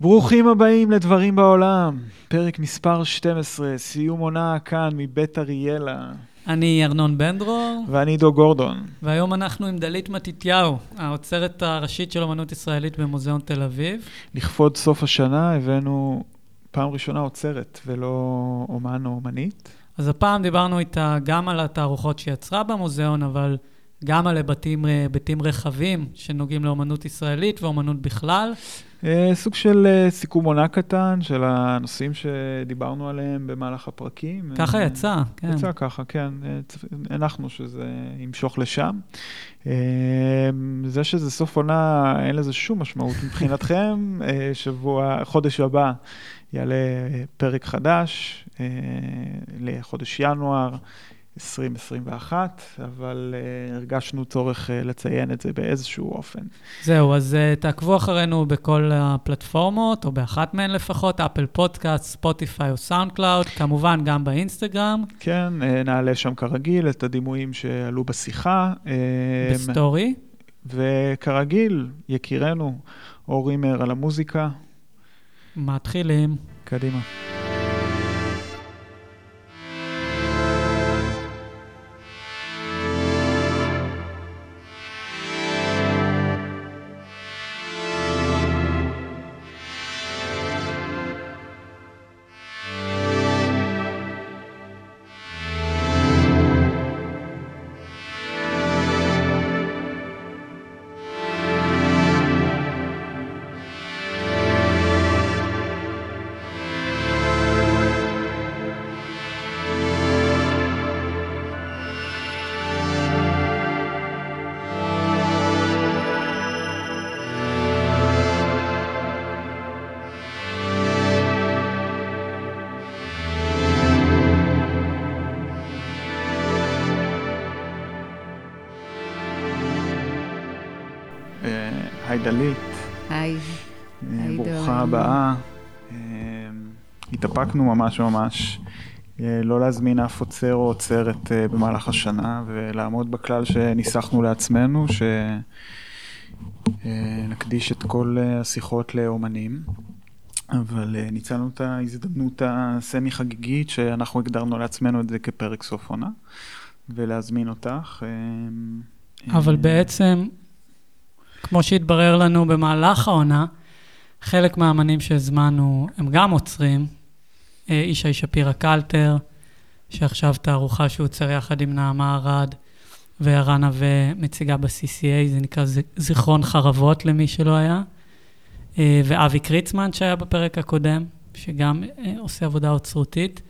ברוכים הבאים לדברים בעולם, פרק מספר 12, סיום עונה כאן מבית אריאלה. אני ארנון בן דרור, ואני עידו גורדון. והיום אנחנו עם דלית מתתיהו, האוצרת הראשית של אמנות ישראלית במוזיאון תל אביב. לכבוד סוף השנה הבאנו פעם ראשונה אוצרת ולא אומן או אומנית. אז הפעם דיברנו איתה גם על התערוכות שהיא יצרה במוזיאון, אבל גם על היבטים, היבטים רחבים שנוגעים לאומנות ישראלית ואומנות בכלל. אה, סוג של אה, סיכום עונה קטן של הנושאים שדיברנו עליהם במהלך הפרקים. ככה אה, יצא, כן. יצא ככה, כן. הנחנו שזה ימשוך לשם. זה שזה סוף עונה, אין לזה שום משמעות מבחינתכם. שבוע, חודש הבא יעלה פרק חדש לחודש ינואר. 2021, אבל uh, הרגשנו צורך uh, לציין את זה באיזשהו אופן. זהו, אז uh, תעקבו אחרינו בכל הפלטפורמות, או באחת מהן לפחות, אפל פודקאסט, ספוטיפיי או סאונד קלאוד, כמובן גם באינסטגרם. כן, uh, נעלה שם כרגיל את הדימויים שעלו בשיחה. בסטורי. וכרגיל, יקירנו, אור רימר על המוזיקה. מתחילים. קדימה. התאפקנו ממש ממש אה, לא להזמין אף עוצר או עוצרת אה, במהלך השנה ולעמוד בכלל שניסחנו לעצמנו, שנקדיש את כל השיחות לאומנים. אבל ניצלנו את ההזדמנות הסמי חגיגית שאנחנו הגדרנו לעצמנו את זה כפרק סוף עונה ולהזמין אותך. אבל בעצם כמו שהתברר לנו במהלך העונה, חלק מהאמנים שהזמנו הם גם עוצרים. אה, ישי שפירא קלטר, שעכשיו תערוכה שהוא עוצר יחד עם נעמה ארד וערן נווה מציגה ב-CCA, זה נקרא זיכרון חרבות למי שלא היה. אה, ואבי קריצמן שהיה בפרק הקודם, שגם אה, עושה עבודה אוצרותית.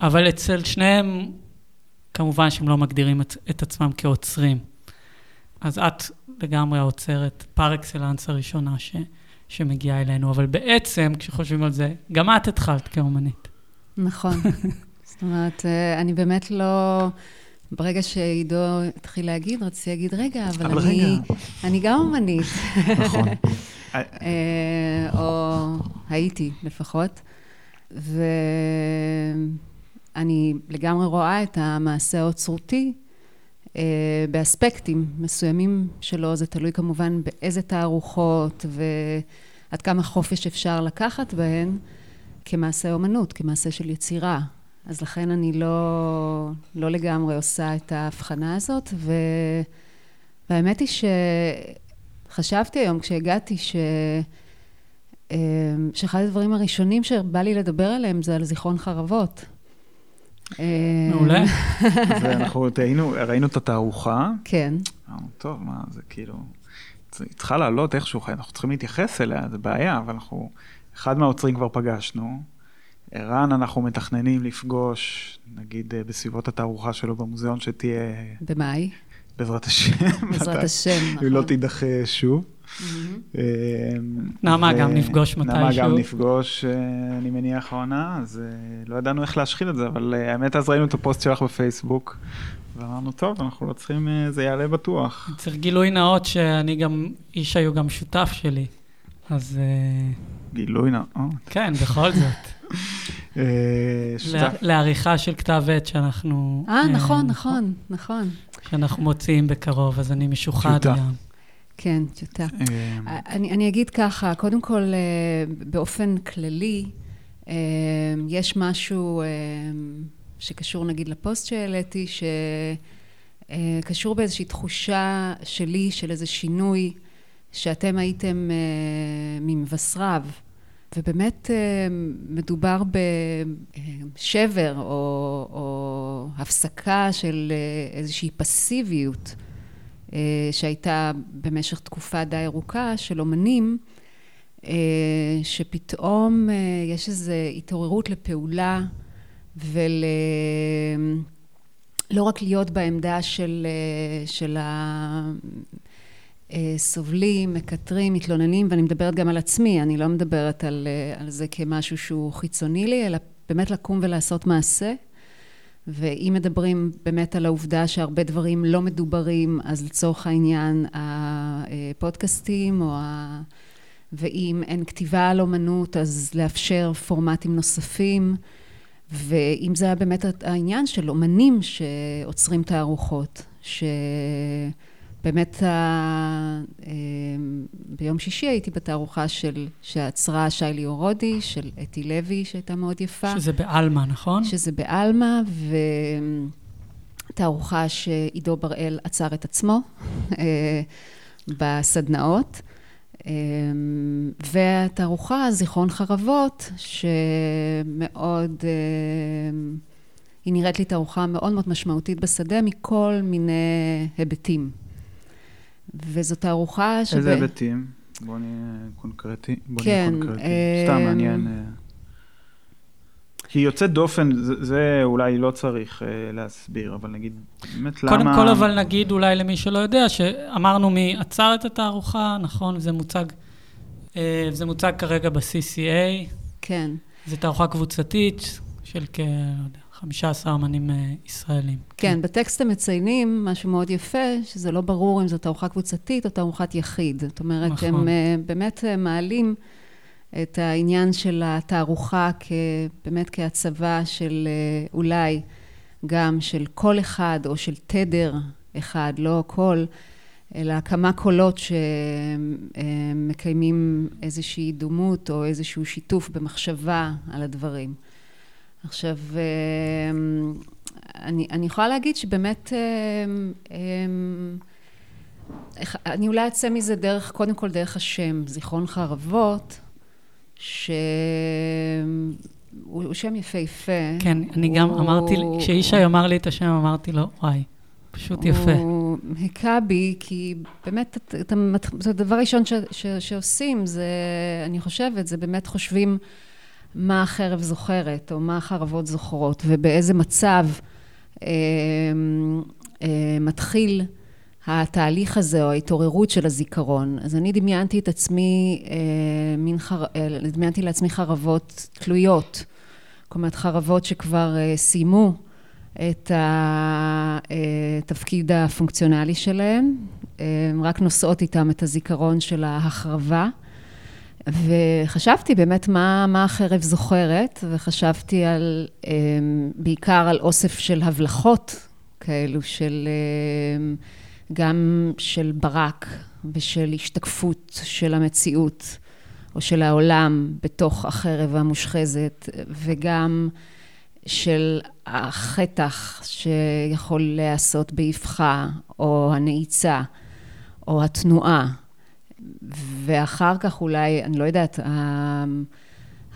אבל אצל שניהם, כמובן שהם לא מגדירים את עצמם כעוצרים. אז את לגמרי האוצרת פר אקסלנס הראשונה ש, שמגיעה אלינו, אבל בעצם, כשחושבים על זה, גם את התחלת כאומנית. נכון. זאת אומרת, אה, אני באמת לא... ברגע שעידו התחיל להגיד, רציתי להגיד, רגע, אבל, אבל אני, רגע. אני גם אומנית. נכון. אה, או הייתי לפחות. ואני לגמרי רואה את המעשה האוצרותי אה, באספקטים מסוימים שלו, זה תלוי כמובן באיזה תערוכות ועד כמה חופש אפשר לקחת בהן כמעשה אומנות, כמעשה של יצירה. אז לכן אני לא, לא לגמרי עושה את ההבחנה הזאת, ו... והאמת היא שחשבתי היום כשהגעתי ש... אה, שאחד הדברים הראשונים שבא לי לדבר עליהם זה על זיכרון חרבות. מעולה. ואנחנו ראינו, ראינו את התערוכה. כן. אמרנו, טוב, מה, זה כאילו, זה צריכה לעלות איכשהו, אנחנו צריכים להתייחס אליה, זה בעיה, אבל אנחנו, אחד מהעוצרים כבר פגשנו. ערן, אנחנו מתכננים לפגוש, נגיד, אה, בסביבות התערוכה שלו במוזיאון, שתהיה... במאי. בעזרת השם. בעזרת השם, נכון. אם לא תידחה שוב. אמ, נעמה גם נפגוש מתישהו. נעמה גם נפגוש, אה, אני מניח, העונה, אז אה, לא ידענו איך להשחיל את זה, אבל אה, האמת, אז ראינו את הפוסט שלך בפייסבוק, ואמרנו, טוב, אנחנו לא צריכים, זה יעלה בטוח. צריך גילוי נאות שאני גם, איש היו גם שותף שלי, אז... גילוי נאות. כן, בכל זאת. לעריכה של כתב עת שאנחנו... אה, נכון, נכון, נכון. שאנחנו מוציאים בקרוב, אז אני משוחד גם. כן, טיוטה. אני, אני אגיד ככה, קודם כל, באופן כללי, יש משהו שקשור נגיד לפוסט שהעליתי, שקשור באיזושהי תחושה שלי של איזה שינוי שאתם הייתם ממבשריו. ובאמת מדובר בשבר או, או הפסקה של איזושהי פסיביות שהייתה במשך תקופה די ארוכה של אומנים, שפתאום יש איזו התעוררות לפעולה ול... לא רק להיות בעמדה של, של הסובלים, מקטרים, מתלוננים, ואני מדברת גם על עצמי, אני לא מדברת על, על זה כמשהו שהוא חיצוני לי, אלא באמת לקום ולעשות מעשה. ואם מדברים באמת על העובדה שהרבה דברים לא מדוברים, אז לצורך העניין הפודקאסטים, או ה... ואם אין כתיבה על אומנות, אז לאפשר פורמטים נוספים. ואם זה היה באמת העניין של אומנים שעוצרים תערוכות, שבאמת ה... אמ, ביום שישי הייתי בתערוכה של, שעצרה שיילי אורודי, של אתי לוי, שהייתה מאוד יפה. שזה בעלמה, נכון? שזה בעלמה, ותערוכה שעידו בראל עצר את עצמו אה, בסדנאות. אמ, והתערוכה, זיכרון חרבות, שמאוד, אמ, היא נראית לי תערוכה מאוד מאוד משמעותית בשדה מכל מיני היבטים. וזו תערוכה ש... איזה היבטים? בוא נהיה קונקרטי. בוא כן. נהיה קונקרטי. סתם אמ, מעניין. אה. היא יוצאת דופן, זה, זה אולי לא צריך uh, להסביר, אבל נגיד, באמת קודם למה... קודם כל, אבל נגיד אולי למי שלא יודע, שאמרנו מי עצר את התערוכה, נכון? זה מוצג, uh, זה מוצג כרגע ב-CCA. כן. זו תערוכה קבוצתית של כ... לא יודע, 15 אמנים uh, ישראלים. כן, כן, בטקסט הם מציינים משהו מאוד יפה, שזה לא ברור אם זו תערוכה קבוצתית או תערוכת יחיד. זאת אומרת, נכון. הם uh, באמת uh, מעלים... את העניין של התערוכה באמת כהצבה של אה, אולי גם של קול אחד או של תדר אחד, לא קול, אלא כמה קולות שמקיימים איזושהי דומות או איזשהו שיתוף במחשבה על הדברים. עכשיו, אה, אני, אני יכולה להגיד שבאמת, אה, אני אולי אצא מזה דרך, קודם כל דרך השם, זיכרון חרבות, שהוא שם יפהפה. כן, אני גם הוא... אמרתי, כשישי אמר לי את השם, אמרתי לו, וואי, פשוט יפה. הוא היכה בי, כי באמת, אתה, אתה, זה הדבר הראשון ש, ש, שעושים, זה, אני חושבת, זה באמת חושבים מה החרב זוכרת, או מה החרבות זוכרות, ובאיזה מצב אה, אה, מתחיל התהליך הזה, או ההתעוררות של הזיכרון. אז אני דמיינתי את עצמי, אה, מין חר... אה, דמיינתי לעצמי חרבות תלויות. אומרת, חרבות שכבר אה, סיימו את התפקיד אה, הפונקציונלי שלהן, אה, רק נושאות איתן את הזיכרון של ההחרבה. וחשבתי באמת מה, מה החרב זוכרת, וחשבתי על, אה, בעיקר על אוסף של הבלחות כאלו, של... אה, גם של ברק ושל השתקפות של המציאות או של העולם בתוך החרב המושחזת, וגם של החטח שיכול להיעשות באבחה, או הנעיצה, או התנועה. ואחר כך אולי, אני לא יודעת,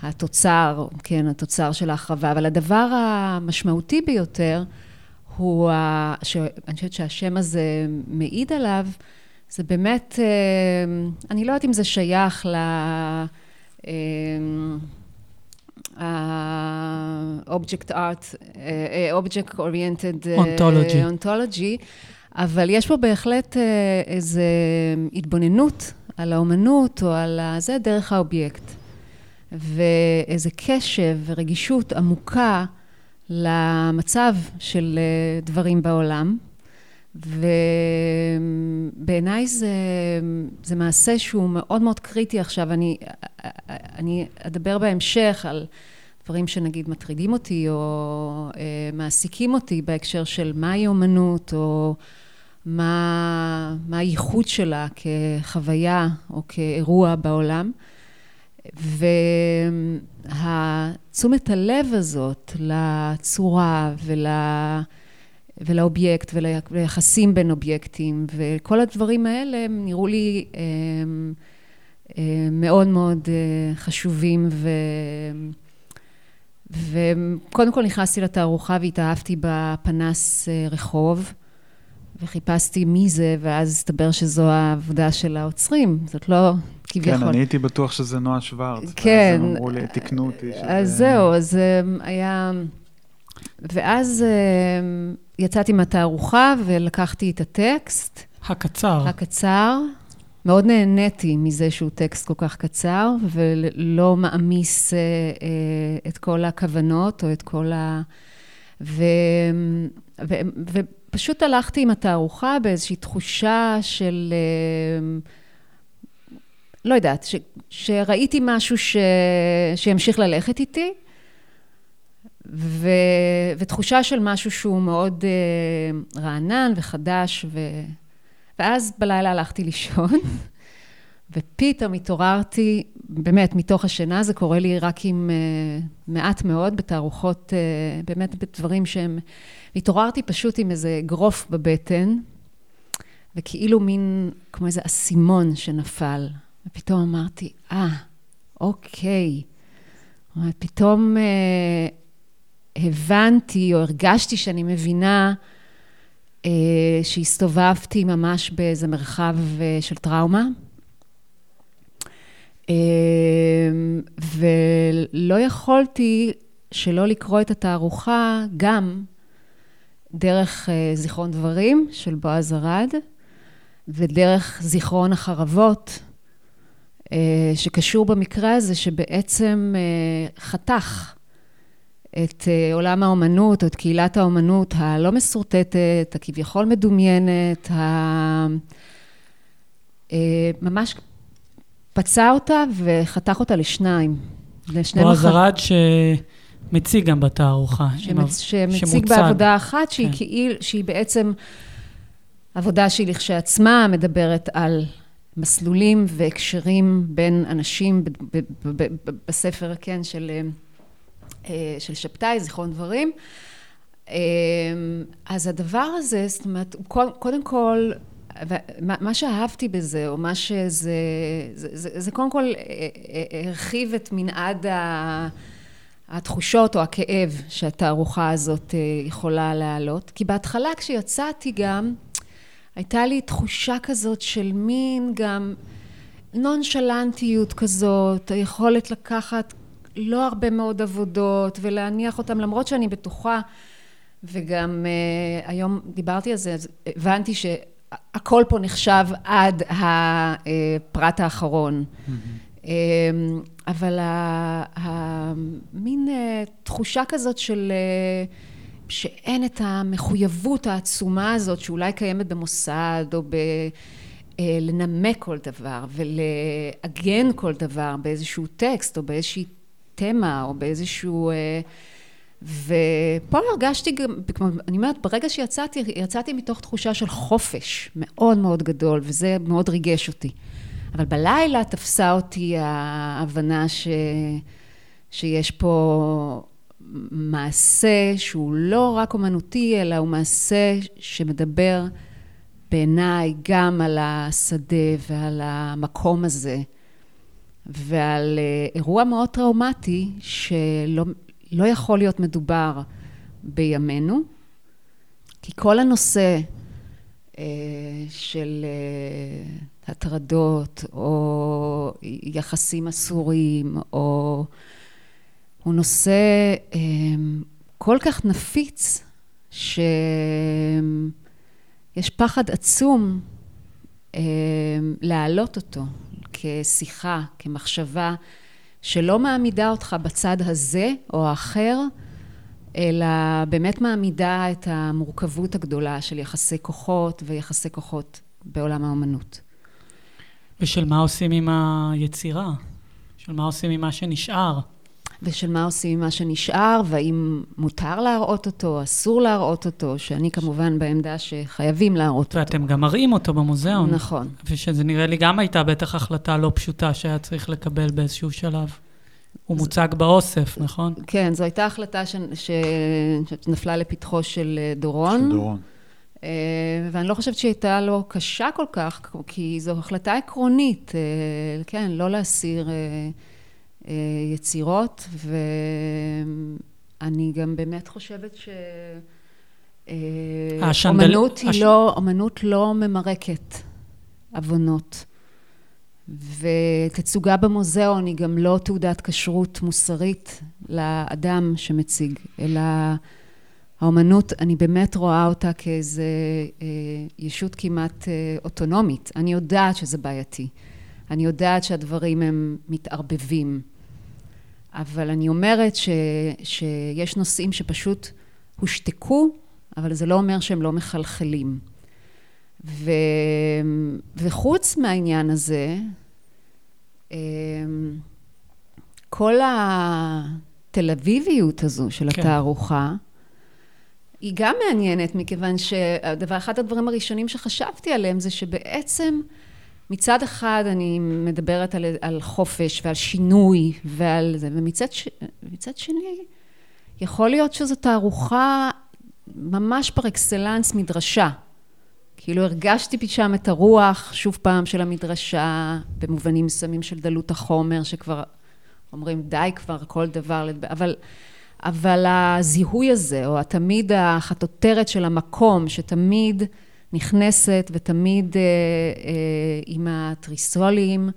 התוצר, כן, התוצר של ההחרבה, אבל הדבר המשמעותי ביותר, הוא, שאני חושבת שהשם הזה מעיד עליו, זה באמת, אה, אני לא יודעת אם זה שייך ל... ה-Object Art, Object Oriented Ontology, אבל יש פה בהחלט אה, איזו התבוננות על האומנות או על זה דרך האובייקט. ואיזה קשב ורגישות עמוקה למצב של אה, דברים בעולם, ובעיניי זה, זה מעשה שהוא מאוד מאוד קריטי עכשיו. אני, אני אדבר בהמשך על דברים שנגיד מטרידים אותי או אה, מעסיקים אותי בהקשר של מהי אומנות או, מה, מה הייחוד שלה כחוויה או כאירוע בעולם. והתשומת הלב הזאת לצורה ול... ולאובייקט וליחסים בין אובייקטים וכל הדברים האלה הם נראו לי הם, הם מאוד מאוד אה, חשובים ו... וקודם כל נכנסתי לתערוכה והתאהבתי בפנס אה, רחוב וחיפשתי מי זה ואז הסתבר שזו העבודה של האוצרים, זאת לא כביכול. כן, אני הייתי בטוח שזה נועה שוורץ. כן. אז הם אמרו לי, תיקנו אותי. אז זהו, אז אה, היה... ואז יצאתי מהתערוכה ולקחתי את הטקסט. הקצר. הקצר. מאוד נהניתי מזה שהוא טקסט כל כך קצר, ולא מעמיס אה, אה, את כל הכוונות או את כל ה... ו... ו... ופשוט הלכתי עם התערוכה באיזושהי תחושה של... אה, לא יודעת, ש... שראיתי משהו ש... שימשיך ללכת איתי, ו... ותחושה של משהו שהוא מאוד uh, רענן וחדש, ו... ואז בלילה הלכתי לישון, ופתאום התעוררתי, באמת, מתוך השינה, זה קורה לי רק עם uh, מעט מאוד, בתערוכות, uh, באמת בדברים שהם... התעוררתי פשוט עם איזה אגרוף בבטן, וכאילו מין, כמו איזה אסימון שנפל. ופתאום אמרתי, אה, ah, אוקיי. פתאום... Uh, הבנתי או הרגשתי שאני מבינה אה, שהסתובבתי ממש באיזה מרחב אה, של טראומה. אה, ולא יכולתי שלא לקרוא את התערוכה גם דרך אה, זיכרון דברים של בועז ארד ודרך זיכרון החרבות, אה, שקשור במקרה הזה שבעצם אה, חתך את עולם האומנות, או את קהילת האומנות הלא מסורטטת, הכביכול מדומיינת, ה... ממש פצע אותה וחתך אותה לשניים. לשני בועז ארד שמציג גם בתערוכה. שמצ... שמציג שמוצג. בעבודה אחת, שהיא כן. כאילו, שהיא בעצם עבודה שהיא לכשעצמה מדברת על מסלולים והקשרים בין אנשים בספר, כן, של... אה, אה, של שבתאי, זיכרון דברים. אה, אז הדבר הזה, זאת אומרת, קודם כל, מה שאהבתי בזה, או מה שזה, זה, זה, זה קודם כל אה, הרחיב את מנעד התחושות או הכאב שהתערוכה הזאת יכולה להעלות. כי בהתחלה כשיצאתי גם, הייתה לי תחושה כזאת של מין גם נונשלנטיות כזאת, היכולת לקחת לא הרבה מאוד עבודות ולהניח אותם, למרות שאני בטוחה, וגם היום דיברתי על זה, אז הבנתי שהכל פה נחשב עד הפרט האחרון. Mm-hmm. אבל המין uh, תחושה כזאת של... Uh, שאין את המחויבות העצומה הזאת שאולי קיימת במוסד או ב... לנמק כל דבר ולעגן כל דבר באיזשהו טקסט או באיזושהי תמה או באיזשהו... ופה הרגשתי גם, אני אומרת, ברגע שיצאתי, יצאתי מתוך תחושה של חופש מאוד מאוד גדול, וזה מאוד ריגש אותי. אבל בלילה תפסה אותי ההבנה ש, שיש פה מעשה שהוא לא רק אומנותי, אלא הוא מעשה שמדבר בעיניי גם על השדה ועל המקום הזה. ועל אה, אירוע מאוד טראומטי שלא לא יכול להיות מדובר בימינו, כי כל הנושא אה, של אה, הטרדות או יחסים אסורים, או... הוא נושא כל כך נפיץ, שיש פחד עצום להעלות אותו, כשיחה, כמחשבה, שלא מעמידה אותך בצד הזה או האחר, אלא באמת מעמידה את המורכבות הגדולה של יחסי כוחות ויחסי כוחות בעולם האומנות. ושל מה עושים עם היצירה? של מה עושים עם מה שנשאר? ושל מה עושים עם מה שנשאר, והאם מותר להראות אותו, אסור להראות אותו, שאני כמובן בעמדה שחייבים להראות אותו. ואתם גם מראים אותו במוזיאון. נכון. ושזה נראה לי גם הייתה בטח החלטה לא פשוטה שהיה צריך לקבל באיזשהו שלב. הוא מוצג באוסף, נכון? כן, זו הייתה החלטה ש... ש... שנפלה לפתחו של אה, דורון. של דורון. אה, ואני לא חושבת שהיא הייתה לו קשה כל כך, כי זו החלטה עקרונית, אה, כן, לא להסיר יצירות, ואני גם באמת חושבת ש... השנדל... אומנות היא הש... לא, אומנות לא ממרקת עוונות. ותצוגה במוזיאון היא גם לא תעודת כשרות מוסרית לאדם שמציג, אלא האומנות, אני באמת רואה אותה כאיזו אה, ישות כמעט אה, אוטונומית. אני יודעת שזה בעייתי. אני יודעת שהדברים הם מתערבבים. אבל אני אומרת ש, שיש נושאים שפשוט הושתקו, אבל זה לא אומר שהם לא מחלחלים. ו... וחוץ מהעניין הזה, אמ, כל התל אביביות הזו של כן. התערוכה, היא גם מעניינת, מכיוון שאחד הדברים הראשונים שחשבתי עליהם זה שבעצם מצד אחד אני מדברת על, על חופש ועל שינוי ועל זה, ומצד ש... שני יכול להיות שזו תערוכה ממש פר אקסלנס מדרשה. כאילו הרגשתי שם את הרוח, שוב פעם, של המדרשה, במובנים מסוימים של דלות החומר, שכבר אומרים די כבר כל דבר, אבל, אבל הזיהוי הזה, או תמיד החטוטרת של המקום, שתמיד נכנסת ותמיד אה, אה, עם התריסולים,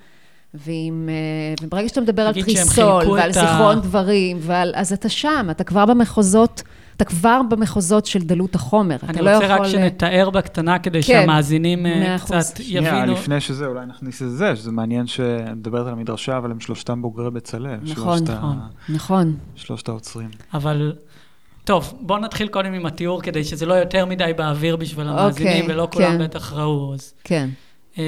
ועם, אה, וברגע שאתה מדבר על תריסול ועל זיכרון ה... דברים, ועל, אז אתה שם, אתה כבר במחוזות אתה כבר במחוזות של דלות החומר. אני לא רוצה רק שנתאר בקטנה, כדי כן, שהמאזינים קצת יבינו. שנייה, לפני שזה, אולי נכניס את זה, שזה מעניין שמדברת על המדרשה, אבל הם שלושתם בוגרי בצלאל. נכון, נכון, נכון. שלושת האוצרים. אבל... טוב, בואו נתחיל קודם עם התיאור, כדי שזה לא יותר מדי באוויר בשביל המאזינים, okay, ולא כולם כן. בטח ראו, אז... כן. אה,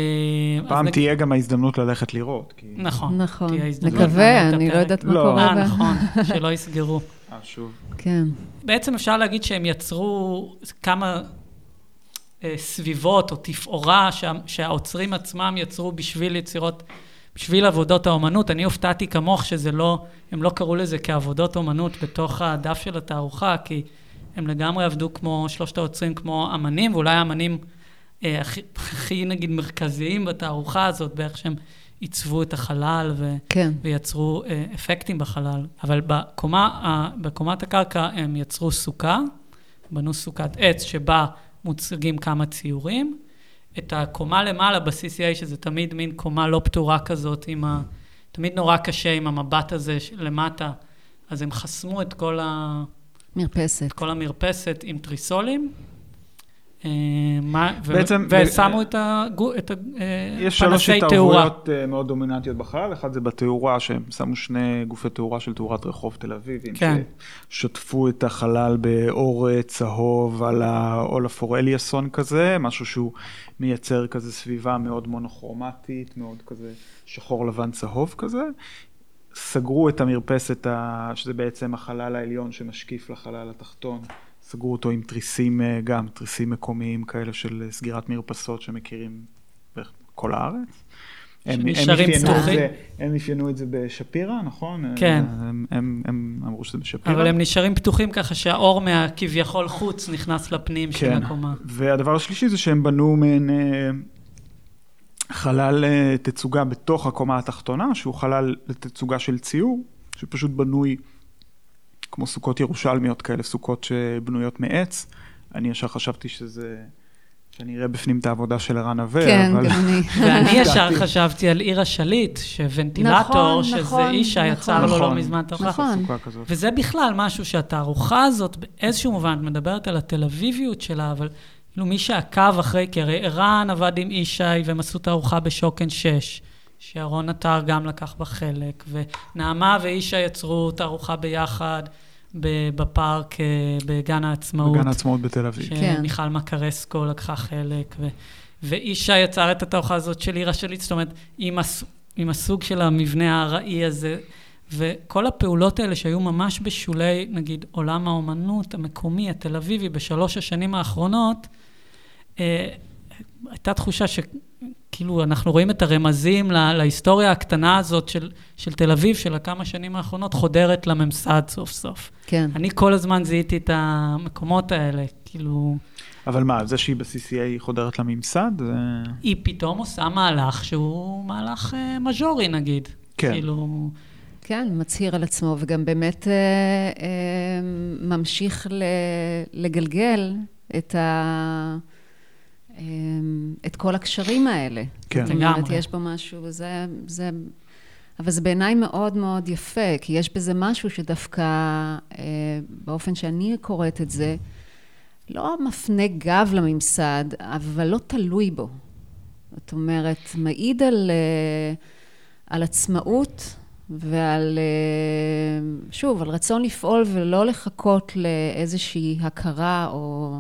פעם תהיה גם ההזדמנות ללכת לראות. נכון. נכון. נקווה, אני לא יודעת מה לא. קורה. אה, נכון, שלא יסגרו. אה, שוב. כן. בעצם אפשר להגיד שהם יצרו כמה אה, סביבות או תפאורה שה, שהאוצרים עצמם יצרו בשביל יצירות, בשביל עבודות האומנות. אני הופתעתי כמוך שזה לא, הם לא קראו לזה כעבודות אומנות בתוך הדף של התערוכה, כי הם לגמרי עבדו כמו שלושת האוצרים, כמו אמנים, ואולי האמנים אה, הכי, הכי נגיד מרכזיים בתערוכה הזאת, באיך שהם עיצבו את החלל ו- כן. ויצרו אה, אפקטים בחלל. אבל בקומה, אה, בקומת הקרקע הם יצרו סוכה, בנו סוכת עץ שבה מוצגים כמה ציורים. את הקומה למעלה ב-CCA, שזה תמיד מין קומה לא פתורה כזאת, עם ה... תמיד נורא קשה עם המבט הזה למטה, אז הם חסמו את כל ה... מרפסת. את כל המרפסת עם טריסולים, מה, בעצם, ושמו את, הפנסי את תאורה. יש שלוש התערבויות אה, מאוד דומיננטיות בחלל, אחד זה בתאורה, שהם שמו שני גופי תאורה של תאורת רחוב תל אביב, כן. ששטפו את החלל באור אה, צהוב על האולפור אליאסון כזה, משהו שהוא מייצר כזה סביבה מאוד מונוכרומטית, מאוד כזה שחור לבן צהוב כזה. סגרו את המרפסת, שזה בעצם החלל העליון שמשקיף לחלל התחתון. סגרו אותו עם תריסים אה, גם, תריסים מקומיים כאלה של אה, סגירת מרפסות שמכירים בכל הארץ. הם, הם, פתוחים. הם אפיינו את זה בשפירא, נכון? כן. הם, הם, הם אמרו שזה בשפירא. אבל הם נשארים פתוחים ככה שהאור מהכביכול חוץ נכנס לפנים כן. של הקומה. והדבר השלישי זה שהם בנו מעין אה, חלל תצוגה בתוך הקומה התחתונה, שהוא חלל לתצוגה של ציור, שפשוט בנוי כמו סוכות ירושלמיות כאלה, סוכות שבנויות מעץ. אני ישר חשבתי שזה... שאני אראה בפנים את העבודה של ערן נווה, כן, אבל... כן, גם אני. ואני ישר חשבתי על עיר השליט, שוונטילטור, נכון, שזה נכון, אישה נכון, יצר נכון, לו לא מזמן תערוכה. נכון. וזה בכלל משהו שהתערוכה הזאת, באיזשהו מובן, את מדברת על התל אביביות שלה, אבל כאילו מי שעקב אחרי, כי הרי ערן עבד עם ישי והם עשו תערוכה בשוקן 6. שאהרון עטר גם לקח בה חלק, ונעמה ואישה יצרו תערוכה ביחד בפארק אה, בגן העצמאות. בגן העצמאות בתל אביב. כן. שמיכל כן. מקרסקו לקחה חלק, ו, ואישה יצר את התערוכה הזאת של עיר השליט, זאת אומרת, עם, הס, עם הסוג של המבנה הארעי הזה, וכל הפעולות האלה שהיו ממש בשולי, נגיד, עולם האומנות המקומי, התל אביבי, בשלוש השנים האחרונות, אה, הייתה תחושה שכאילו אנחנו רואים את הרמזים לה, להיסטוריה הקטנה הזאת של, של תל אביב, של הכמה שנים האחרונות, חודרת לממסד סוף סוף. כן. אני כל הזמן זיהיתי את המקומות האלה, כאילו... אבל מה, זה שהיא ב-CCA חודרת לממסד? זה... היא פתאום עושה מהלך שהוא מהלך אה, מז'ורי, נגיד. כן. כאילו... כן, מצהיר על עצמו, וגם באמת אה, אה, ממשיך ל, לגלגל את, ה, אה, את כל הקשרים האלה. כן. זאת אומרת, לגמרי. יש בו משהו, זה, זה, אבל זה בעיניי מאוד מאוד יפה, כי יש בזה משהו שדווקא, אה, באופן שאני קוראת את זה, לא מפנה גב לממסד, אבל לא תלוי בו. זאת אומרת, מעיד על, אה, על עצמאות ועל, אה, שוב, על רצון לפעול ולא לחכות לאיזושהי הכרה, או...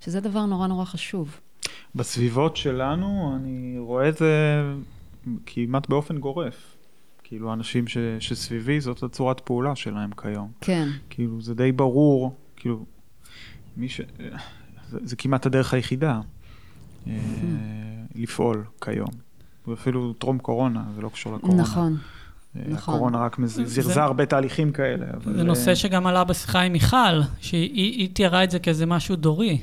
שזה דבר נורא נורא חשוב. בסביבות שלנו אני רואה את זה כמעט באופן גורף. כאילו, האנשים ש, שסביבי, זאת הצורת פעולה שלהם כיום. כן, כאילו, זה די ברור, כאילו, מי ש... זה, זה כמעט הדרך היחידה אה, לפעול כיום. ואפילו טרום קורונה, זה לא קשור לקורונה. נכון. אה, נכון. הקורונה רק מז- זה- זירזה הרבה תהליכים כאלה. אבל, זה אה, נושא שגם עלה בשיחה עם מיכל, שהיא היא תיארה את זה כאיזה משהו דורי.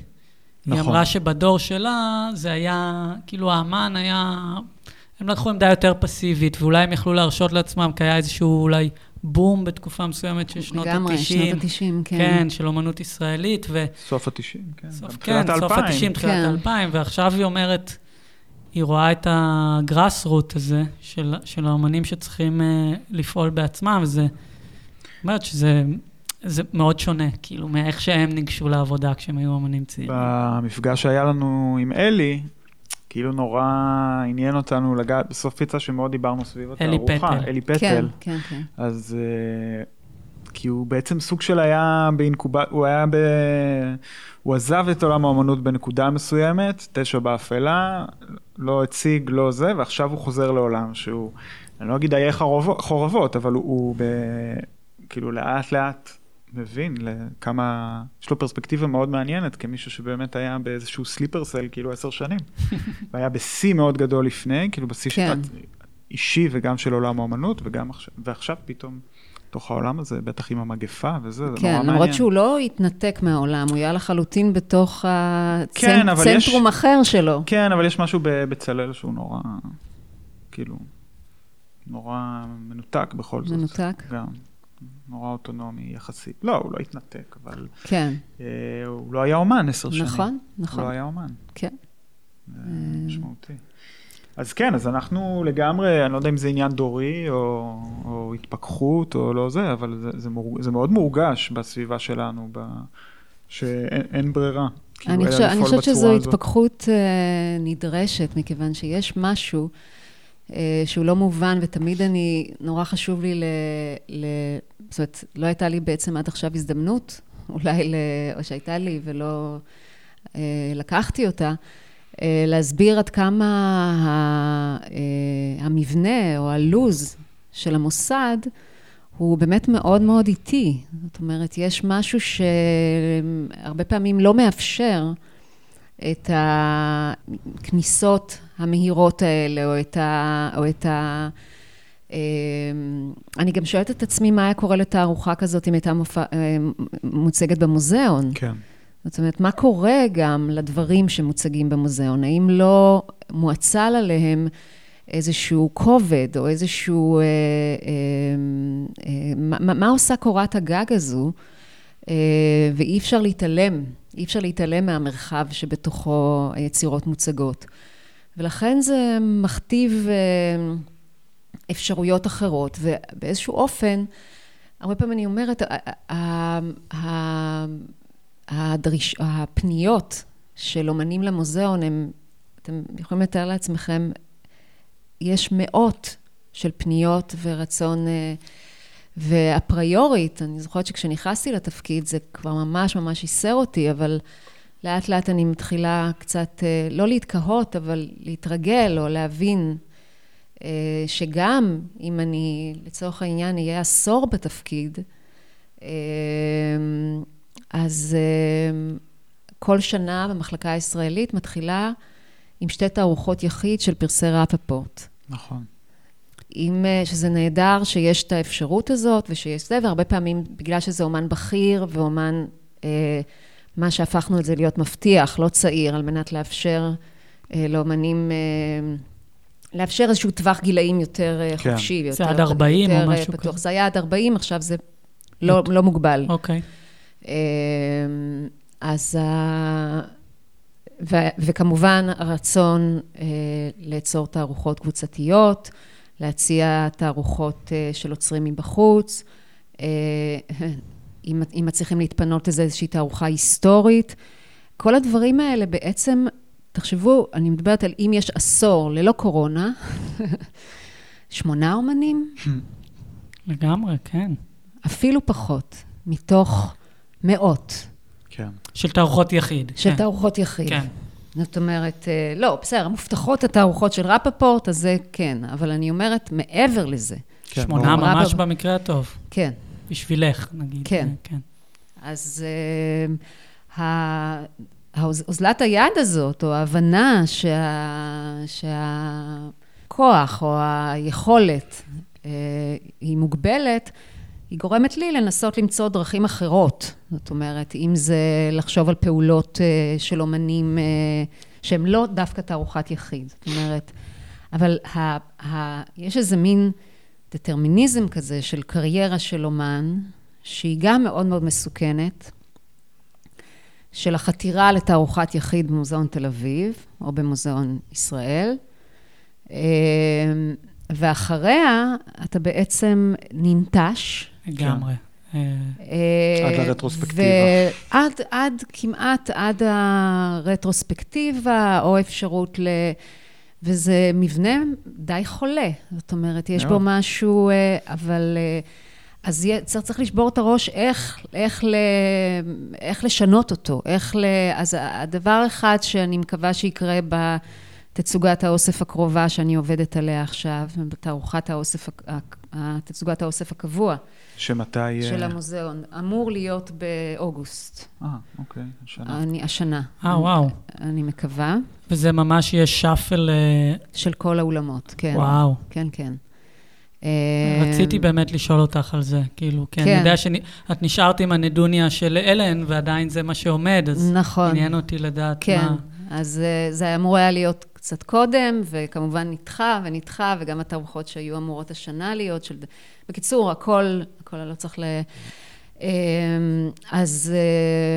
היא נכון. אמרה שבדור שלה זה היה, כאילו האמן היה, הם לקחו עמדה יותר פסיבית, ואולי הם יכלו להרשות לעצמם, כי היה איזשהו אולי בום בתקופה מסוימת של שנות ה-90. לגמרי, שנות ה-90, כן. כן, של אומנות ישראלית, ו... סוף ה-90, כן. סוף, גם כן, תחילת סוף ה-2000. ה-90, תחילת כן. ה-2000, ועכשיו היא אומרת, היא רואה את הגראס רוט הזה של, של האומנים שצריכים uh, לפעול בעצמם, וזה, אומרת שזה זה מאוד שונה, כאילו, מאיך שהם ניגשו לעבודה כשהם היו אומנים צעירים. במפגש שהיה לנו עם אלי, כאילו נורא עניין אותנו לגעת, בסוף פיצה שמאוד דיברנו סביב אלי התערוכה. פטל. אלי כן, פטל. כן, כן. אז אה, כי הוא בעצם סוג של היה באינקובט, הוא היה ב... הוא עזב את עולם האמנות בנקודה מסוימת, תשע באפלה, לא הציג, לא זה, ועכשיו הוא חוזר לעולם שהוא, אני לא אגיד חורבות, חורבות, אבל הוא, הוא ב... כאילו לאט לאט מבין לכמה, יש לו פרספקטיבה מאוד מעניינת כמישהו שבאמת היה באיזשהו סליפר סל כאילו עשר שנים. והיה בשיא מאוד גדול לפני, כאילו בשיא כן. של אישי וגם של עולם האמנות, וגם עכשיו, ועכשיו פתאום, תוך העולם הזה, בטח עם המגפה וזה, זה נורא כן, מעניין. למרות שהוא לא התנתק מהעולם, הוא היה לחלוטין בתוך כן, הצנטרום אחר שלו. כן, אבל יש משהו בבצלאל שהוא נורא, כאילו, נורא מנותק בכל זאת. מנותק? גם. נורא אוטונומי יחסית. לא, הוא לא התנתק, אבל כן, אה, הוא לא היה אומן עשר שנים. נכון, הוא לא נכון, היה אומן. כן. זה משמעותי. אז כן, אז אנחנו לגמרי, אני לא יודע אם זה עניין דורי או, או התפכחות או לא זה, אבל זה, זה, מור, זה מאוד מורגש בסביבה שלנו, ב, שאין אין ברירה. כאילו, אני חושב- חושבת שזו הזאת. התפכחות אה, נדרשת, מכיוון שיש משהו אה, שהוא לא מובן, ותמיד אני, נורא חשוב לי ל... ל זאת אומרת, לא הייתה לי בעצם עד עכשיו הזדמנות, אולי, ל, או שהייתה לי ולא אה, לקחתי אותה, אה, להסביר עד כמה ה, אה, המבנה או הלוז של המוסד הוא באמת מאוד מאוד איטי. זאת אומרת, יש משהו שהרבה פעמים לא מאפשר את הכניסות המהירות האלה, או את ה... או את ה אה, אני גם שואלת את עצמי מה היה קורה לתערוכה כזאת אם הייתה מופע, אה, מוצגת במוזיאון. כן. זאת אומרת, מה קורה גם לדברים שמוצגים במוזיאון? האם לא מואצל עליהם איזשהו כובד או איזשהו... אה, אה, אה, מה, מה עושה קורת הגג הזו? אה, ואי אפשר להתעלם, אי אפשר להתעלם מהמרחב שבתוכו היצירות מוצגות. ולכן זה מכתיב אה, אפשרויות אחרות, ובאיזשהו אופן, הרבה פעמים אני אומרת, הדריש, הפניות של אומנים למוזיאון, הם, אתם יכולים לתאר לעצמכם, יש מאות של פניות ורצון, אה, ואפריורית, אני זוכרת שכשנכנסתי לתפקיד זה כבר ממש ממש ייסר אותי, אבל לאט לאט אני מתחילה קצת, אה, לא להתקהות, אבל להתרגל או להבין שגם אם אני, לצורך העניין, אהיה עשור בתפקיד, אז כל שנה במחלקה הישראלית מתחילה עם שתי תערוכות יחיד של פרסי רפפורט. נכון. עם, שזה נהדר שיש את האפשרות הזאת ושיש זה, והרבה פעמים בגלל שזה אומן בכיר ואומן, אה, מה שהפכנו את זה להיות מבטיח, לא צעיר, על מנת לאפשר אה, לאומנים, אה, לאפשר איזשהו טווח גילאים יותר אה, כן. חופשי. זה עד 40 יותר, או אה, משהו כזה. זה היה עד 40, עכשיו זה לא, לא מוגבל. אוקיי. אה, אז ו, וכמובן הרצון אה, לאצור תערוכות קבוצתיות, להציע תערוכות אה, של עוצרים מבחוץ, אה, אם, אם מצליחים להתפנות לזה איזושהי תערוכה היסטורית. כל הדברים האלה בעצם, תחשבו, אני מדברת על אם יש עשור ללא קורונה, שמונה אומנים? לגמרי, כן. אפילו פחות, מתוך מאות. כן. של תערוכות יחיד. של כן. תערוכות יחיד. כן. זאת אומרת, אה, לא, בסדר, מובטחות התערוכות של רפפורט, אז זה כן, אבל אני אומרת, מעבר לזה. כן, שמונה ממש רפ... במקרה הטוב. כן. בשבילך, נגיד. כן. כן. אז uh, אוזלת היד הזאת, או ההבנה שה... שהכוח או היכולת uh, היא מוגבלת, היא גורמת לי לנסות למצוא דרכים אחרות. זאת אומרת, אם זה לחשוב על פעולות אה, של אומנים אה, שהם לא דווקא תערוכת יחיד. זאת אומרת, אבל ה, ה, יש איזה מין דטרמיניזם כזה של קריירה של אומן, שהיא גם מאוד מאוד מסוכנת, של החתירה לתערוכת יחיד במוזיאון תל אביב, או במוזיאון ישראל. אה, ואחריה אתה בעצם ננטש. לגמרי. אה, עד לרטרוספקטיבה. ועד, עד, כמעט עד הרטרוספקטיבה, או אפשרות ל... וזה מבנה די חולה. זאת אומרת, יש בו משהו, אה, אבל... אה, אז צריך, צריך לשבור את הראש איך, איך, ל, איך לשנות אותו, איך ל... אז הדבר אחד שאני מקווה שיקרה ב... תצוגת האוסף הקרובה שאני עובדת עליה עכשיו, בתערוכת האוסף, תצוגת האוסף הקבוע. שמתי... של המוזיאון. אמור להיות באוגוסט. אה, אוקיי, השנה. אני, השנה. אה, וואו. אני מקווה. וזה ממש יהיה שאפל... אה, של כל האולמות, כן. וואו. כן, כן. רציתי באמת לשאול אותך על זה, כאילו, כן, אני יודע שאת נשארת עם הנדוניה של אלן, ועדיין זה מה שעומד, אז נכון. עניין אותי לדעת כן. מה... כן, אז אה, זה אמור היה להיות קצת קודם, וכמובן נדחה ונדחה, וגם התערוכות שהיו אמורות השנה להיות, של... בקיצור, הכל, הכל לא צריך ל... אמ, אז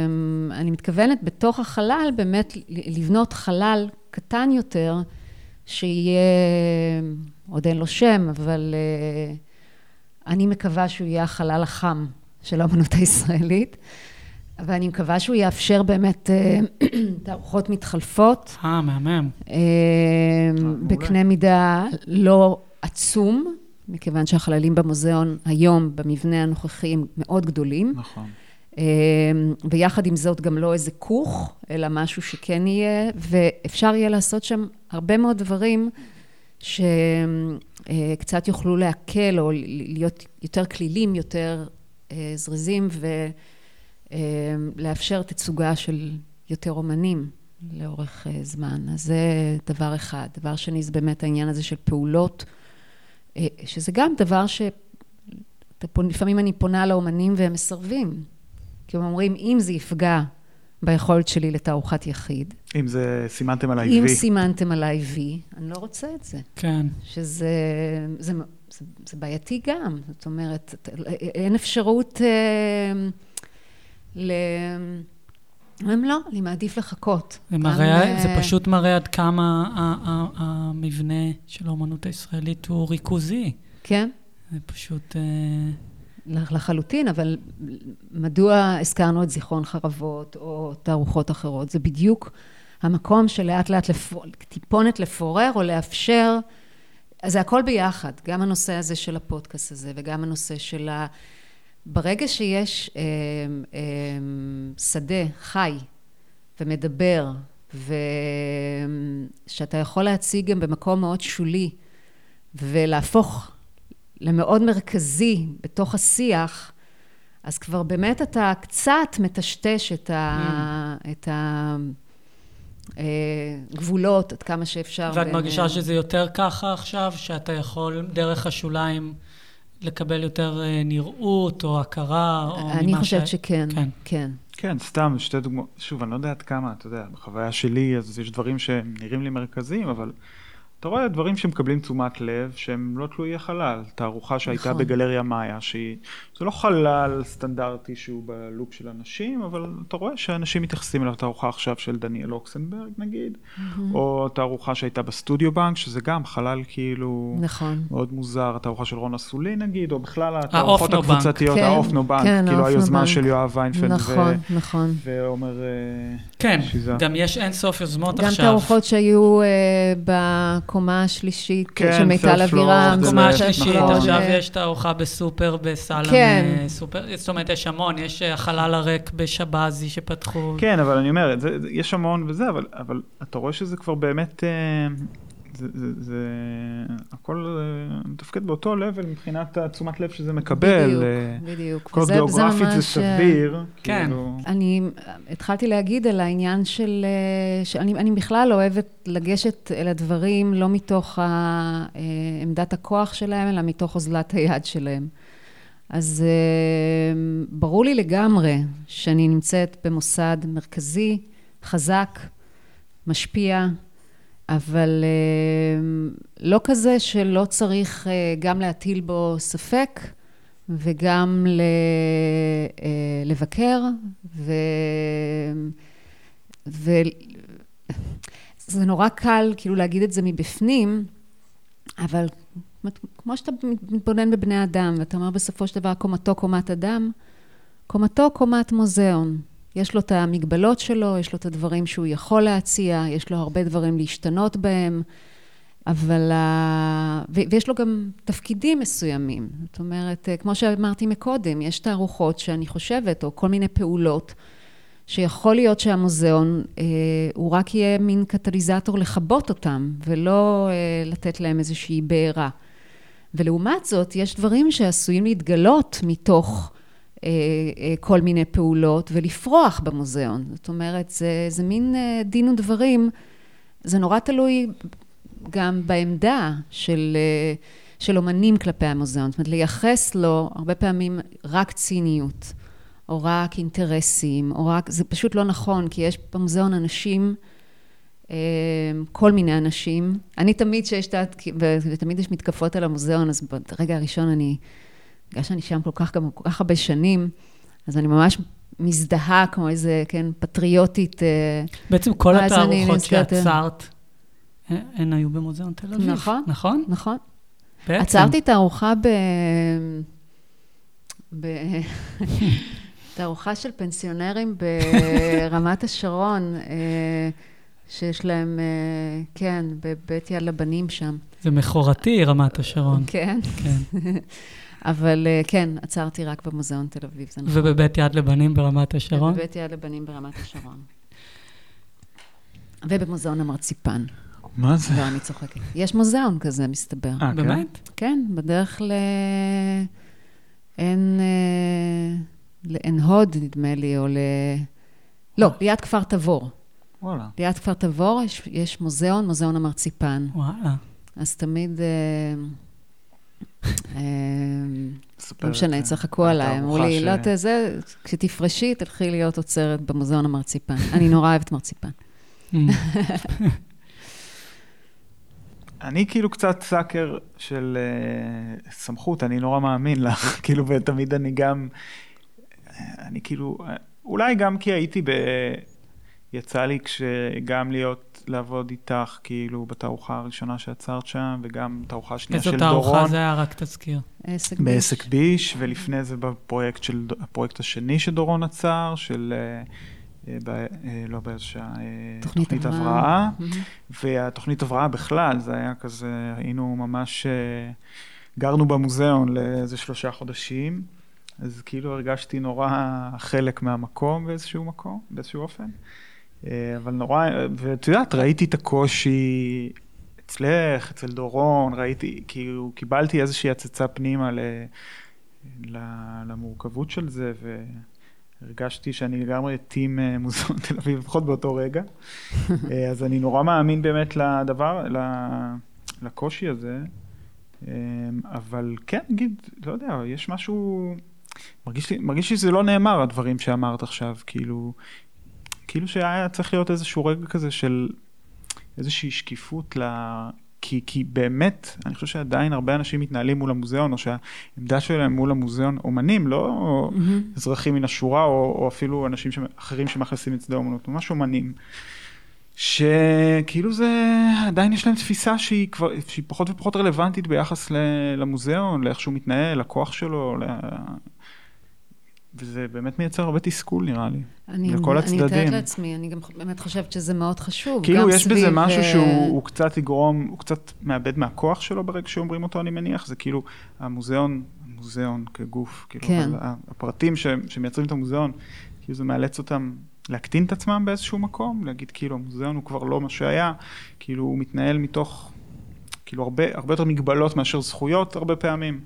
אמ, אני מתכוונת בתוך החלל באמת לבנות חלל קטן יותר, שיהיה, עוד אין לו שם, אבל אה, אני מקווה שהוא יהיה החלל החם של האמנות הישראלית. ואני מקווה שהוא יאפשר באמת אה, תערוכות מתחלפות. אה, מהמם. אה, בקנה מידה לא עצום, מכיוון שהחללים במוזיאון היום, במבנה הנוכחי, הם מאוד גדולים. נכון. אה, ויחד עם זאת גם לא איזה כוך, אלא משהו שכן יהיה, ואפשר יהיה לעשות שם הרבה מאוד דברים שקצת יוכלו להקל או להיות יותר כלילים, יותר זריזים, ו... אמ, לאפשר תצוגה של יותר אומנים לאורך אה, זמן. אז זה דבר אחד. דבר שני זה באמת העניין הזה של פעולות, אה, שזה גם דבר ש... לפעמים אני פונה לאומנים והם מסרבים. כי הם אומרים, אם זה יפגע ביכולת שלי לתערוכת יחיד. אם זה סימנתם עליי וי. אם סימנתם עליי וי, אני לא רוצה את זה. כן. שזה זה, זה, זה בעייתי גם. זאת אומרת, אין אפשרות... אה, ל... אומרים לא, אני מעדיף לחכות. זה, מראה, זה פשוט מראה עד כמה המבנה של האומנות הישראלית הוא ריכוזי. כן. זה פשוט... לחלוטין, אבל מדוע הזכרנו את זיכרון חרבות או תערוכות אחרות? זה בדיוק המקום שלאט לאט לפור, טיפונת לפורר או לאפשר, אז זה הכל ביחד, גם הנושא הזה של הפודקאסט הזה וגם הנושא של ה... ברגע שיש אה, אה, שדה חי ומדבר, ושאתה יכול להציג גם במקום מאוד שולי, ולהפוך למאוד מרכזי בתוך השיח, אז כבר באמת אתה קצת מטשטש את ה... Mm. את ה... גבולות עד כמה שאפשר. ואת בין... מרגישה שזה יותר ככה עכשיו, שאתה יכול דרך השוליים לקבל יותר אה, נראות או הכרה, או ממה ש... אני חושבת שכן, כן. כן. כן, סתם, שתי דוגמאות. שוב, אני לא יודע עד כמה, אתה יודע, בחוויה שלי, אז יש דברים שנראים לי מרכזיים, אבל אתה רואה דברים שמקבלים תשומת לב, שהם לא תלויי חלל. תערוכה שהייתה נכון. בגלריה מאיה, שהיא, זה לא חלל סטנדרטי שהוא בלוק של אנשים, אבל אתה רואה שאנשים מתייחסים אליו, תערוכה עכשיו של דניאל אוקסנברג נגיד, mm-hmm. או תערוכה שהייתה בסטודיו בנק, שזה גם חלל כאילו, נכון. מאוד מוזר, התערוכה של רון אסולין נגיד, או בכלל התערוכות הקבוצתיות, כן, האופנו בנק, כן, כאילו היוזמה בנק. של יואב ויינפלד, נכון, ו... נכון. ועומר אה, כן, שיזה. גם יש אין סוף יוזמות גם עכשיו. גם תערוכות שהיו uh, בקומה השלישית כן, של מיטל אבירם. קומה השלישית, עכשיו יש תערוכה בסופר, בסלאם, כן. סופר, זאת אומרת, יש המון, יש החלל הריק בשבזי שפתחו. כן, אבל אני אומר, זה, יש המון וזה, אבל, אבל אתה רואה שזה כבר באמת... זה, זה, זה הכל אה, מתפקד באותו לבל מבחינת התשומת לב שזה מקבל. בדיוק, אה, בדיוק. כל וזה, גיאוגרפית זה, זה סביר. כן. כאילו... אני התחלתי להגיד על העניין של... אה, שאני אני בכלל אוהבת לגשת אל הדברים לא מתוך עמדת הכוח שלהם, אלא מתוך אוזלת היד שלהם. אז ברור לי לגמרי שאני נמצאת במוסד מרכזי, חזק, משפיע, אבל אה, לא כזה שלא צריך אה, גם להטיל בו ספק וגם אה, לבקר, ו... וזה נורא קל כאילו להגיד את זה מבפנים, אבל כמו שאתה מתבונן בבני אדם, ואתה אומר בסופו של דבר קומתו קומת אדם, קומתו קומת מוזיאון. יש לו את המגבלות שלו, יש לו את הדברים שהוא יכול להציע, יש לו הרבה דברים להשתנות בהם, אבל... ויש לו גם תפקידים מסוימים. זאת אומרת, כמו שאמרתי מקודם, יש תערוכות שאני חושבת, או כל מיני פעולות, שיכול להיות שהמוזיאון אה, הוא רק יהיה מין קטליזטור לכבות אותם, ולא אה, לתת להם איזושהי בעירה. ולעומת זאת, יש דברים שעשויים להתגלות מתוך אה, אה, כל מיני פעולות ולפרוח במוזיאון. זאת אומרת, זה, זה מין אה, דין ודברים, זה נורא תלוי גם בעמדה של, של אומנים כלפי המוזיאון. זאת אומרת, לייחס לו הרבה פעמים רק ציניות, או רק אינטרסים, או רק... זה פשוט לא נכון, כי יש במוזיאון אנשים... כל מיני אנשים. אני תמיד שיש את ה... ותמיד יש מתקפות על המוזיאון, אז ברגע הראשון אני בגלל שאני שם כל כך, גם כל כך הרבה שנים, אז אני ממש מזדהה כמו איזה, כן, פטריוטית. אה, בעצם כל התערוכות שעצרת, הן היו במוזיאון תל אביב. נכון. נכון? נכון. בעצם. עצרתי תערוכה ב... ב... תערוכה של פנסיונרים ברמת השרון, אה, שיש להם, אה, כן, בבית יד לבנים שם. זה מכורתי, רמת השרון. כן. כן. אבל אה, כן, עצרתי רק במוזיאון תל אביב, זה נכון. ובבית יד לבנים ברמת השרון? ובבית יד לבנים ברמת השרון. ובמוזיאון המרציפן. מה זה? לא, אני צוחקת. יש מוזיאון כזה, מסתבר. אה, כן? באמת? כן, בדרך ל... אין... אה, לעין הוד, נדמה לי, או ל... לא, ליד כפר תבור. וואלה. ליד כפר תבור יש, יש מוזיאון, מוזיאון המרציפן. וואלה. אז תמיד... לא משנה, צחקו עליי, אמרו לי, לא, זה, כשתפרשי, תלכי להיות עוצרת במוזיאון המרציפן. אני נורא אוהבת מרציפן. Mm. אני כאילו קצת סאקר של uh, סמכות, אני נורא מאמין לך, כאילו, ותמיד אני גם, אני כאילו, אולי גם כי הייתי ב... יצא לי גם להיות, לעבוד איתך, כאילו, בתערוכה הראשונה שעצרת שם, וגם תערוכה שנייה של דורון. איזו תערוכה זה היה? רק תזכיר. עסק ביש. בעסק ביש, ולפני זה בפרויקט של, הפרויקט השני שדורון עצר, של, אה, אה, ב, אה, לא באיזה שעה, תוכנית, תוכנית הבראה. Mm-hmm. והתוכנית הבראה בכלל, זה היה כזה, היינו ממש, גרנו במוזיאון לאיזה שלושה חודשים. אז כאילו הרגשתי נורא חלק מהמקום באיזשהו מקום, באיזשהו אופן. אה, אבל נורא, ואת יודעת, ראיתי את הקושי, אצלך, אצל דורון, ראיתי, כאילו, קיבלתי איזושהי הצצה פנימה ל, ל, למורכבות של זה, והרגשתי שאני לגמרי טים אה, מוזיאון תל אביב, לפחות באותו רגע. אה, אז אני נורא מאמין באמת לדבר, לקושי הזה, אה, אבל כן, נגיד, לא יודע, יש משהו, מרגיש לי, מרגיש לי שזה לא נאמר, הדברים שאמרת עכשיו, כאילו, כאילו שהיה צריך להיות איזשהו רגע כזה של איזושהי שקיפות ל... כי, כי באמת, אני חושב שעדיין הרבה אנשים מתנהלים מול המוזיאון, או שהעמדה שלהם מול המוזיאון, אומנים, לא mm-hmm. אזרחים מן השורה, או, או אפילו אנשים ש... אחרים שמאכלסים את שדה האומנות, ממש אומנים. שכאילו זה, עדיין יש להם תפיסה שהיא כבר, שהיא פחות ופחות רלוונטית ביחס למוזיאון, לאיך שהוא מתנהל, לכוח שלו, וזה באמת מייצר הרבה תסכול נראה לי, אני, לכל אני הצדדים. אני מתארת לעצמי, אני גם באמת חושבת שזה מאוד חשוב. כאילו יש בזה משהו ו... שהוא קצת יגרום, הוא קצת מאבד מהכוח שלו ברגע שאומרים אותו, אני מניח, זה כאילו המוזיאון, המוזיאון כגוף, כאילו, כן. אבל הפרטים ש, שמייצרים את המוזיאון, כאילו זה מאלץ אותם להקטין את עצמם באיזשהו מקום, להגיד כאילו המוזיאון הוא כבר לא מה שהיה, כאילו הוא מתנהל מתוך, כאילו הרבה, הרבה יותר מגבלות מאשר זכויות הרבה פעמים.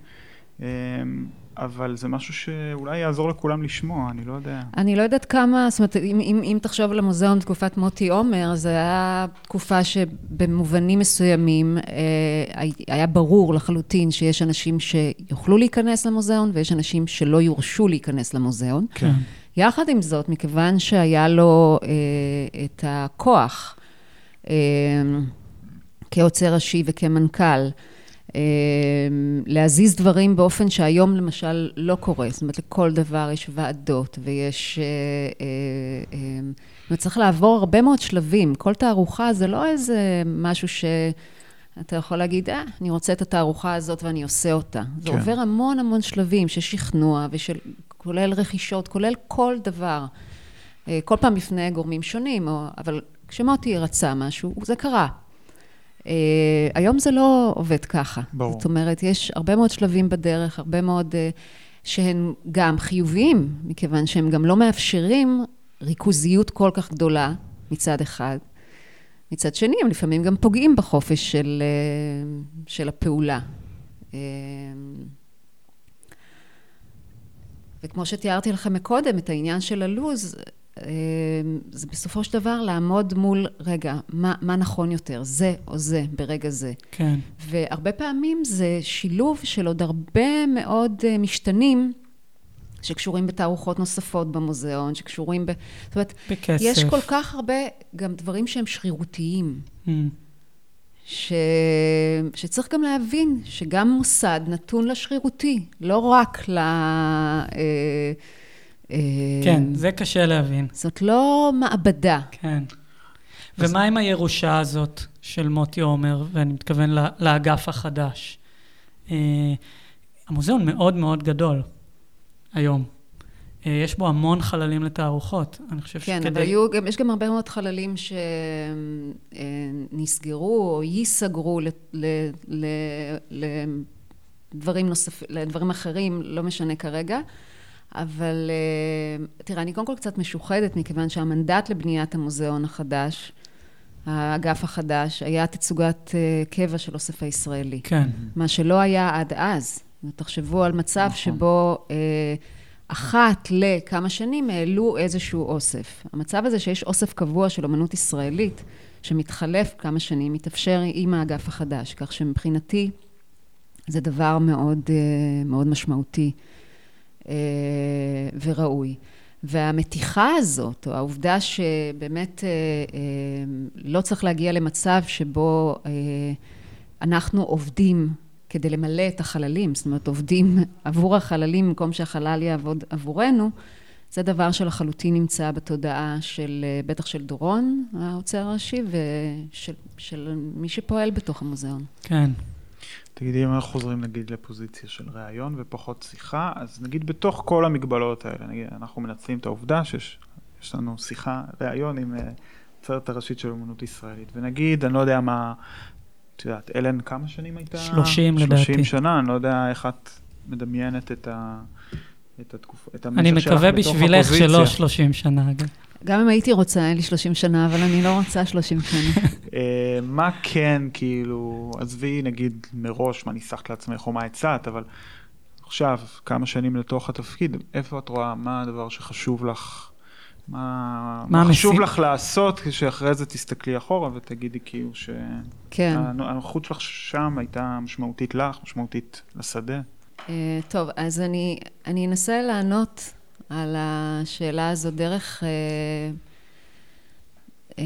אבל זה משהו שאולי יעזור לכולם לשמוע, אני לא יודע. אני לא יודעת כמה, זאת אומרת, אם, אם, אם תחשוב על המוזיאון תקופת מוטי עומר, זו הייתה תקופה שבמובנים מסוימים אה, היה ברור לחלוטין שיש אנשים שיוכלו להיכנס למוזיאון ויש אנשים שלא יורשו להיכנס למוזיאון. כן. יחד עם זאת, מכיוון שהיה לו אה, את הכוח אה, כעוצר ראשי וכמנכ"ל, אה, להזיז דברים באופן שהיום למשל לא קורה. זאת אומרת, לכל דבר יש ועדות ויש... וצריך לעבור הרבה מאוד שלבים. כל תערוכה זה לא איזה משהו שאתה יכול להגיד, אה, אני רוצה את התערוכה הזאת ואני עושה אותה. זה כן. עובר המון המון שלבים של שכנוע ושל... כולל רכישות, כולל כל דבר. כל פעם בפני גורמים שונים, או, אבל כשמוטי רצה משהו, זה קרה. Uh, היום זה לא עובד ככה. ברור. זאת אומרת, יש הרבה מאוד שלבים בדרך, הרבה מאוד uh, שהם גם חיוביים, מכיוון שהם גם לא מאפשרים ריכוזיות כל כך גדולה מצד אחד. מצד שני, הם לפעמים גם פוגעים בחופש של, uh, של הפעולה. וכמו שתיארתי לכם מקודם, את העניין של הלו"ז, זה בסופו של דבר לעמוד מול, רגע, מה, מה נכון יותר, זה או זה ברגע זה. כן. והרבה פעמים זה שילוב של עוד הרבה מאוד משתנים שקשורים בתערוכות נוספות במוזיאון, שקשורים ב... זאת אומרת, בכסף. יש כל כך הרבה גם דברים שהם שרירותיים. Mm. ש... שצריך גם להבין שגם מוסד נתון לשרירותי, לא רק ל... כן, זה קשה להבין. זאת לא מעבדה. כן. ומה עם הירושה הזאת של מוטי עומר, ואני מתכוון לאגף החדש? המוזיאון מאוד מאוד גדול היום. יש בו המון חללים לתערוכות. אני חושב כן, שכדי... אבל היו, גם, יש גם הרבה מאוד חללים שנסגרו או ייסגרו לדברים נוספים, לדברים אחרים, לא משנה כרגע. אבל תראה, אני קודם כל קצת משוחדת, מכיוון שהמנדט לבניית המוזיאון החדש, האגף החדש, היה תצוגת קבע של אוסף הישראלי. כן. מה שלא היה עד אז. תחשבו על מצב נכון. שבו אחת לכמה שנים העלו איזשהו אוסף. המצב הזה שיש אוסף קבוע של אמנות ישראלית, שמתחלף כמה שנים, מתאפשר עם האגף החדש, כך שמבחינתי זה דבר מאוד, מאוד משמעותי. וראוי. והמתיחה הזאת, או העובדה שבאמת לא צריך להגיע למצב שבו אנחנו עובדים כדי למלא את החללים, זאת אומרת, עובדים עבור החללים במקום שהחלל יעבוד עבורנו, זה דבר שלחלוטין נמצא בתודעה של, בטח של דורון, האוצר הראשי, ושל של מי שפועל בתוך המוזיאון. כן. תגידי, אם אנחנו חוזרים נגיד לפוזיציה של ראיון ופחות שיחה, אז נגיד בתוך כל המגבלות האלה, נגיד אנחנו מנצלים את העובדה שיש לנו שיחה, ראיון עם הצוות הראשית של אומנות ישראלית, ונגיד, אני לא יודע מה, את יודעת, אלן כמה שנים הייתה? 30 לדעתי. 30 שנה, אני לא יודע איך את מדמיינת את ה... את התקופה, את המשך שלך בתוך הפוזיציה. אני מקווה בשבילך שלא 30 שנה, אגב. גם אם הייתי רוצה, אין לי 30 שנה, אבל אני לא רוצה 30 שנה. אה, מה כן, כאילו, עזבי נגיד מראש מה ניסחת לעצמך או מה הצעת, אבל עכשיו, כמה שנים לתוך התפקיד, איפה את רואה, מה הדבר שחשוב לך, מה, מה חשוב לך לעשות, כשאחרי זה תסתכלי אחורה ותגידי כאילו כן. שהנוכחות שלך שם הייתה משמעותית לך, משמעותית לשדה. אה, טוב, אז אני, אני אנסה לענות על השאלה הזו דרך, אה, אה,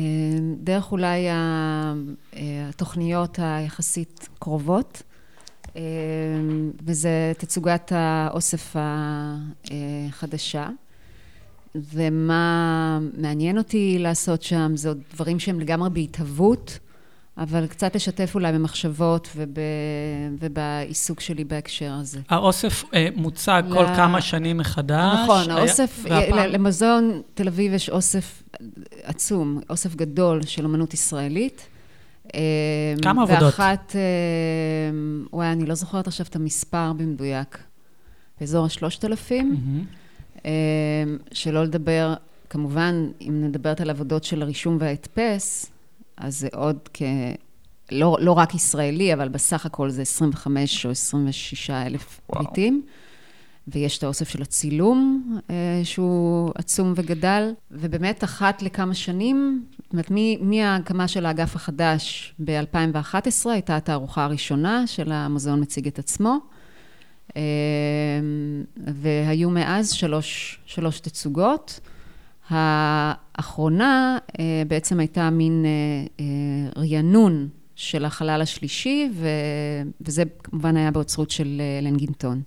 דרך אולי אה, התוכניות היחסית קרובות, וזה תצוגת האוסף החדשה. ומה מעניין אותי לעשות שם, זה עוד דברים שהם לגמרי בהתהוות, אבל קצת לשתף אולי במחשבות וב... ובעיסוק שלי בהקשר הזה. האוסף אה, מוצג כל ל- כמה שנים מחדש. נכון, היה- האוסף, והפעם- ל- למוזיאון תל אביב יש אוסף עצום, אוסף גדול של אמנות ישראלית. כמה עבודות? ואחת, אה, וואי, אני לא זוכרת עכשיו את המספר במדויק, באזור השלושת אלפים. מהמם. אה, שלא לדבר, כמובן, אם נדברת על עבודות של הרישום וההדפס, אז זה עוד כ... לא, לא רק ישראלי, אבל בסך הכל זה 25 או 26 אלף וואו. פריטים. ויש את האוסף של הצילום, אה, שהוא עצום וגדל, ובאמת אחת לכמה שנים, זאת אומרת, מההקמה של האגף החדש ב-2011, הייתה התערוכה הראשונה של המוזיאון מציג את עצמו. אה, והיו מאז שלוש, שלוש תצוגות. האחרונה אה, בעצם הייתה מין אה, אה, רענון של החלל השלישי, וזה כמובן היה באוצרות של לנגינטון.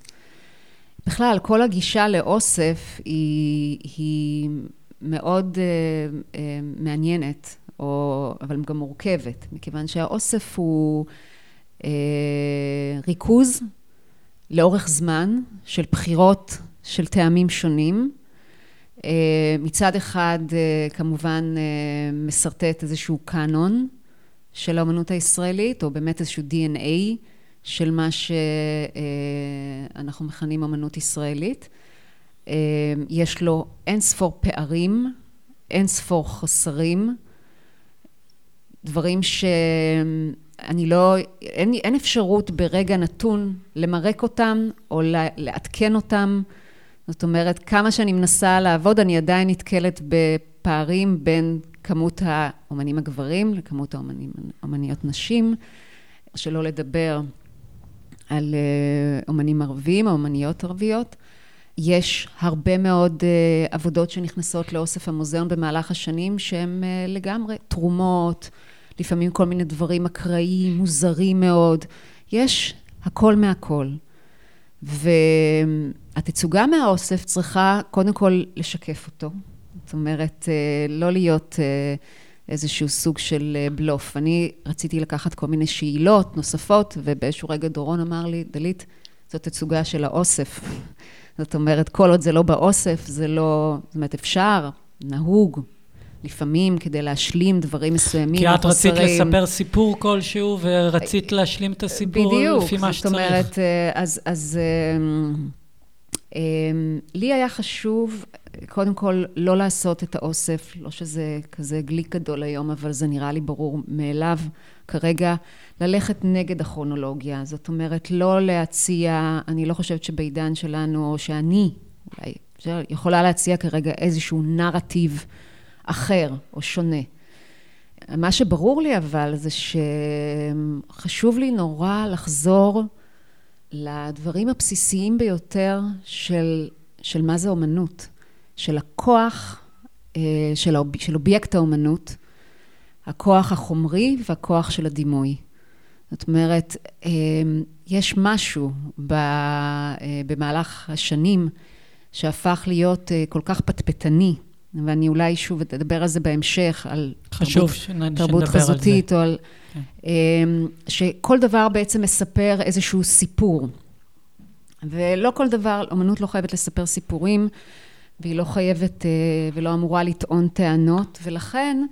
בכלל, כל הגישה לאוסף היא, היא מאוד מעניינת, או, אבל גם מורכבת, מכיוון שהאוסף הוא ריכוז לאורך זמן של בחירות של טעמים שונים. אה, מצד אחד, אה, כמובן, אה, משרטט איזשהו קאנון של האמנות הישראלית, או באמת איזשהו DNA של מה שאנחנו מכנים אמנות ישראלית. יש לו אין ספור פערים, אין ספור חסרים, דברים שאני לא, אין, אין אפשרות ברגע נתון למרק אותם או לעדכן אותם. זאת אומרת, כמה שאני מנסה לעבוד, אני עדיין נתקלת בפערים בין כמות האומנים הגברים לכמות האומניות נשים, שלא לדבר על אה, אומנים ערבים או אומניות ערביות. יש הרבה מאוד אה, עבודות שנכנסות לאוסף המוזיאון במהלך השנים שהן אה, לגמרי תרומות, לפעמים כל מיני דברים אקראיים, מוזרים מאוד. יש הכל מהכל. והתצוגה מהאוסף צריכה קודם כל לשקף אותו. זאת אומרת, אה, לא להיות אה, איזשהו סוג של אה, בלוף. אני רציתי לקחת כל מיני שאלות נוספות, ובאיזשהו רגע דורון אמר לי, דלית, זאת תצוגה של האוסף. זאת אומרת, כל עוד זה לא באוסף, זה לא... זאת אומרת, אפשר, נהוג, לפעמים כדי להשלים דברים מסוימים כי את רצית חסרים. לספר סיפור כלשהו, ורצית להשלים את הסיפור בדיוק, לפי מה זאת שצריך. אומרת, אה, אז, אז אמ, אמ, לי היה חשוב, קודם כל, לא לעשות את האוסף, לא שזה כזה גליק גדול היום, אבל זה נראה לי ברור מאליו כרגע, ללכת נגד הכרונולוגיה. זאת אומרת, לא להציע, אני לא חושבת שבעידן שלנו, או שאני, אולי, יכולה להציע כרגע איזשהו נרטיב אחר או שונה. מה שברור לי אבל זה שחשוב לי נורא לחזור לדברים הבסיסיים ביותר של, של מה זה אומנות, של הכוח אה, של, האוב, של אובייקט האומנות, הכוח החומרי והכוח של הדימוי. זאת אומרת, אה, יש משהו אה, במהלך השנים שהפך להיות כל כך פטפטני, ואני אולי שוב אדבר על זה בהמשך, על חשוב תרבות, שנ- תרבות שנדבר על. חזותית, או על... כן. אמ, שכל דבר בעצם מספר איזשהו סיפור. ולא כל דבר, אומנות לא חייבת לספר סיפורים, והיא לא חייבת אה, ולא אמורה לטעון טענות, ולכן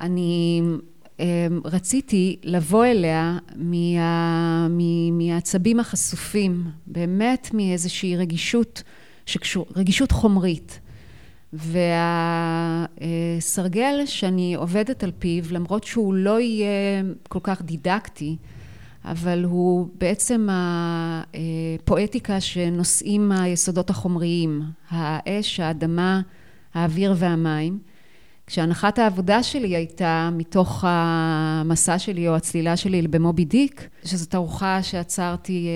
אני אמ, רציתי לבוא אליה מה, מ- מהעצבים החשופים, באמת מאיזושהי רגישות, שקשור, רגישות חומרית. והסרגל שאני עובדת על פיו, למרות שהוא לא יהיה כל כך דידקטי, אבל הוא בעצם הפואטיקה שנושאים היסודות החומריים, האש, האדמה, האוויר והמים. כשהנחת העבודה שלי הייתה מתוך המסע שלי או הצלילה שלי במובי דיק, שזו תערוכה שעצרתי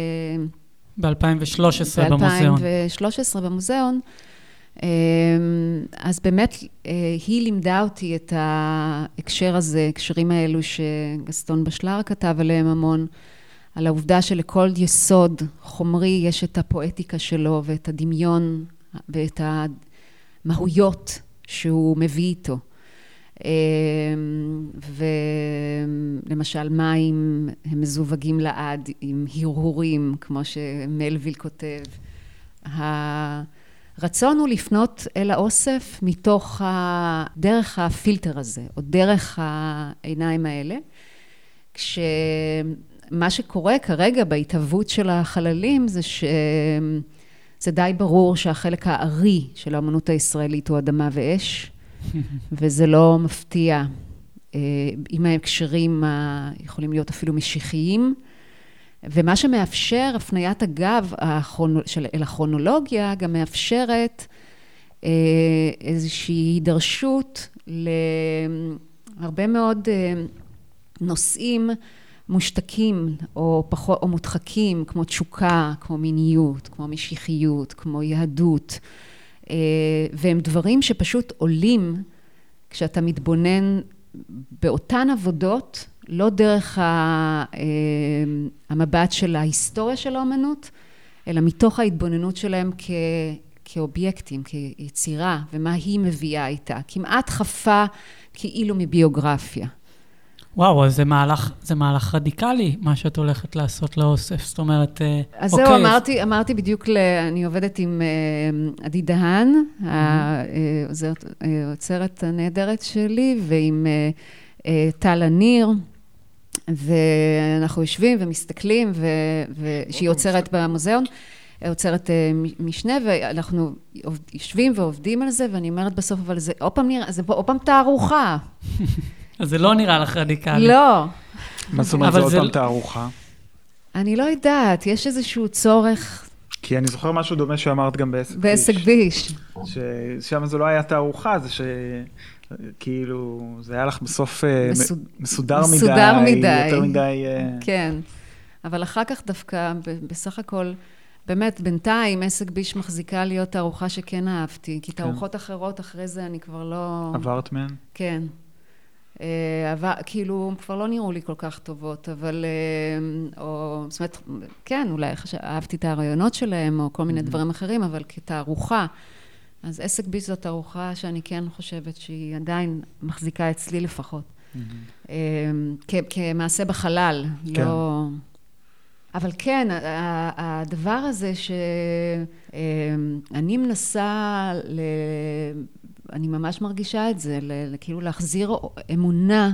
ב-2013 במוזיאון. ב-2013 במוזיאון. אז באמת היא לימדה אותי את ההקשר הזה, הקשרים האלו שגסטון בשלר כתב עליהם המון, על העובדה שלכל יסוד חומרי יש את הפואטיקה שלו ואת הדמיון ואת המהויות שהוא מביא איתו. ולמשל מים הם מזווגים לעד עם הרהורים, כמו שמלוויל כותב. הרצון הוא לפנות אל האוסף מתוך דרך הפילטר הזה, או דרך העיניים האלה, כשמה שקורה כרגע בהתהוות של החללים זה שזה די ברור שהחלק הארי של האמנות הישראלית הוא אדמה ואש. וזה לא מפתיע. אם ההקשרים יכולים להיות אפילו משיחיים. ומה שמאפשר הפניית הגב אל הכרונולוגיה, גם מאפשרת איזושהי הידרשות להרבה מאוד נושאים מושתקים או, פחות, או מודחקים, כמו תשוקה, כמו מיניות, כמו משיחיות, כמו יהדות. והם דברים שפשוט עולים כשאתה מתבונן באותן עבודות, לא דרך המבט של ההיסטוריה של האומנות, אלא מתוך ההתבוננות שלהם כ... כאובייקטים, כיצירה, ומה היא מביאה איתה. כמעט חפה כאילו מביוגרפיה. וואו, אז זה מהלך, זה מהלך רדיקלי, מה שאת הולכת לעשות לאוסף. זאת אומרת, אה, אז אוקיי. זהו, אמרתי, אמרתי בדיוק, ל, אני עובדת עם uh, עדי דהן, mm-hmm. האוצרת הנהדרת שלי, ועם טל הניר, ואנחנו יושבים ומסתכלים, ו, ושהיא עוצרת במוזיאון. עוצרת משנה, ואנחנו יושבים ועובדים על זה, ואני אומרת בסוף, אבל זה עוד פעם נראה, זה עוד פעם תערוכה. אז זה לא נראה לך רדיקלי. לא. מה זאת אומרת, זה עוד פעם תערוכה? אני לא יודעת, יש איזשהו צורך... כי אני זוכר משהו דומה שאמרת גם בעסק ביש. בעסק ביש. ששם זה לא היה תערוכה, זה ש... כאילו, זה היה לך בסוף אה, מסודר מדי. מסודר מדי. יותר מדי... אה, כן. אבל אחר כך דווקא, בסך הכל, באמת, בינתיים עסק ביש מחזיקה להיות תערוכה שכן אהבתי, כי כן. תערוכות אחרות אחרי זה אני כבר לא... עברת מהן? כן. אה, אבל כאילו, כבר לא נראו לי כל כך טובות, אבל, או, זאת אומרת, כן, אולי אהבתי את הרעיונות שלהם, או כל מיני mm-hmm. דברים אחרים, אבל כתערוכה, אז עסק ביס זאת תערוכה שאני כן חושבת שהיא עדיין מחזיקה אצלי לפחות. Mm-hmm. כמעשה בחלל, כן. לא... אבל כן, הדבר הזה שאני מנסה אני ממש מרגישה את זה, כאילו להחזיר אמונה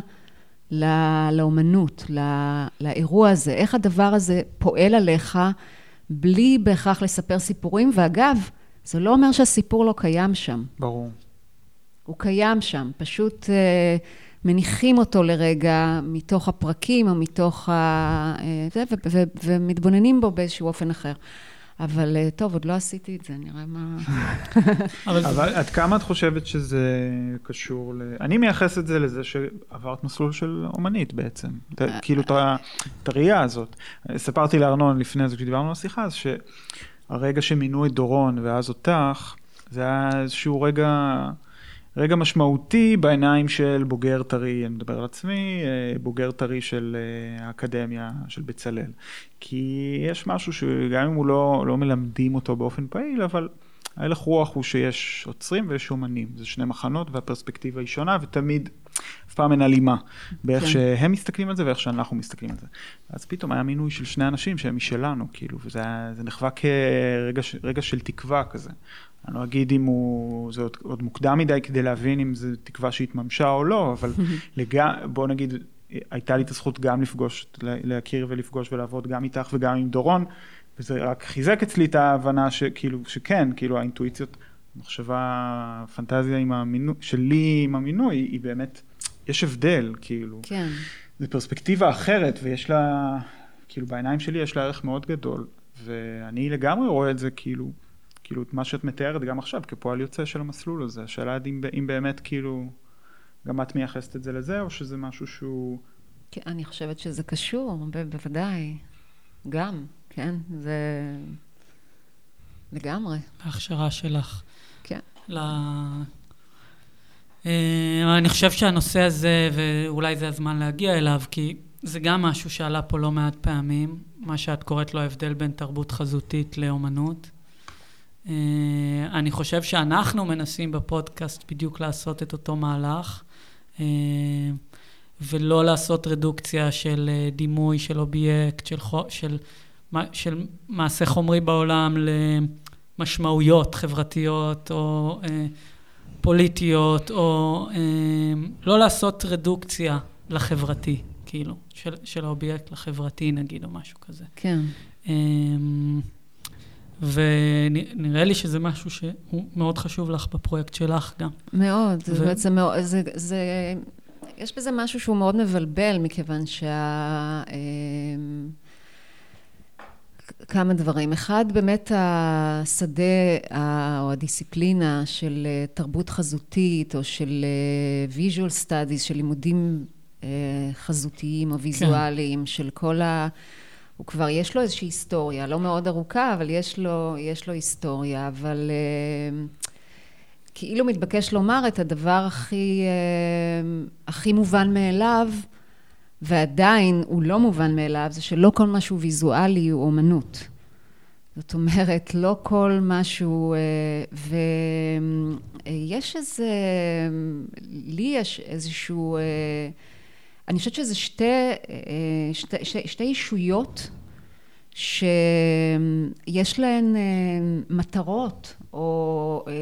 לאומנות, לאירוע הזה, איך הדבר הזה פועל עליך בלי בהכרח לספר סיפורים, ואגב, זה לא אומר שהסיפור לא קיים שם. ברור. הוא קיים שם, פשוט אה, מניחים אותו לרגע מתוך הפרקים או מתוך ה... אה, ומתבוננים בו באיזשהו אופן אחר. אבל אה, טוב, עוד לא עשיתי את זה, נראה מה... אבל עד כמה את חושבת שזה קשור ל... אני מייחס את זה לזה שעברת מסלול של אומנית בעצם, אה, כאילו את הראייה הזאת. סיפרתי לארנון לפני זה, כשדיברנו על השיחה, אז שהרגע שמינו את דורון ואז אותך, זה היה איזשהו רגע... רגע משמעותי בעיניים של בוגר טרי, אני מדבר על עצמי, אה, בוגר טרי של אה, האקדמיה של בצלאל. כי יש משהו שגם אם הוא לא, לא מלמדים אותו באופן פעיל, אבל ההלך רוח הוא שיש עוצרים ויש אומנים. זה שני מחנות והפרספקטיבה היא שונה, ותמיד, אף פעם אין הלימה באיך כן. שהם מסתכלים על זה ואיך שאנחנו מסתכלים על זה. אז פתאום היה מינוי של שני אנשים שהם משלנו, כאילו, וזה נחווה כרגע של תקווה כזה. אני לא אגיד אם הוא, זה עוד, עוד מוקדם מדי כדי להבין אם זו תקווה שהתממשה או לא, אבל לג... בוא נגיד, הייתה לי את הזכות גם לפגוש, להכיר ולפגוש ולעבוד גם איתך וגם עם דורון, וזה רק חיזק אצלי את ההבנה שכאילו, שכן, כאילו האינטואיציות המחשבה, הפנטזיה עם המינוי, שלי עם המינוי, היא באמת, יש הבדל, כאילו. כן. זו פרספקטיבה אחרת, ויש לה, כאילו בעיניים שלי יש לה ערך מאוד גדול, ואני לגמרי רואה את זה כאילו, כאילו את מה שאת מתארת גם עכשיו, כפועל יוצא של המסלול הזה. השאלה אם, אם באמת כאילו, גם את מייחסת את זה לזה, או שזה משהו שהוא... כן, אני חושבת שזה קשור, ב- בוודאי. גם, כן, זה לגמרי. ההכשרה שלך. ל... אה, אני חושב שהנושא הזה, ואולי זה הזמן להגיע אליו, כי זה גם משהו שעלה פה לא מעט פעמים, מה שאת קוראת לו ההבדל בין תרבות חזותית לאומנות. אה, אני חושב שאנחנו מנסים בפודקאסט בדיוק לעשות את אותו מהלך, אה, ולא לעשות רדוקציה של דימוי, של אובייקט, של, של, של מעשה חומרי בעולם למשמעויות חברתיות או פוליטיות, או לא לעשות רדוקציה לחברתי. כאילו, של, של האובייקט לחברתי נגיד, או משהו כזה. כן. ונראה לי שזה משהו שהוא מאוד חשוב לך בפרויקט שלך גם. מאוד, ו... זה בעצם מאוד, זה, זה, יש בזה משהו שהוא מאוד מבלבל, מכיוון שה... כמה דברים. אחד, באמת השדה או הדיסציפלינה של תרבות חזותית, או של visual studies, של לימודים חזותיים או ויזואליים, כן. של כל ה... הוא כבר, יש לו איזושהי היסטוריה, לא מאוד ארוכה, אבל יש לו, יש לו היסטוריה, אבל כאילו מתבקש לומר את הדבר הכי, הכי מובן מאליו, ועדיין הוא לא מובן מאליו, זה שלא כל מה שהוא ויזואלי הוא אומנות. זאת אומרת, לא כל משהו, uh, ויש איזה, לי יש איזשהו... Uh, אני חושבת שזה שתי, אה, שתי, שתי, שתי ישויות שיש להן אה, מטרות או אה,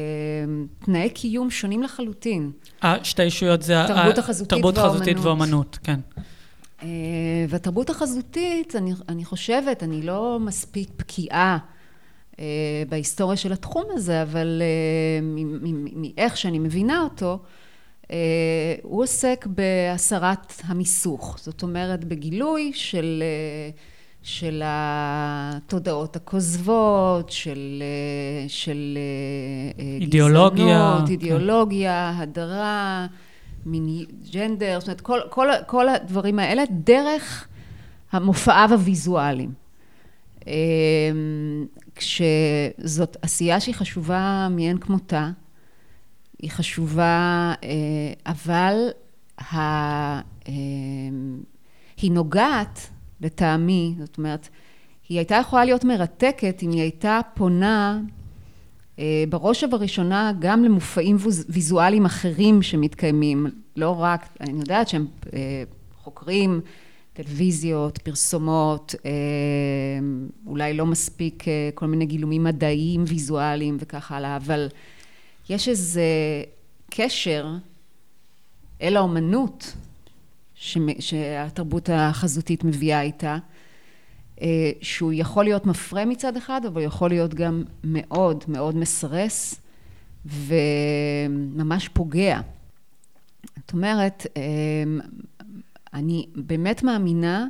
תנאי קיום שונים לחלוטין. שתי ישויות זה תרבות החזותית תרבות חזותית ואומנות, כן. והתרבות החזותית, אני, אני חושבת, אני לא מספיק בקיאה בהיסטוריה של התחום הזה, אבל מאיך שאני מבינה אותו, אה, הוא עוסק בהסרת המיסוך, זאת אומרת בגילוי של, אה, של התודעות הכוזבות, של, אה, של אידיאולוגיה, גזענות, אידיאולוגיה, כן. הדרה, מיני, ג'נדר, זאת אומרת כל, כל, כל הדברים האלה דרך המופעיו הוויזואליים. כשזאת עשייה שהיא חשובה מאין כמותה, היא חשובה, אה, אבל ה... אה, היא נוגעת לטעמי, זאת אומרת, היא הייתה יכולה להיות מרתקת אם היא הייתה פונה בראש ובראשונה גם למופעים ויזואליים אחרים שמתקיימים, לא רק, אני יודעת שהם חוקרים טלוויזיות, פרסומות, אולי לא מספיק כל מיני גילומים מדעיים ויזואליים וכך הלאה, אבל יש איזה קשר אל האומנות שהתרבות החזותית מביאה איתה, אה, שהוא יכול להיות מפרה מצד אחד, אבל יכול להיות גם מאוד מאוד מסרס וממש פוגע. זאת אומרת, אה, אני באמת מאמינה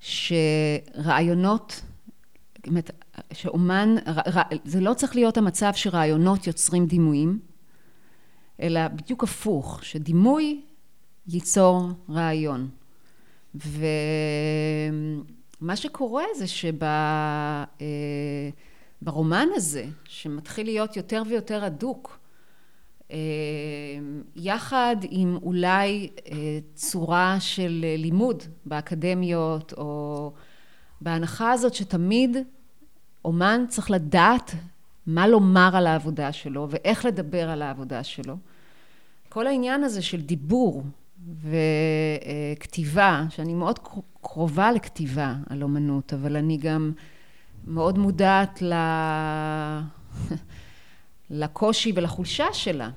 שרעיונות, באמת, שאומן, זה לא צריך להיות המצב שרעיונות יוצרים דימויים, אלא בדיוק הפוך, שדימוי ייצור רעיון. ומה שקורה זה שברומן אה, הזה, שמתחיל להיות יותר ויותר הדוק, אה, יחד עם אולי אה, צורה של לימוד באקדמיות, או בהנחה הזאת שתמיד אומן צריך לדעת מה לומר על העבודה שלו ואיך לדבר על העבודה שלו. כל העניין הזה של דיבור וכתיבה, שאני מאוד קרובה לכתיבה על אומנות, אבל אני גם מאוד מודעת ל... לקושי ולחולשה שלה.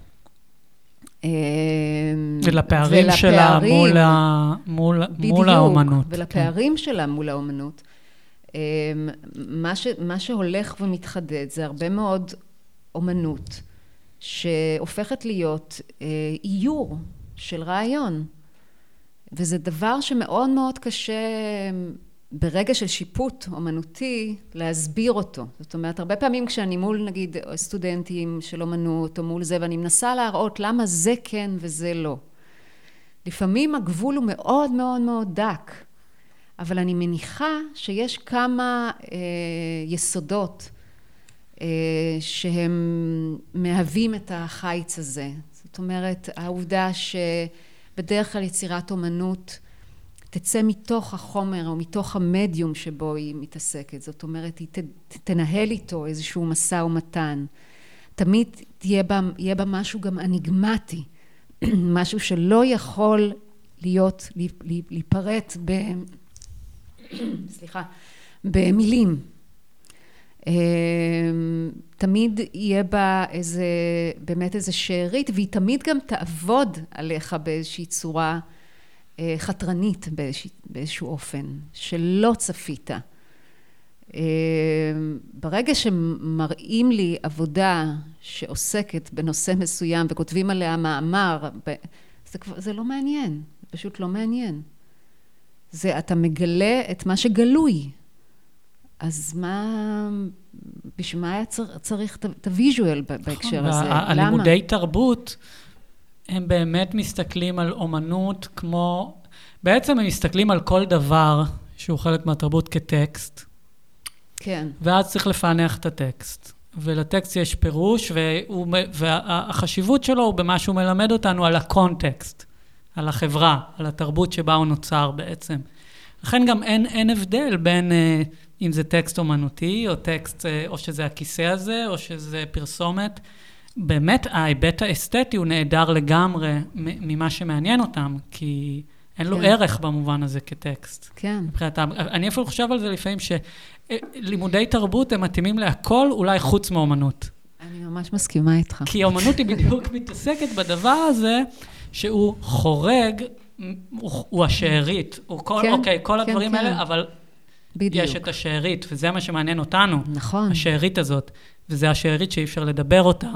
ולפערים, ולפערים שלה מול, ה... מול, מול האומנות. בדיוק, ולפערים כן. שלה מול האומנות. מה, ש, מה שהולך ומתחדד זה הרבה מאוד אומנות שהופכת להיות אה, איור של רעיון. וזה דבר שמאוד מאוד קשה ברגע של שיפוט אומנותי להסביר אותו. זאת אומרת, הרבה פעמים כשאני מול נגיד סטודנטים של אומנות או מול זה, ואני מנסה להראות למה זה כן וזה לא. לפעמים הגבול הוא מאוד מאוד מאוד דק, אבל אני מניחה שיש כמה אה, יסודות אה, שהם מהווים את החיץ הזה. זאת אומרת, העובדה שבדרך כלל יצירת אומנות תצא מתוך החומר או מתוך המדיום שבו היא מתעסקת. זאת אומרת, היא תנהל איתו איזשהו משא ומתן. תמיד תהיה בה, יהיה בה משהו גם אניגמטי, משהו שלא יכול להיות, להיפרט ב... סליחה, במילים. אמ, תמיד יהיה בה איזה, באמת איזה שארית, והיא תמיד גם תעבוד עליך באיזושהי צורה אה, חתרנית באיזשה, באיזשהו אופן, שלא צפית. אמ, ברגע שמראים לי עבודה שעוסקת בנושא מסוים וכותבים עליה מאמר, זה, כבר, זה לא מעניין, זה פשוט לא מעניין. זה אתה מגלה את מה שגלוי. אז מה, בשביל מה היה צריך את הוויז'ואל בהקשר הזה? למה? הלימודי תרבות, הם באמת מסתכלים על אומנות כמו, בעצם הם מסתכלים על כל דבר שהוא חלק מהתרבות כטקסט. כן. ואז צריך לפענח את הטקסט. ולטקסט יש פירוש, והוא, והחשיבות שלו הוא במה שהוא מלמד אותנו על הקונטקסט, על החברה, על התרבות שבה הוא נוצר בעצם. לכן גם אין, אין הבדל בין אה, אם זה טקסט אומנותי, או טקסט, אה, או שזה הכיסא הזה, או שזה פרסומת. באמת, ההיבט האסתטי הוא נהדר לגמרי ממה שמעניין אותם, כי אין לו כן. ערך במובן הזה כטקסט. כן. מבחינתם. אני אפילו חושב על זה לפעמים, שלימודי תרבות הם מתאימים להכל, אולי חוץ מאומנות. אני ממש מסכימה איתך. כי אומנות היא בדיוק מתעסקת בדבר הזה, שהוא חורג, הוא, הוא השארית. הוא כל, כן, אוקיי, כל כן, הדברים כן. האלה, אבל בדיוק. יש את השארית, וזה מה שמעניין אותנו. נכון. השארית הזאת. וזה השארית שאי אפשר לדבר אותה,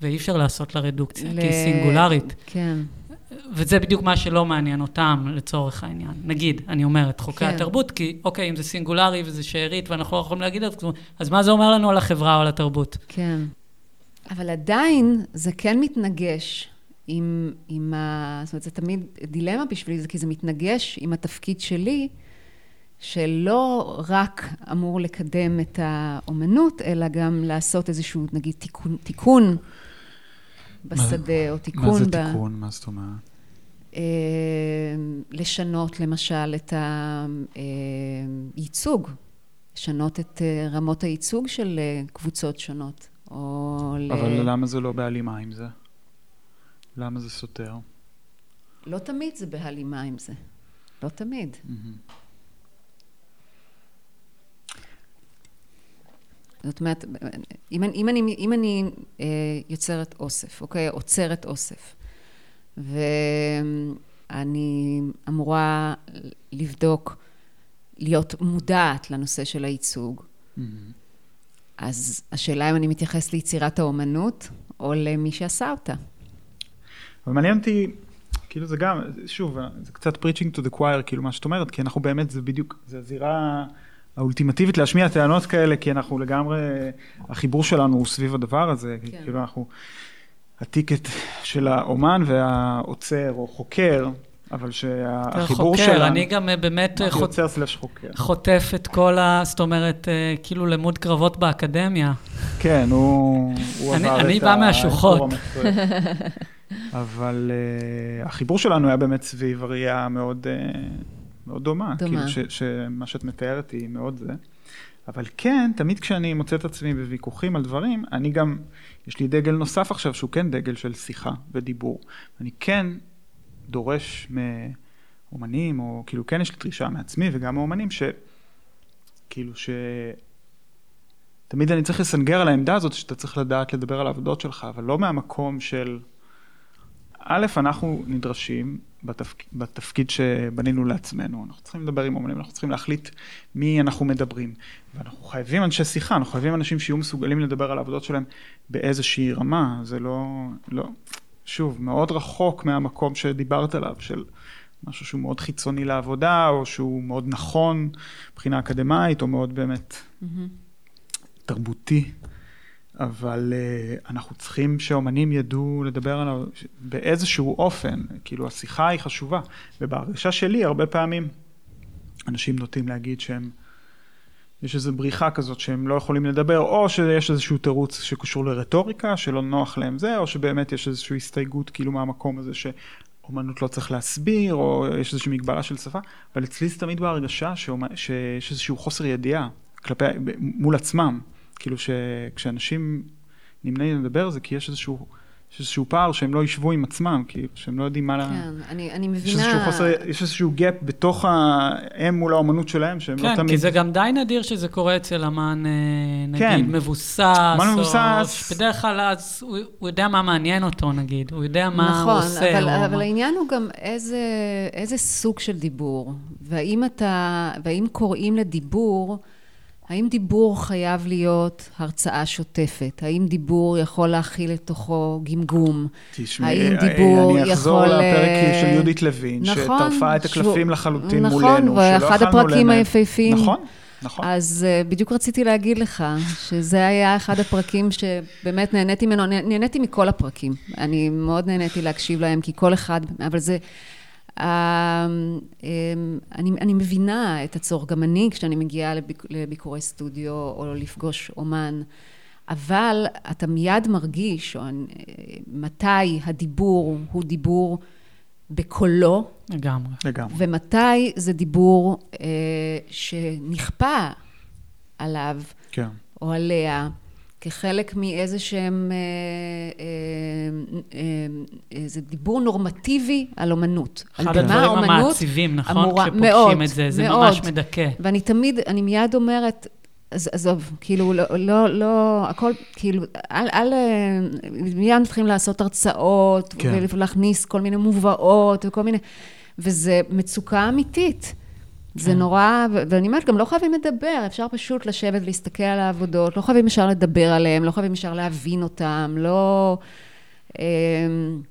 ואי אפשר לעשות לה רדוקציה, ל... כי היא סינגולרית. כן. וזה בדיוק מה שלא מעניין אותם, לצורך העניין. נגיד, אני אומרת, חוקי כן. התרבות, כי אוקיי, אם זה סינגולרי וזה שארית, ואנחנו לא יכולים להגיד את זה, אז מה זה אומר לנו על החברה או על התרבות? כן. אבל עדיין זה כן מתנגש עם, עם ה... זאת אומרת, זה תמיד דילמה בשבילי, כי זה מתנגש עם התפקיד שלי, שלא רק אמור לקדם את האומנות, אלא גם לעשות איזשהו, נגיד, תיקון, תיקון בשדה, או תיקון... מה זה ב... תיקון? מה זאת אומרת? אה, לשנות למשל את הייצוג, לשנות את אה, רמות הייצוג של אה, קבוצות שונות, או אבל ל... למה זה לא בהלימה עם זה? למה זה סותר? לא תמיד זה בהלימה עם זה. לא תמיד. Mm-hmm. זאת אומרת, אם, אם אני, אם אני אה, יוצרת אוסף, אוקיי? עוצרת אוסף, ואני אמורה לבדוק, להיות מודעת לנושא של הייצוג, mm-hmm. אז השאלה אם אני מתייחס ליצירת האומנות, או למי שעשה אותה. אבל מעניין אותי, כאילו זה גם, שוב, זה קצת preaching to the choir, כאילו מה שאת אומרת, כי אנחנו באמת, זה בדיוק, זה הזירה... האולטימטיבית להשמיע טענות כאלה, כי אנחנו לגמרי, החיבור שלנו הוא סביב הדבר הזה, כן. כאילו אנחנו, הטיקט של האומן והעוצר או חוקר, אבל שהחיבור חוקר, שלנו... אני גם אה, באמת. יוצר סלש חוקר. חוטף את כל ה... זאת אומרת, אה, כאילו לימוד קרבות באקדמיה. כן, הוא, הוא אני, עבר אני את ה... אני בא מהשוחות. אבל uh, החיבור שלנו היה באמת סביב הראייה מאוד... Uh, מאוד דומה. דומה. כאילו ש, שמה שאת מתארת היא מאוד זה. אבל כן, תמיד כשאני מוצא את עצמי בוויכוחים על דברים, אני גם, יש לי דגל נוסף עכשיו שהוא כן דגל של שיחה ודיבור. אני כן דורש מאומנים, או כאילו כן יש לי דרישה מעצמי וגם מאומנים, ש... כאילו ש... תמיד אני צריך לסנגר על העמדה הזאת שאתה צריך לדעת לדבר על העבודות שלך, אבל לא מהמקום של... א', אנחנו נדרשים בתפק, בתפקיד שבנינו לעצמנו. אנחנו צריכים לדבר עם אומנים, אנחנו צריכים להחליט מי אנחנו מדברים. ואנחנו חייבים אנשי שיחה, אנחנו חייבים אנשים שיהיו מסוגלים לדבר על העבודות שלהם באיזושהי רמה. זה לא, לא, שוב, מאוד רחוק מהמקום שדיברת עליו, של משהו שהוא מאוד חיצוני לעבודה, או שהוא מאוד נכון מבחינה אקדמית, או מאוד באמת mm-hmm. תרבותי. אבל uh, אנחנו צריכים שאומנים ידעו לדבר עליו באיזשהו אופן, כאילו השיחה היא חשובה. ובהרגשה שלי, הרבה פעמים אנשים נוטים להגיד שהם, יש איזו בריחה כזאת שהם לא יכולים לדבר, או שיש איזשהו תירוץ שקשור לרטוריקה, שלא נוח להם זה, או שבאמת יש איזושהי הסתייגות כאילו מהמקום הזה שאומנות לא צריך להסביר, או יש איזושהי מגבלה של שפה, אבל אצלי זה תמיד בהרגשה שיש איזשהו חוסר ידיעה כלפי, מול עצמם. כאילו שכשאנשים נמנעים לדבר זה כי יש איזשהו, יש איזשהו פער שהם לא ישבו עם עצמם, כאילו, שהם לא יודעים מה... כן, לה... אני, אני מבינה... יש איזשהו חוסר, יש איזשהו gap בתוך הם מול האומנות שלהם, שהם כן, לא תמיד... כן, כי זה גם די נדיר שזה קורה אצל אמן, אה, נגיד, כן. מבוסס. אמן מבוסס. או בדרך כלל אז הוא, הוא יודע מה מעניין אותו, נגיד, הוא יודע מה נכון, הוא עושה. נכון, אבל, אבל מה... העניין הוא גם איזה, איזה סוג של דיבור, והאם אתה, והאם קוראים לדיבור... האם דיבור חייב להיות הרצאה שוטפת? האם דיבור יכול להכיל לתוכו גמגום? תשמעי, האם דיבור אני אחזור יכול... לפרק של יהודית לוין, נכון, שטרפה את הקלפים שהוא... לחלוטין נכון, מולנו, שלא יכלנו נכון, ואחד הפרקים היפהפיים. נכון. נכון. אז uh, בדיוק רציתי להגיד לך, שזה היה אחד הפרקים שבאמת נהניתי ממנו, נהניתי מכל הפרקים. אני מאוד נהניתי להקשיב להם, כי כל אחד, אבל זה... אמ, אמ, אני, אני מבינה את הצורך, גם אני כשאני מגיעה לביק, לביקורי סטודיו או לפגוש אומן, אבל אתה מיד מרגיש או, מתי הדיבור הוא דיבור בקולו. לגמרי. לגמרי. ומתי זה דיבור אה, שנכפה עליו, כן. או עליה, כחלק מאיזה שהם, אה, אה, איזה דיבור נורמטיבי על אומנות. אחד הדברים המעציבים, נכון? אמורה, כשפוגשים מאוד, את זה, זה מאוד. ממש מדכא. ואני תמיד, אני מיד אומרת, עזוב, כאילו, לא, לא, לא, הכל, כאילו, אל, אל, מיד מתחילים לעשות הרצאות, כן. ולהכניס כל מיני מובאות וכל מיני, וזה מצוקה אמיתית. זה כן. נורא, ואני אומרת, גם לא חייבים לדבר, אפשר פשוט לשבת ולהסתכל על העבודות, לא חייבים ישר לדבר עליהן, לא חייבים ישר להבין אותן, לא... אמ,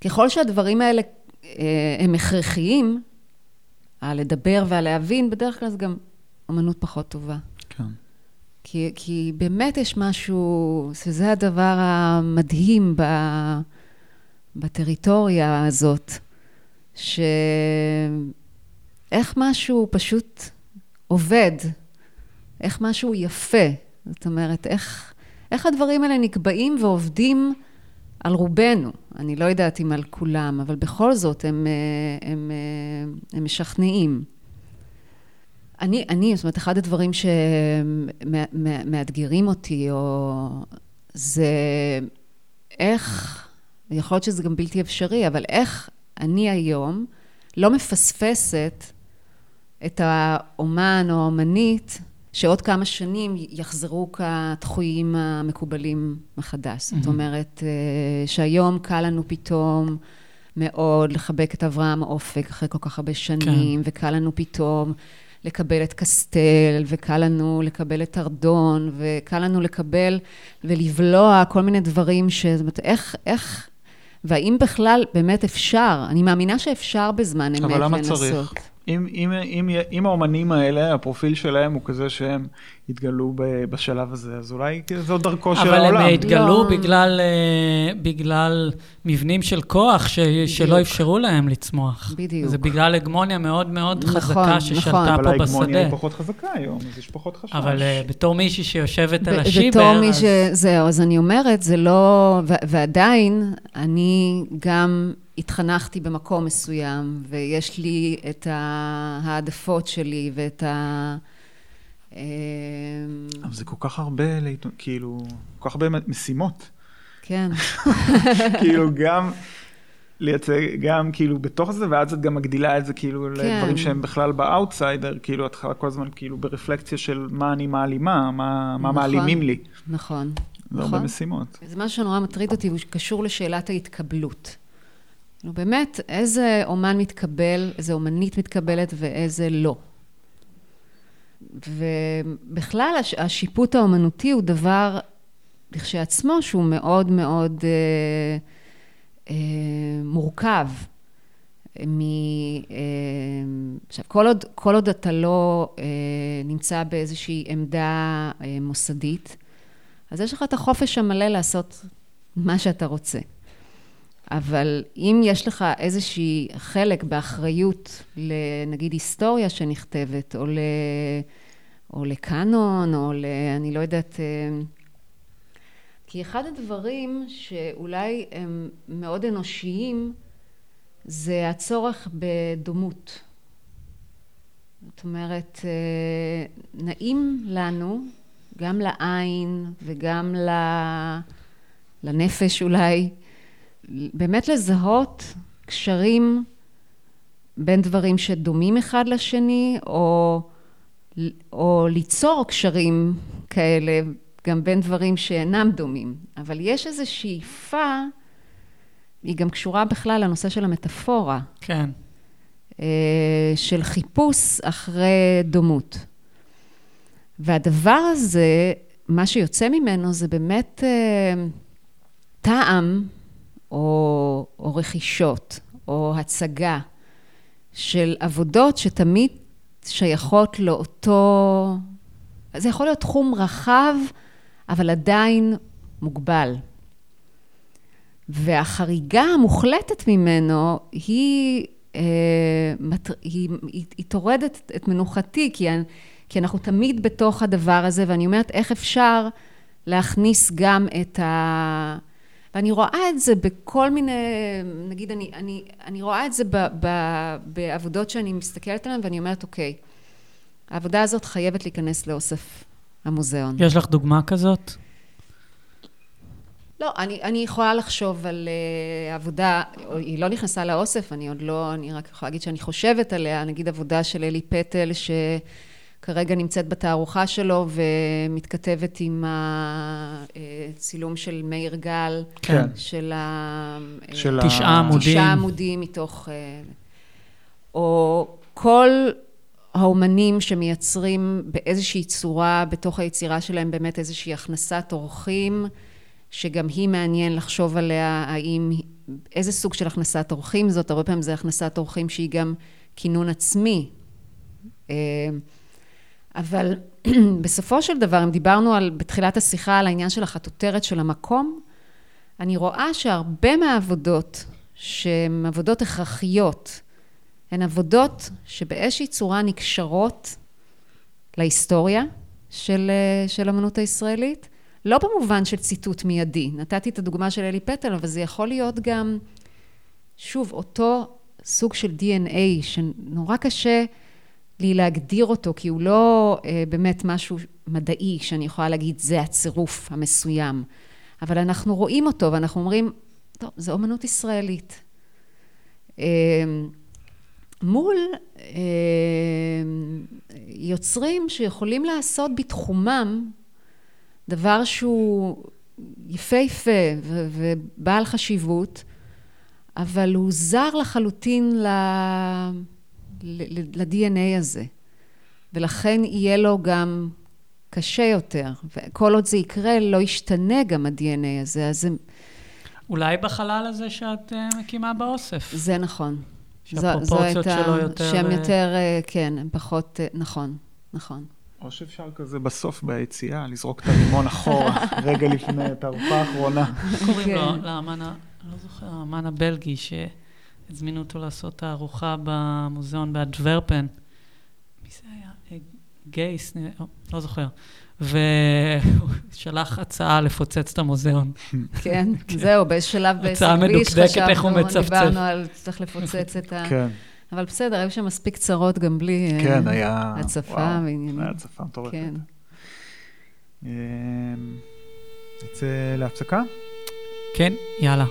ככל שהדברים האלה אה, הם הכרחיים, הלדבר והלהבין, בדרך כלל זה גם אמנות פחות טובה. כן. כי, כי באמת יש משהו, שזה הדבר המדהים ב, בטריטוריה הזאת, ש... איך משהו פשוט עובד, איך משהו יפה. זאת אומרת, איך, איך הדברים האלה נקבעים ועובדים על רובנו. אני לא יודעת אם על כולם, אבל בכל זאת הם, הם, הם, הם משכנעים. אני, אני, זאת אומרת, אחד הדברים שמאתגרים אותי, או זה איך, יכול להיות שזה גם בלתי אפשרי, אבל איך אני היום לא מפספסת את האומן או האומנית, שעוד כמה שנים יחזרו כתחויים המקובלים מחדש. זאת אומרת, אה, שהיום קל לנו פתאום מאוד לחבק את אברהם אופק אחרי כל כך הרבה שנים, כן. וקל לנו פתאום לקבל את קסטל, וקל לנו לקבל את ארדון, וקל לנו לקבל ולבלוע כל מיני דברים ש... זאת אומרת, איך, איך, והאם בכלל באמת אפשר, אני מאמינה שאפשר בזמן אמת לנסות. אבל למה צריך? אם, אם, אם, אם האומנים האלה, הפרופיל שלהם הוא כזה שהם התגלו בשלב הזה, אז אולי זו דרכו של העולם. אבל הם התגלו לא. בגלל, אה, בגלל מבנים של כוח ש, שלא אפשרו להם לצמוח. בדיוק. זה בגלל הגמוניה מאוד מאוד נכון, חזקה ששלטה נכון. פה בשדה. אבל ההגמוניה היא פחות חזקה היום, אז יש פחות חשש. אבל uh, בתור מישהי שיושבת על השיבר, בתור מי ש... זהו, אז אני אומרת, זה לא... ו- ועדיין, אני גם... התחנכתי במקום מסוים, ויש לי את ההעדפות שלי ואת ה... אמ, אבל זה כל כך הרבה, כאילו, כל כך הרבה משימות. כן. כאילו, גם לייצג, גם כאילו בתוך זה, ואז את גם מגדילה את זה כאילו כן. לדברים שהם בכלל ב outside, כאילו את כל הזמן כאילו ברפלקציה של מה אני מעלימה, מה, מה נכון, מעלימים לי. נכון. זה נכון. הרבה משימות. זה משהו שנורא מטריד אותי, הוא קשור לשאלת ההתקבלות. כאילו באמת, איזה אומן מתקבל, איזה אומנית מתקבלת ואיזה לא. ובכלל, הש, השיפוט האומנותי הוא דבר לכשעצמו שהוא מאוד מאוד אה, אה, מורכב. מ... אה, עכשיו, כל עוד, כל עוד אתה לא אה, נמצא באיזושהי עמדה אה, מוסדית, אז יש לך את החופש המלא לעשות מה שאתה רוצה. אבל אם יש לך איזושהי חלק באחריות לנגיד היסטוריה שנכתבת, או, ל, או לקאנון, או ל... אני לא יודעת... כי אחד הדברים שאולי הם מאוד אנושיים, זה הצורך בדומות. זאת אומרת, נעים לנו, גם לעין וגם לנפש אולי, באמת לזהות קשרים בין דברים שדומים אחד לשני, או, או ליצור קשרים כאלה גם בין דברים שאינם דומים. אבל יש איזו שאיפה, היא גם קשורה בכלל לנושא של המטאפורה. כן. אה, של חיפוש אחרי דומות. והדבר הזה, מה שיוצא ממנו זה באמת אה, טעם או, או רכישות, או הצגה של עבודות שתמיד שייכות לאותו... זה יכול להיות תחום רחב, אבל עדיין מוגבל. והחריגה המוחלטת ממנו היא, אה, היא, היא, היא טורדת את מנוחתי, כי, כי אנחנו תמיד בתוך הדבר הזה, ואני אומרת, איך אפשר להכניס גם את ה... ואני רואה את זה בכל מיני, נגיד, אני, אני, אני רואה את זה ב, ב, בעבודות שאני מסתכלת עליהן, ואני אומרת, אוקיי, העבודה הזאת חייבת להיכנס לאוסף המוזיאון. יש לך דוגמה כזאת? לא, אני, אני יכולה לחשוב על uh, עבודה, היא לא נכנסה לאוסף, אני עוד לא, אני רק יכולה להגיד שאני חושבת עליה, נגיד עבודה של אלי פטל, ש... כרגע נמצאת בתערוכה שלו ומתכתבת עם הצילום של מאיר גל, כן. של ה... של תשעה עמודים. תשעה עמודים מתוך... או כל האומנים שמייצרים באיזושהי צורה, בתוך היצירה שלהם באמת איזושהי הכנסת אורחים, שגם היא מעניין לחשוב עליה, האם, איזה סוג של הכנסת אורחים זאת, הרבה פעמים זה הכנסת אורחים שהיא גם כינון עצמי. אבל בסופו של דבר, אם דיברנו על, בתחילת השיחה על העניין של החטוטרת של המקום, אני רואה שהרבה מהעבודות שהן עבודות הכרחיות, הן עבודות שבאיזושהי צורה נקשרות להיסטוריה של, של אמנות הישראלית, לא במובן של ציטוט מיידי. נתתי את הדוגמה של אלי פטל, אבל זה יכול להיות גם, שוב, אותו סוג של DNA שנורא קשה לי להגדיר אותו, כי הוא לא אה, באמת משהו מדעי שאני יכולה להגיד, זה הצירוף המסוים. אבל אנחנו רואים אותו ואנחנו אומרים, טוב, זו אומנות ישראלית. אה, מול אה, יוצרים שיכולים לעשות בתחומם דבר שהוא יפהפה ובעל חשיבות, אבל הוא זר לחלוטין ל... ל-DNA הזה, ולכן יהיה לו גם קשה יותר. וכל עוד זה יקרה, לא ישתנה גם ה-DNA הזה, אז זה... אולי בחלל הזה שאת uh, מקימה באוסף. זה נכון. שהפרופורציות זו, זו שלו יותר... שהם יותר, uh, כן, הם פחות, נכון, נכון. או שאפשר כזה בסוף ביציאה, לזרוק את הלימון אחורה, רגע לפני התערוכה האחרונה. קוראים לו, כן. לאמן, לא זוכר, האמן הבלגי, ש... הזמינו אותו לעשות תערוכה במוזיאון באדוורפן. מי זה היה? אה, גייס, לא, זוכר. והוא שלח הצעה לפוצץ את המוזיאון. כן, זהו, באיזה שלב הצעה מדוקדקת, איך הוא מצפצף. דיברנו על צריך לפוצץ את ה... כן. אבל בסדר, היו שם מספיק צרות גם בלי אה, כן, היה... הצפה ועניינים. היה הצפה מטורפת. כן. נצא להפסקה? כן, יאללה.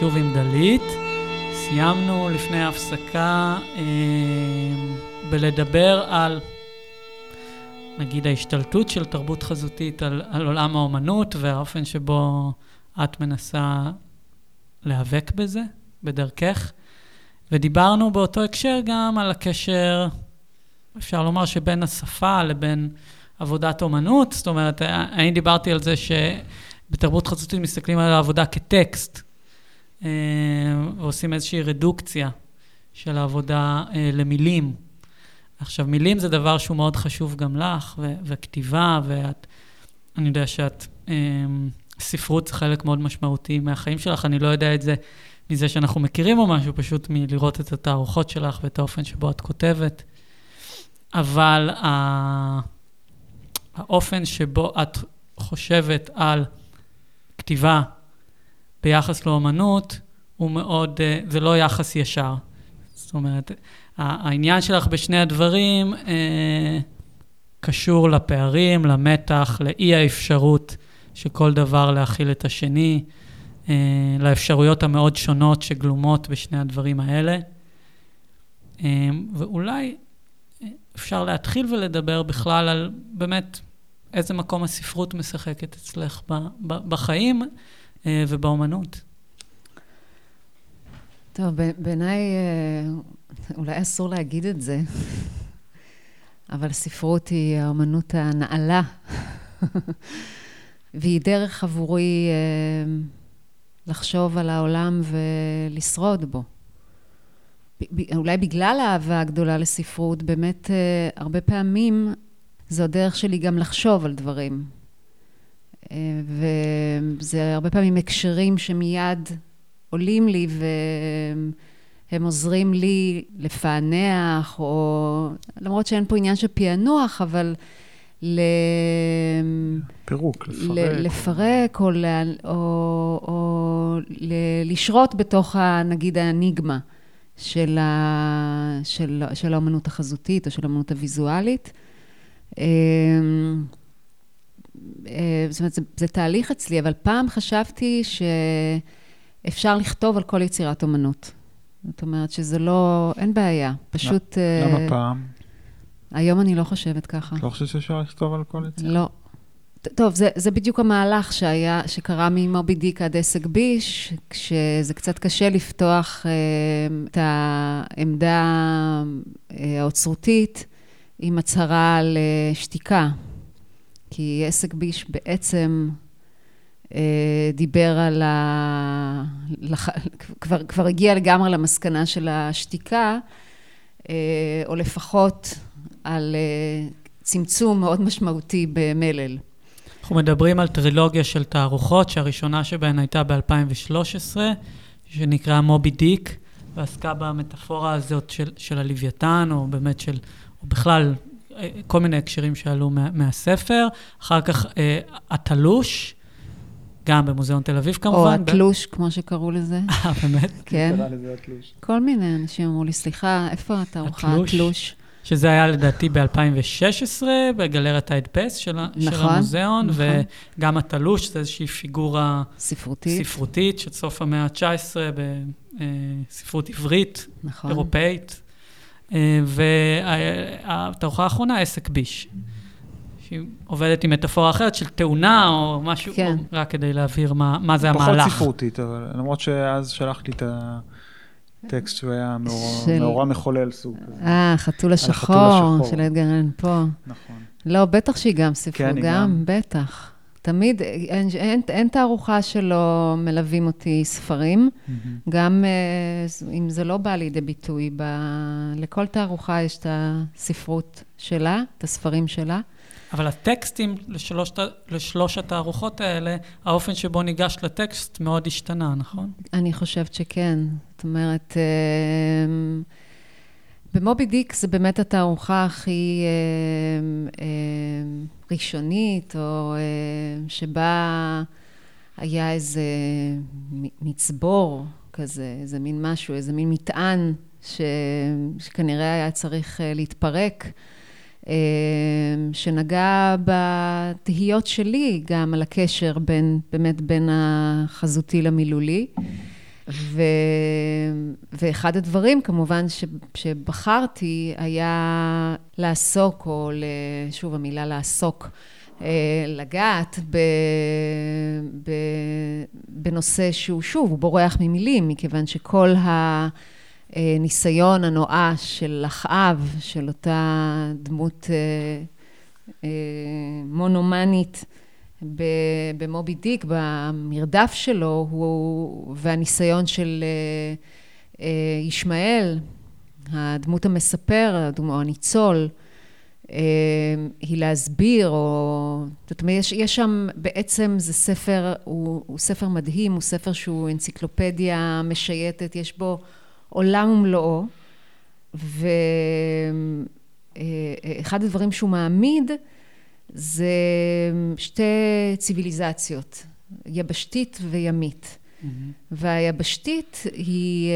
שוב עם דלית. סיימנו לפני ההפסקה אה, בלדבר על, נגיד, ההשתלטות של תרבות חזותית על, על עולם האומנות והאופן שבו את מנסה להיאבק בזה, בדרכך. ודיברנו באותו הקשר גם על הקשר, אפשר לומר שבין השפה לבין עבודת אומנות. זאת אומרת, אני דיברתי על זה שבתרבות חזותית מסתכלים על העבודה כטקסט, ועושים איזושהי רדוקציה של העבודה אה, למילים. עכשיו, מילים זה דבר שהוא מאוד חשוב גם לך, ו- וכתיבה, ואת, אני יודע שאת, אה, ספרות זה חלק מאוד משמעותי מהחיים שלך, אני לא יודע את זה מזה שאנחנו מכירים או משהו, פשוט מלראות את התערוכות שלך ואת האופן שבו את כותבת. אבל ה- האופן שבו את חושבת על כתיבה ביחס לאומנות, הוא מאוד, אה, זה לא יחס ישר. זאת אומרת, העניין שלך בשני הדברים אה, קשור לפערים, למתח, לאי האפשרות של כל דבר להכיל את השני, אה, לאפשרויות המאוד שונות שגלומות בשני הדברים האלה. אה, ואולי אה, אפשר להתחיל ולדבר בכלל על באמת איזה מקום הספרות משחקת אצלך בחיים ובאומנות. טוב, בעיניי אולי אסור להגיד את זה, אבל ספרות היא האומנות הנעלה. והיא דרך עבורי אה, לחשוב על העולם ולשרוד בו. אולי בגלל האהבה הגדולה לספרות, באמת אה, הרבה פעמים זו הדרך שלי גם לחשוב על דברים. וזה הרבה פעמים הקשרים שמיד עולים לי והם עוזרים לי לפענח, או למרות שאין פה עניין של פענוח, אבל ל... פירוק, לפרק. ל... לפרק, או, ל... או, או ל... לשרות בתוך, ה... נגיד, האניגמה של, ה... של... של האומנות החזותית או של האומנות הוויזואלית. אה, זאת אומרת, זה, זה תהליך אצלי, אבל פעם חשבתי שאפשר לכתוב על כל יצירת אומנות. זאת אומרת שזה לא, אין בעיה, פשוט... למה אה, פעם? היום אני לא חושבת ככה. לא חושבת שאפשר לכתוב על כל יצירה? לא. טוב, זה, זה בדיוק המהלך שהיה, שקרה ממובי דיק עד עסק ביש, כשזה קצת קשה לפתוח אה, את העמדה אה, האוצרותית עם הצהרה על שתיקה. כי עסק ביש בעצם אה, דיבר על ה... לח... כבר, כבר הגיע לגמרי למסקנה של השתיקה, אה, או לפחות על uh, צמצום מאוד משמעותי במלל. אנחנו מדברים על טרילוגיה של תערוכות, שהראשונה שבהן הייתה ב-2013, שנקראה מובי דיק, ועסקה במטאפורה הזאת של, של הלוויתן, או באמת של, או בכלל, אה, כל מיני הקשרים שעלו מה, מהספר. אחר כך אה, התלוש, גם במוזיאון תל אביב כמובן. או התלוש, ב... כמו שקראו לזה. אה, באמת? כן. כל מיני אנשים אמרו לי, סליחה, איפה התערוכה? התלוש. התלוש. שזה היה לדעתי ב-2016, בגלריית ההדפס של, נכון, של המוזיאון, נכון. וגם התלוש, זה איזושהי פיגורה ספרותית, ספרותית של סוף המאה ה-19, בספרות עברית, נכון. אירופאית. והתערוכה האחרונה, עסק ביש. שהיא עובדת עם מטאפורה אחרת של תאונה או משהו, כן. או רק כדי להבהיר מה, מה זה פחות המהלך. פחות ספרותית, אבל למרות שאז שלחתי את ה... טקסט שהוא היה מאורע מחולל סוג. אה, חתול השחור של אדגר אלן פה. נכון. לא, בטח שהיא גם ספרות, כן, גם, גם, בטח. תמיד, אין, אין, אין תערוכה שלא מלווים אותי ספרים, mm-hmm. גם אה, אם זה לא בא לידי ביטוי, ב, לכל תערוכה יש את הספרות שלה, את הספרים שלה. אבל הטקסטים לשלוש, לשלוש התערוכות האלה, האופן שבו ניגש לטקסט מאוד השתנה, נכון? אני חושבת שכן. זאת אומרת, אמ, במובי דיק זה באמת התערוכה הכי אמ, אמ, ראשונית, או שבה היה איזה מצבור כזה, איזה מין משהו, איזה מין מטען ש... שכנראה היה צריך אה, להתפרק. שנגע בתהיות שלי גם על הקשר בין, באמת בין החזותי למילולי. ו... ואחד הדברים, כמובן, ש... שבחרתי היה לעסוק, או שוב, המילה לעסוק, אה, לגעת ב... ב... בנושא שהוא, שוב, הוא בורח ממילים, מכיוון שכל הניסיון הנואש של אחאב, של אותה דמות אה, מונומנית, במובי דיק, במרדף שלו, הוא, והניסיון של אה, אה, ישמעאל, הדמות המספר, או הניצול, אה, היא להסביר, או... זאת אומרת, יש, יש שם, בעצם זה ספר, הוא, הוא ספר מדהים, הוא ספר שהוא אנציקלופדיה משייטת, יש בו עולם ומלואו, ואחד הדברים שהוא מעמיד, זה שתי ציוויליזציות, יבשתית וימית. Mm-hmm. והיבשתית היא אה,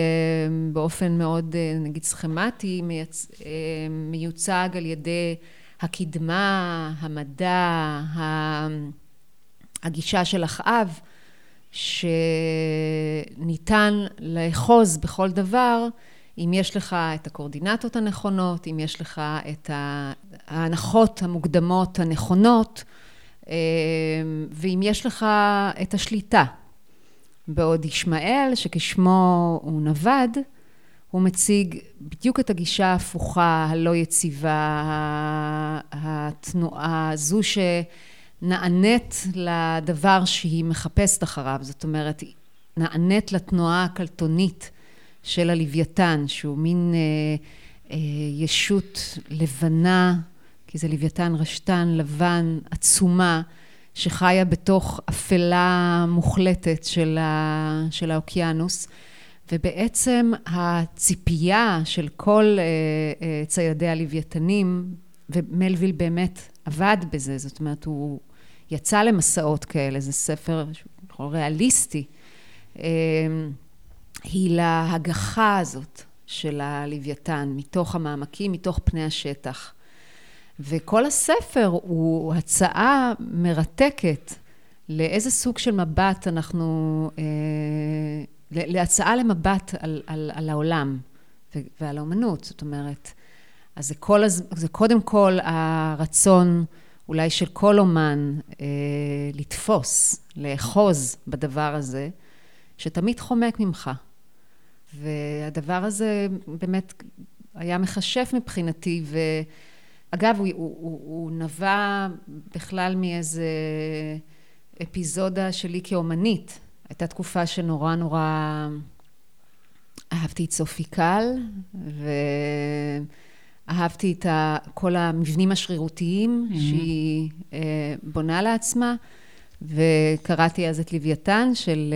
באופן מאוד, אה, נגיד, סכמטי, מייצ... אה, מיוצג על ידי הקדמה, המדע, הגישה של אחאב, שניתן לאחוז בכל דבר אם יש לך את הקורדינטות הנכונות, אם יש לך את ההנחות המוקדמות הנכונות, אה, ואם יש לך את השליטה. בעוד ישמעאל, שכשמו הוא נווד, הוא מציג בדיוק את הגישה ההפוכה, הלא יציבה, התנועה, זו שנענית לדבר שהיא מחפשת אחריו. זאת אומרת, נענית לתנועה הקלטונית של הלוויתן, שהוא מין אה, אה, ישות לבנה, כי זה לוויתן רשתן, לבן, עצומה, שחיה בתוך אפלה מוחלטת של, ה, של האוקיינוס. ובעצם הציפייה של כל אה, אה, ציידי הלוויתנים, ומלוויל באמת עבד בזה, זאת אומרת, הוא יצא למסעות כאלה, זה ספר ריאליסטי. אה, היא להגחה הזאת של הלוויתן, מתוך המעמקים, מתוך פני השטח. וכל הספר הוא הצעה מרתקת לאיזה סוג של מבט אנחנו, אה, להצעה למבט על, על, על העולם ועל האומנות, זאת אומרת, אז זה, כל, זה קודם כל הרצון אולי של כל אומן אה, לתפוס, לאחוז בדבר הזה, שתמיד חומק ממך. והדבר הזה באמת היה מכשף מבחינתי, ואגב, הוא, הוא, הוא, הוא נבע בכלל מאיזה אפיזודה שלי כאומנית. הייתה תקופה שנורא נורא אהבתי את סופי קל, ואהבתי את כל המבנים השרירותיים mm-hmm. שהיא אה, בונה לעצמה. וקראתי אז את לוויתן של...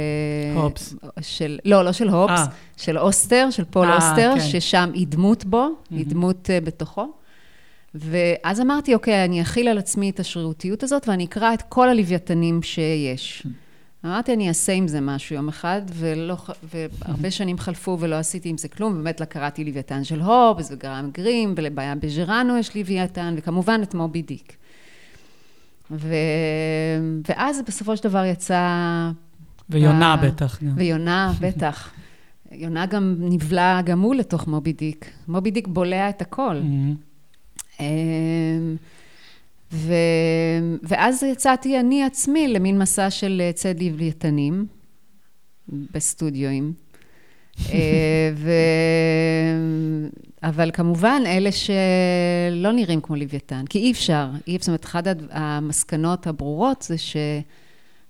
אה, הופס. של, לא, לא של הופס, 아. אה. של אוסטר, של פול 아, אה, אוסטר, כן. ששם היא דמות בו, mm-hmm. היא דמות uh, בתוכו. ואז אמרתי, אוקיי, אני אכיל על עצמי את השרירותיות הזאת, ואני אקרא את כל הלוויתנים שיש. Mm-hmm. אמרתי, אני אעשה עם זה משהו יום אחד, ולא, והרבה שנים חלפו ולא עשיתי עם זה כלום, באמת לא קראתי לוויתן של הובס וגרם גרים, ולבעיה בז'רנו יש לוויתן, וכמובן את מובי דיק. ו... ואז בסופו של דבר יצא... ויונה ב... בטח. ויונה, בטח. יונה גם נבלע גם הוא לתוך מובי דיק. מובי דיק בולע את הכל. Mm-hmm. אמ, ו... ואז יצאתי אני עצמי למין מסע של צד לוויתנים בסטודיואים. אה, ו... אבל כמובן, אלה שלא נראים כמו לוויתן, כי אי אפשר, אי אפשר, זאת אומרת, אחת המסקנות הברורות זה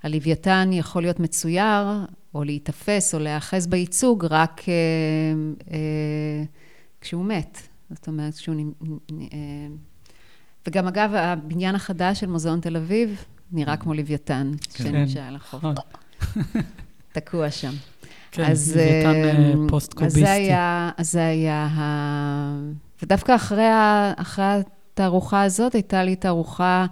שהלוויתן יכול להיות מצויר, או להיתפס, או להיאחז בייצוג, רק אה, אה, כשהוא מת. זאת אומרת, כשהוא... אה, וגם אגב, הבניין החדש של מוזיאון תל אביב נראה כמו לוויתן, כן. שנשאר על החוף. נכון. תקוע שם. כן, אז, לוויתן אה, פוסט-קוביסטי. אז זה היה, אז זה היה ה... ודווקא אחרי, ה, אחרי התערוכה הזאת, הייתה לי תערוכה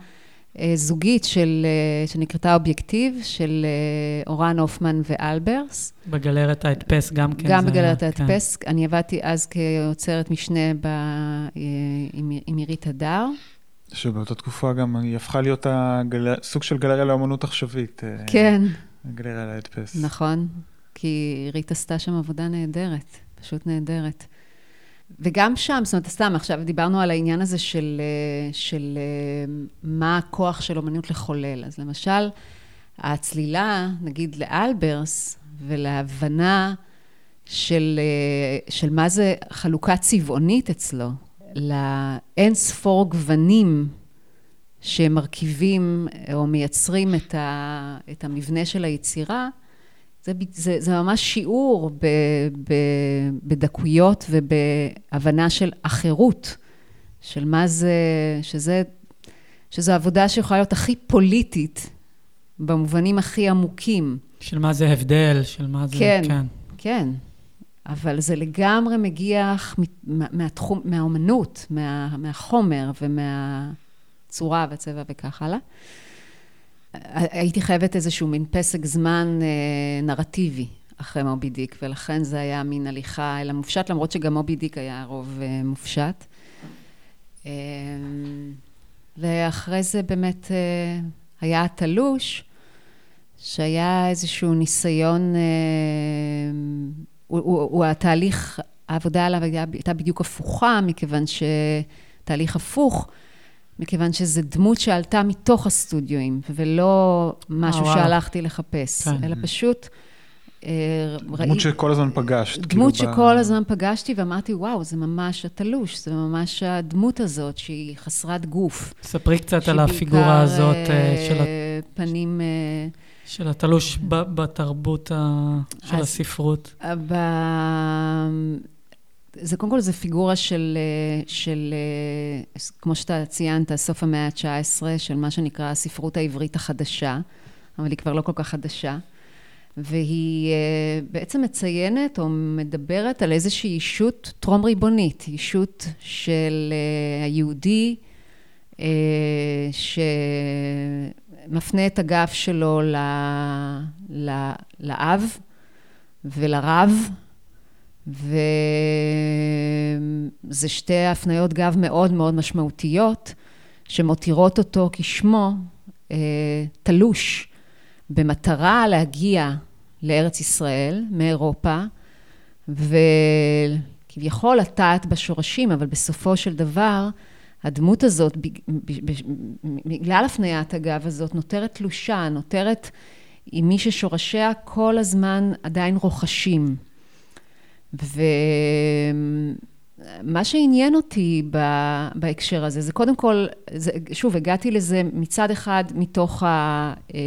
אה, זוגית של, אה, שנקראתה אובייקטיב, של אה, אורן הופמן ואלברס. בגלרת ההדפס גם כן. גם בגלרת. ההדפס. כן. אני עבדתי אז כיוצרת משנה ב, אה, עם, עם עירית הדר. שבאותה תקופה גם היא הפכה להיות הגל... סוג של גלריה לאמנות עכשווית. כן. הגלריה להדפס. נכון. כי עירית עשתה שם עבודה נהדרת, פשוט נהדרת. וגם שם, זאת אומרת, סתם, עכשיו דיברנו על העניין הזה של, אה, של אה, מה הכוח של אומנות לחולל. אז למשל, הצלילה, נגיד לאלברס, ולהבנה של, אה, של מה זה חלוקה צבעונית אצלו, לאין ספור גוונים שמרכיבים או מייצרים את, ה, את המבנה של היצירה, זה, זה, זה ממש שיעור ב, ב, בדקויות ובהבנה של אחרות, של מה זה, שזה, שזו עבודה שיכולה להיות הכי פוליטית, במובנים הכי עמוקים. של מה זה הבדל, של מה זה... כן, כן. כן. אבל זה לגמרי מגיע מהתחום, מהאומנות, מה, מהחומר ומהצורה והצבע וכך הלאה. הייתי חייבת איזשהו מין פסק זמן אה, נרטיבי אחרי מובי דיק, ולכן זה היה מין הליכה אל המופשט, למרות שגם מובי דיק היה רוב אה, מופשט. אה, ואחרי זה באמת אה, היה התלוש, שהיה איזשהו ניסיון, אה, הוא, הוא, הוא התהליך, העבודה עליו הייתה בדיוק הפוכה, מכיוון שתהליך הפוך, מכיוון שזו דמות שעלתה מתוך הסטודיואים, ולא משהו אה, שהלכתי לחפש, כן. אלא פשוט... אה, דמות ראי... שכל הזמן פגשת. דמות כאילו שכל ב... הזמן פגשתי, ואמרתי, וואו, זה ממש התלוש, זה ממש הדמות הזאת, שהיא חסרת גוף. ספרי קצת על הפיגורה הזאת אה, של... פנים... של התלוש בתרבות של הספרות. ב... זה קודם כל, זה פיגורה של, של, כמו שאתה ציינת, סוף המאה ה-19, של מה שנקרא הספרות העברית החדשה, אבל היא כבר לא כל כך חדשה. והיא בעצם מציינת או מדברת על איזושהי אישות טרום ריבונית, אישות של היהודי שמפנה את הגב שלו לאב ולרב, וזה שתי הפניות גב מאוד מאוד משמעותיות, שמותירות אותו כשמו אה, תלוש, במטרה להגיע לארץ ישראל מאירופה, וכביכול לטעת בשורשים, אבל בסופו של דבר, הדמות הזאת, בגלל הפניית הגב הזאת, נותרת תלושה, נותרת עם מי ששורשיה כל הזמן עדיין רוכשים. ומה שעניין אותי בהקשר הזה, זה קודם כל, זה, שוב, הגעתי לזה מצד אחד מתוך ה... אה,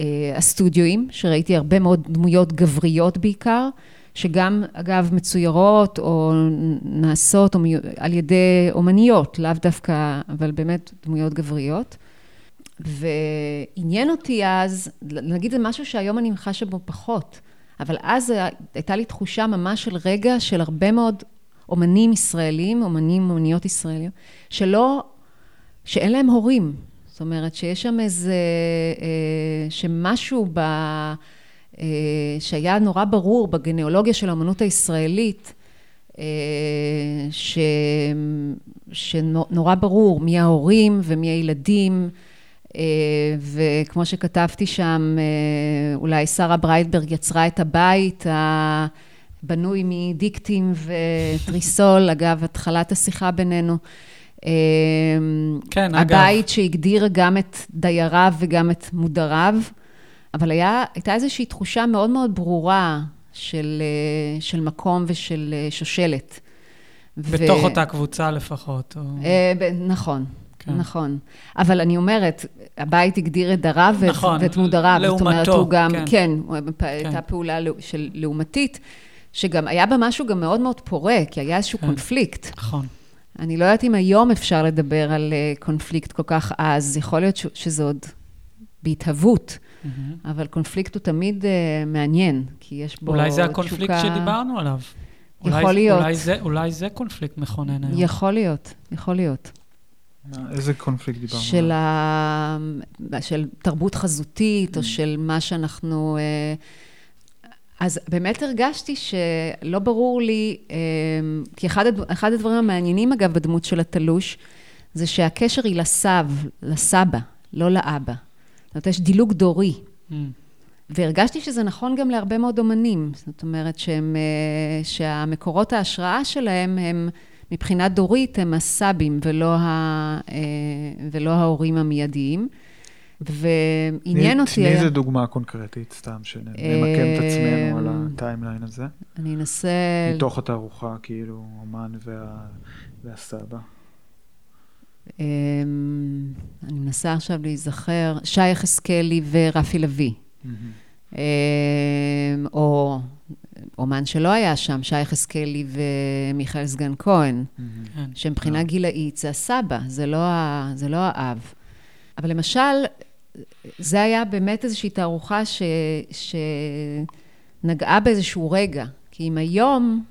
אה, הסטודיואים, שראיתי הרבה מאוד דמויות גבריות בעיקר, שגם אגב מצוירות או נעשות על ידי אומניות, לאו דווקא, אבל באמת דמויות גבריות. ועניין אותי אז, נגיד זה משהו שהיום אני חשה בו פחות, אבל אז הייתה לי תחושה ממש של רגע של הרבה מאוד אומנים ישראלים, אומנים, אומניות ישראליות, שלא, שאין להם הורים. זאת אומרת שיש שם איזה, אה, שמשהו ב... אה, שהיה נורא ברור בגניאולוגיה של האמנות הישראלית, אה, ש... שנורא ברור מי ההורים ומי הילדים, וכמו שכתבתי שם, אולי שרה ברייטברג יצרה את הבית הבנוי מדיקטים וטריסול, אגב, התחלת השיחה בינינו. כן, הבית אגב. הבית שהגדיר גם את דייריו וגם את מודריו. אבל היה, הייתה איזושהי תחושה מאוד מאוד ברורה של, אה, של מקום ושל אה, שושלת. בתוך ו... אותה קבוצה לפחות. או... אה, נכון. כן. נכון. אבל אני אומרת, הבית הגדיר את דריו נכון, ואת מודריו. לעומתו, זאת אומרת, הוא גם, כן. כן, כן. הייתה פעולה של לעומתית, שגם היה בה משהו גם מאוד מאוד פורה, כי היה איזשהו כן. קונפליקט. נכון. אני לא יודעת אם היום אפשר לדבר על קונפליקט כל כך עז, יכול להיות שזה עוד בהתהוות. Mm-hmm. אבל קונפליקט הוא תמיד uh, מעניין, כי יש בו אולי זה הקונפליקט תשוקה... שדיברנו עליו. יכול אולי, להיות. אולי זה, אולי זה קונפליקט מכונן היום. יכול להיות, יכול להיות. איזה קונפליקט דיברנו? של, ה... של תרבות חזותית. או של מה שאנחנו... Uh, אז באמת הרגשתי שלא ברור לי, uh, כי אחד, אחד הדברים המעניינים, אגב, בדמות של התלוש, זה שהקשר היא לסב, לסבא, לא לאבא. זאת אומרת, יש דילוג דורי. Mm. והרגשתי שזה נכון גם להרבה מאוד אומנים. זאת אומרת שהם, אה, שהמקורות ההשראה שלהם הם, מבחינה דורית, הם הסבים ולא, ה, אה, ולא ההורים המיידיים. ועניין אותי. תני איזה דוגמה קונקרטית, סתם, שנמקם את עצמנו על הטיימליין הזה. אני אנסה... מתוך התערוכה, כאילו, אומן וה... והסבא. אמ, אני מנסה עכשיו להיזכר, שי יחזקאלי ורפי לביא. אמ, או אומן שלא היה שם, שי יחזקאלי ומיכאל סגן כהן, כן. שמבחינה אה. גילאית זה הסבא, זה לא, ה, זה לא האב. אבל למשל, זה היה באמת איזושהי תערוכה ש, שנגעה באיזשהו רגע. כי אם היום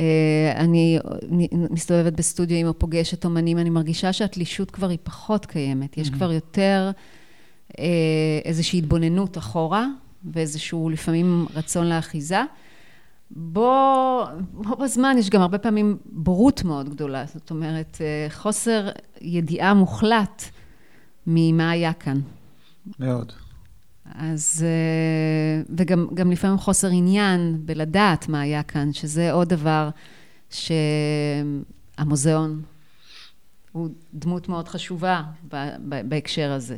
אה, אני מסתובבת בסטודיו או פוגשת אומנים, אני מרגישה שהתלישות כבר היא פחות קיימת. יש mm-hmm. כבר יותר אה, איזושהי התבוננות אחורה, ואיזשהו לפעמים רצון לאחיזה. בו, בו בזמן יש גם הרבה פעמים בורות מאוד גדולה, זאת אומרת, אה, חוסר ידיעה מוחלט ממה היה כאן. מאוד. אז, אה, וגם לפעמים חוסר עניין בלדעת מה היה כאן, שזה עוד דבר שהמוזיאון הוא דמות מאוד חשובה בהקשר הזה.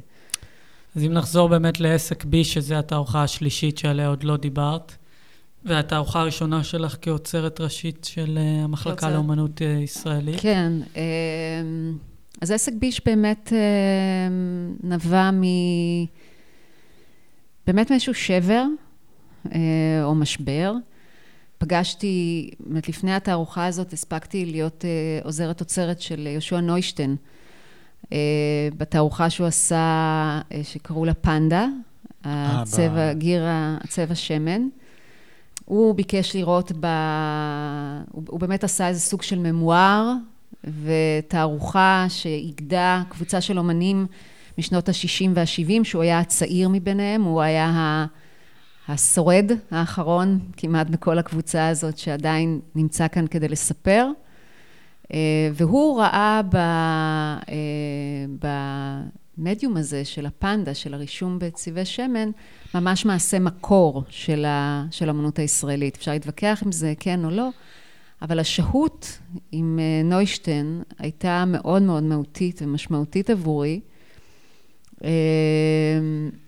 אז אם נחזור באמת לעסק בי, שזה התערוכה השלישית שעליה עוד לא דיברת, והתערוכה הראשונה שלך כאוצרת ראשית של אה, המחלקה כאוצרת... לאומנות אה, ישראלית. כן, אז עסק ביש באמת נבע מ... באמת מאיזשהו שבר אה, או משבר. פגשתי, באמת לפני התערוכה הזאת הספקתי להיות אה, עוזרת אוצרת של יהושע נוישטיין אה, בתערוכה שהוא עשה, שקראו לה פנדה, הצבע, גיר הצבע שמן. הוא ביקש לראות ב... הוא, הוא באמת עשה איזה סוג של ממואר ותערוכה שאיגדה קבוצה של אומנים משנות ה-60 וה-70, שהוא היה הצעיר מביניהם, הוא היה השורד האחרון כמעט בכל הקבוצה הזאת שעדיין נמצא כאן כדי לספר. אה, והוא ראה אה, במדיום הזה של הפנדה, של הרישום בצבעי שמן, ממש מעשה מקור של, האמנות הישראלית. אפשר להתווכח אם זה כן או לא, אבל השהות עם אה, נוישטיין הייתה מאוד מאוד מהותית ומשמעותית עבורי.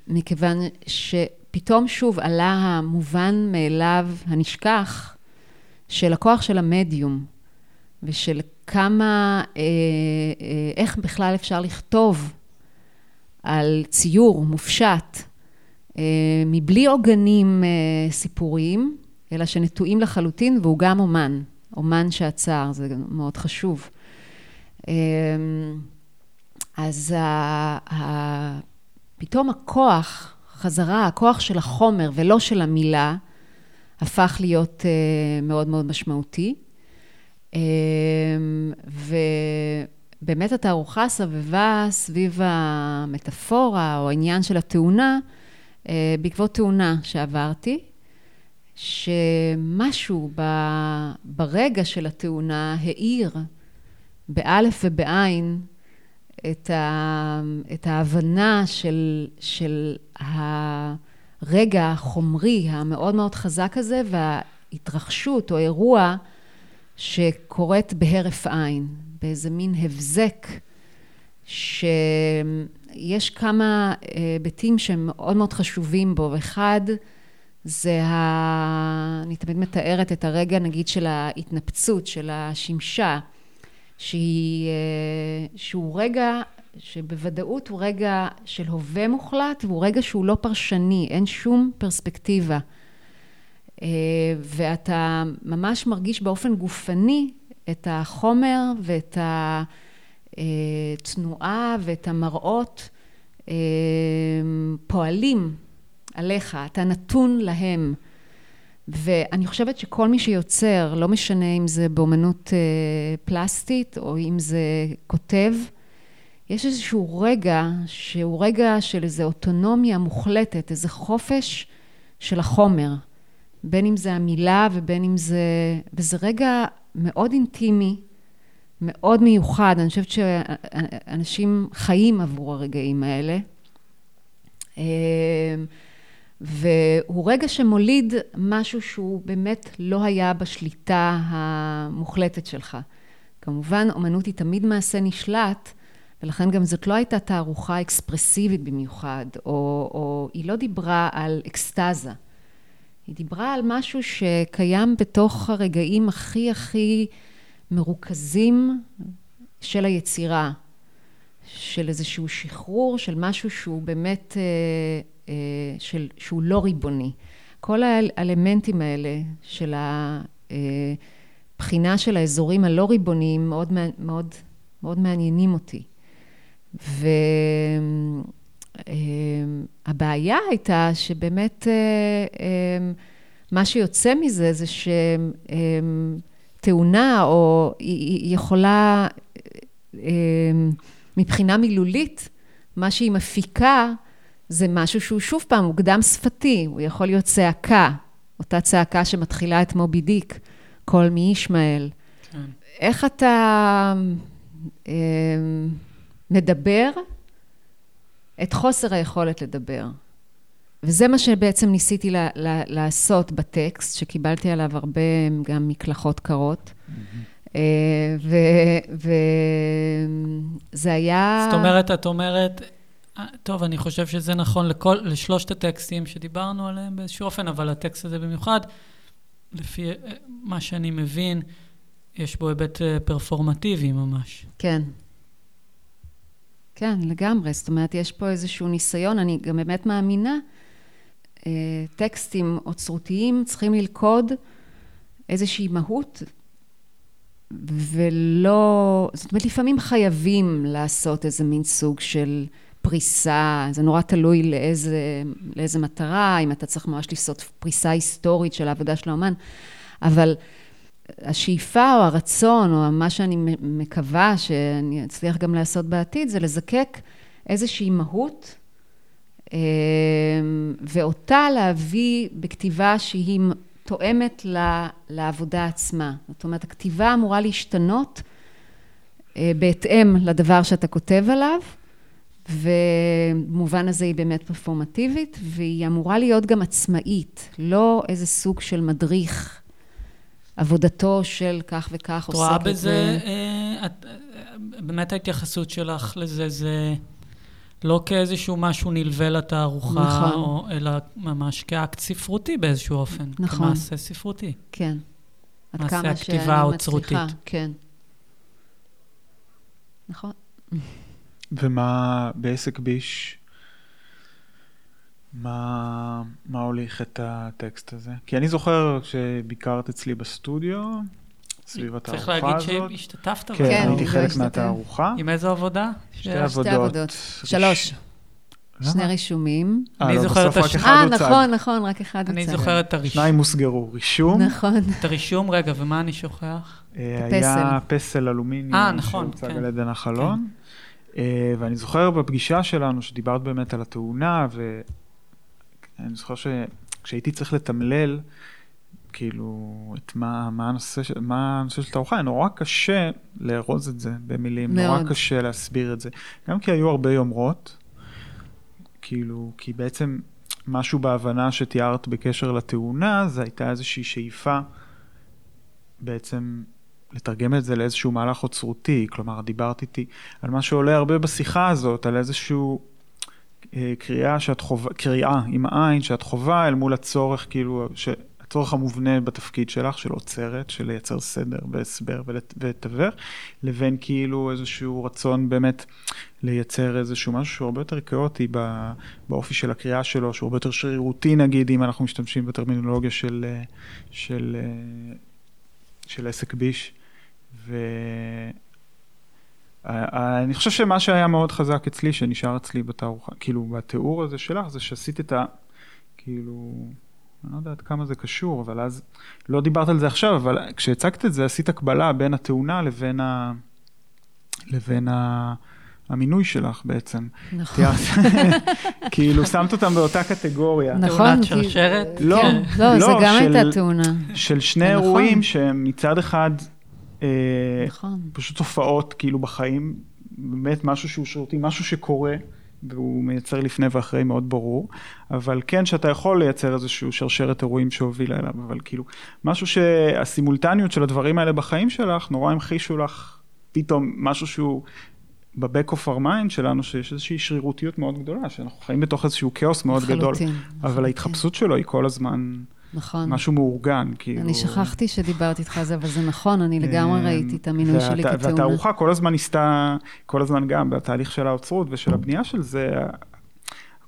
מכיוון שפתאום שוב עלה המובן מאליו, הנשכח, של הכוח של המדיום, ושל כמה, אה, אה, איך בכלל אפשר לכתוב על ציור מופשט, אה, מבלי עוגנים סיפוריים, אלא שנטועים לחלוטין, והוא גם אומן, אומן שעצר, זה מאוד חשוב. אמ, אז פתאום הכוח, חזרה, הכוח של החומר ולא של המילה, הפך להיות מאוד מאוד משמעותי. Um, ובאמת התערוכה סבבה סביב המטאפורה או העניין של התאונה, uh, בעקבות תאונה שעברתי, שמשהו ב, ברגע של התאונה האיר באלף ובעין את, ה, את ההבנה של, של הרגע החומרי המאוד מאוד חזק הזה וההתרחשות או אירוע שקורית בהרף עין, באיזה מין הבזק, שיש כמה היבטים שהם מאוד מאוד חשובים בו. אחד, זה ה... אני תמיד מתארת את הרגע, נגיד, של ההתנפצות, של השמשה. שהיא, אה, שהוא רגע שבוודאות הוא רגע של הווה מוחלט והוא רגע שהוא לא פרשני, אין שום פרספקטיבה. אה, ואתה ממש מרגיש באופן גופני את החומר ואת התנועה ואת המראות אה, פועלים עליך, אתה נתון להם. ואני חושבת שכל מי שיוצר, לא משנה אם זה באמנות אה, פלסטית או אם זה כותב, יש איזשהו רגע שהוא רגע של איזו אוטונומיה מוחלטת, איזה חופש של החומר, בין אם זה המילה ובין אם זה... וזה רגע מאוד אינטימי, מאוד מיוחד, אני חושבת שאנשים חיים עבור הרגעים האלה. אה, והוא רגע שמוליד משהו שהוא באמת לא היה בשליטה המוחלטת שלך. כמובן, אומנות היא תמיד מעשה נשלט, ולכן גם זאת לא הייתה תערוכה אקספרסיבית במיוחד, או, או היא לא דיברה על אקסטזה. היא דיברה על משהו שקיים בתוך הרגעים הכי הכי מרוכזים של היצירה, של איזשהו שחרור, של משהו שהוא באמת, אה, אה, של, שהוא לא ריבוני. כל האלמנטים האלה של הבחינה של האזורים הלא ריבוניים מאוד, מאוד, מאוד מעניינים אותי. והבעיה הייתה שבאמת מה שיוצא מזה זה שתאונה או היא יכולה מבחינה מילולית, מה שהיא מפיקה זה משהו שהוא שוב פעם, הוא קדם שפתי, הוא יכול להיות צעקה, אותה צעקה שמתחילה את מובי דיק, קול מישמעאל. כן. איך אתה אה, מדבר את חוסר היכולת לדבר? וזה מה שבעצם ניסיתי לה, לה, לעשות בטקסט, שקיבלתי עליו הרבה גם מקלחות קרות. Mm-hmm. אה, וזה היה... זאת אומרת, את אומרת, אה, טוב, אני חושב שזה נכון לכל, לשלושת הטקסטים שדיברנו עליהם באיזשהו אופן, אבל הטקסט הזה במיוחד, לפי אה, מה שאני מבין, יש בו היבט פרפורמטיבי ממש. כן. כן, לגמרי. זאת אומרת, יש פה איזשהו ניסיון, אני גם באמת מאמינה, טקסטים אוצרותיים צריכים ללכוד איזושהי מהות ולא, זאת אומרת, לפעמים חייבים לעשות איזה מין סוג של פריסה, זה נורא תלוי לאיזה, לאיזה מטרה, אם אתה צריך ממש לעשות פריסה היסטורית של העבודה של האומן, אבל השאיפה או הרצון, או מה שאני מקווה שאני אצליח גם לעשות בעתיד, זה לזקק איזושהי מהות, אה, ואותה להביא בכתיבה שהיא תואמת לעבודה עצמה. זאת אומרת, הכתיבה אמורה להשתנות אה, בהתאם לדבר שאתה כותב עליו, ובמובן הזה היא באמת פרפורמטיבית, והיא אמורה להיות גם עצמאית, לא איזה סוג של מדריך עבודתו של כך וכך עוסקת. את רואה בזה, אה, את, אה, באמת ההתייחסות שלך לזה זה... לא כאיזשהו משהו נלווה לתערוכה, נכון. או, אלא ממש כאקט ספרותי באיזשהו אופן. נכון. כמעשה ספרותי. כן. מעשה הכתיבה האוצרותית. כן. נכון. ומה בעסק ביש, מה, מה הוליך את הטקסט הזה? כי אני זוכר כשביקרת אצלי בסטודיו, סביב התערוכה הזאת. צריך להגיד שהשתתפת. כן, כן הייתי חלק מהתערוכה. עם איזו עבודה? שתי עבודות. שלוש. שני רישומים. אני זוכר את השני. אה, נכון, נכון, רק אחד הוצג. אני זוכר את הרישום. שניים הוסגרו. רישום. נכון. את הרישום, רגע, ומה אני שוכח? אה, היה פסל אלומיניום. אה, נכון, שהוצג כן. על עדן החלון. כן. אה, ואני זוכר בפגישה שלנו, שדיברת באמת על התאונה, ואני זוכר שכשהייתי צריך לתמלל, כאילו, את מה, מה, הנושא, מה הנושא של תערוכה, נורא קשה לארוז את זה במילים, מאוד. נורא קשה להסביר את זה. גם כי היו הרבה יומרות, כאילו, כי בעצם משהו בהבנה שתיארת בקשר לתאונה, זה הייתה איזושהי שאיפה בעצם לתרגם את זה לאיזשהו מהלך אוצרותי, כלומר, דיברת איתי על מה שעולה הרבה בשיחה הזאת, על איזשהו קריאה שאת חובה, קריאה עם עין שאת חווה אל מול הצורך, כאילו, ש... הצורך המובנה בתפקיד שלך, של עוצרת, של לייצר סדר והסבר ולתווך, לבין כאילו איזשהו רצון באמת לייצר איזשהו משהו שהוא הרבה יותר כאוטי באופי של הקריאה שלו, שהוא הרבה יותר שרירותי נגיד, אם אנחנו משתמשים בטרמינולוגיה של, של, של עסק ביש. ואני חושב שמה שהיה מאוד חזק אצלי, שנשאר אצלי בתערוכה, כאילו בתיאור הזה שלך, זה שעשית את ה... כאילו... אני לא יודע עד כמה זה קשור, אבל אז, לא דיברת על זה עכשיו, אבל כשהצגת את זה, עשית הקבלה בין התאונה לבין, ה... לבין ה... המינוי שלך בעצם. נכון. כאילו, שמת אותם באותה קטגוריה. נכון. תאונת שרשרת? לא, כן. לא, לא, זה גם הייתה תאונה. של שני נכון. אירועים שהם מצד אחד, אה, נכון. פשוט תופעות כאילו בחיים, באמת משהו שהוא שרירותי, משהו שקורה. והוא מייצר לפני ואחרי מאוד ברור, אבל כן שאתה יכול לייצר איזושהי שרשרת אירועים שהובילה אליו, אבל כאילו, משהו שהסימולטניות של הדברים האלה בחיים שלך, נורא המחישו לך פתאום משהו שהוא ב back of our mind שלנו, שיש איזושהי שרירותיות מאוד גדולה, שאנחנו חיים בתוך איזשהו כאוס מאוד גדול, לחלוטין, אבל. ההתחפשות שלו היא כל הזמן נכון. משהו מאורגן, כאילו. אני שכחתי שדיברתי איתך על זה, אבל זה נכון, אני לגמרי אה, ראיתי את המינוי שלי כתאונה. והתערוכה כל הזמן ניסתה, כל הזמן גם בתהליך של האוצרות ושל הבנייה של זה,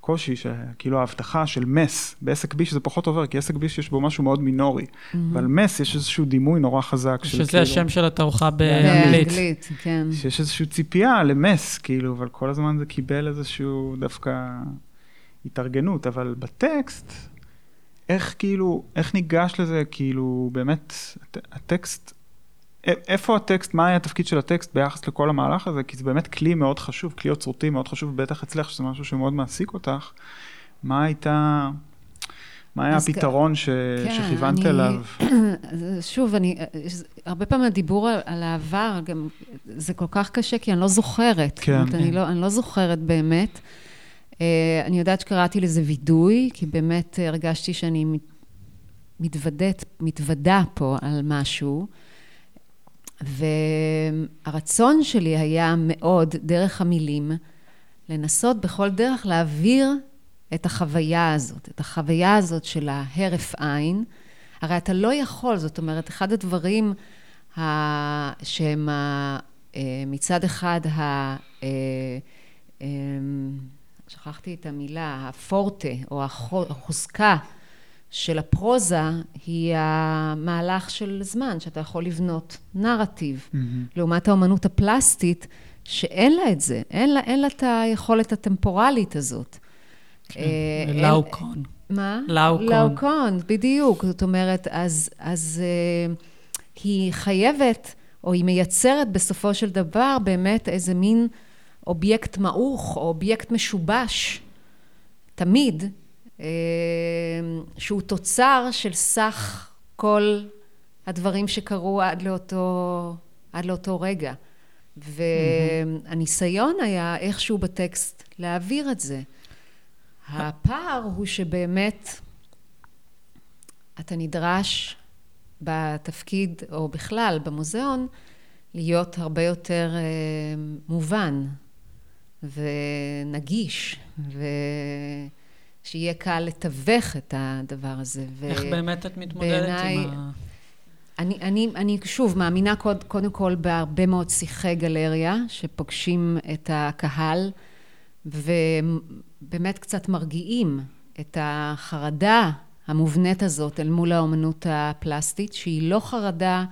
הקושי, כאילו ההבטחה של מס, בעסק ביש זה פחות עובר, כי עסק ביש יש בו משהו מאוד מינורי, אבל מס יש איזשהו דימוי נורא חזק של שזה כאילו, השם של התערוכה באנגלית. באנגלית, כן. שיש איזושהי ציפייה למס, כאילו, אבל כל הזמן זה קיבל איזשהו דווקא התארגנות, אבל בטקסט, איך כאילו, איך ניגש לזה, כאילו, באמת, הט- הטקסט, איפה הטקסט, מה היה התפקיד של הטקסט ביחס לכל המהלך הזה? כי זה באמת כלי מאוד חשוב, כלי אוצרותי מאוד חשוב, בטח אצלך, שזה משהו שמאוד מעסיק אותך. מה הייתה, מה היה הפתרון ש... כן, שכיוונת אני- אליו? שוב, אני, הרבה פעמים הדיבור על, על העבר, גם זה כל כך קשה, כי אני לא זוכרת. כן. זאת אומרת, אני, לא, אני לא זוכרת באמת. אה, אני יודעת שקראתי לזה וידוי, כי באמת אה, הרגשתי שאני מת- מתוודית, מתוודה פה על משהו. והרצון שלי היה מאוד, דרך המילים, לנסות בכל דרך להעביר את החוויה הזאת, את החוויה הזאת של ההרף עין. הרי אתה לא יכול, זאת אומרת, אחד הדברים ה... שהם ה... אה, מצד אחד ה... שכחתי את המילה, הפורטה או החו- החוזקה של הפרוזה היא המהלך של זמן, שאתה יכול לבנות נרטיב. לעומת האומנות הפלסטית, שאין לה את זה, אין לה, אין לה את היכולת הטמפורלית הזאת. כן, אה, אין- לאוקון. מה? לאוקון. לאוקון, בדיוק. זאת אומרת, אז, אז אה, היא חייבת, או היא מייצרת בסופו של דבר באמת איזה מין אובייקט מעוך, או אובייקט משובש, תמיד, אה, שהוא תוצר של סך כל הדברים שקרו עד לאותו, עד לאותו רגע. והניסיון היה איכשהו בטקסט להעביר את זה. הפער הוא שבאמת אתה נדרש בתפקיד, או בכלל במוזיאון, להיות הרבה יותר אה, מובן ונגיש, ושיהיה קל לתווך את הדבר הזה. ו- איך באמת את מתמודדת בעיניי- עם ה... אני, אני, אני שוב מאמינה קוד, קודם כל בהרבה מאוד שיחי גלריה שפוגשים את הקהל ובאמת קצת מרגיעים את החרדה המובנית הזאת אל מול האומנות הפלסטית, שהיא לא חרדה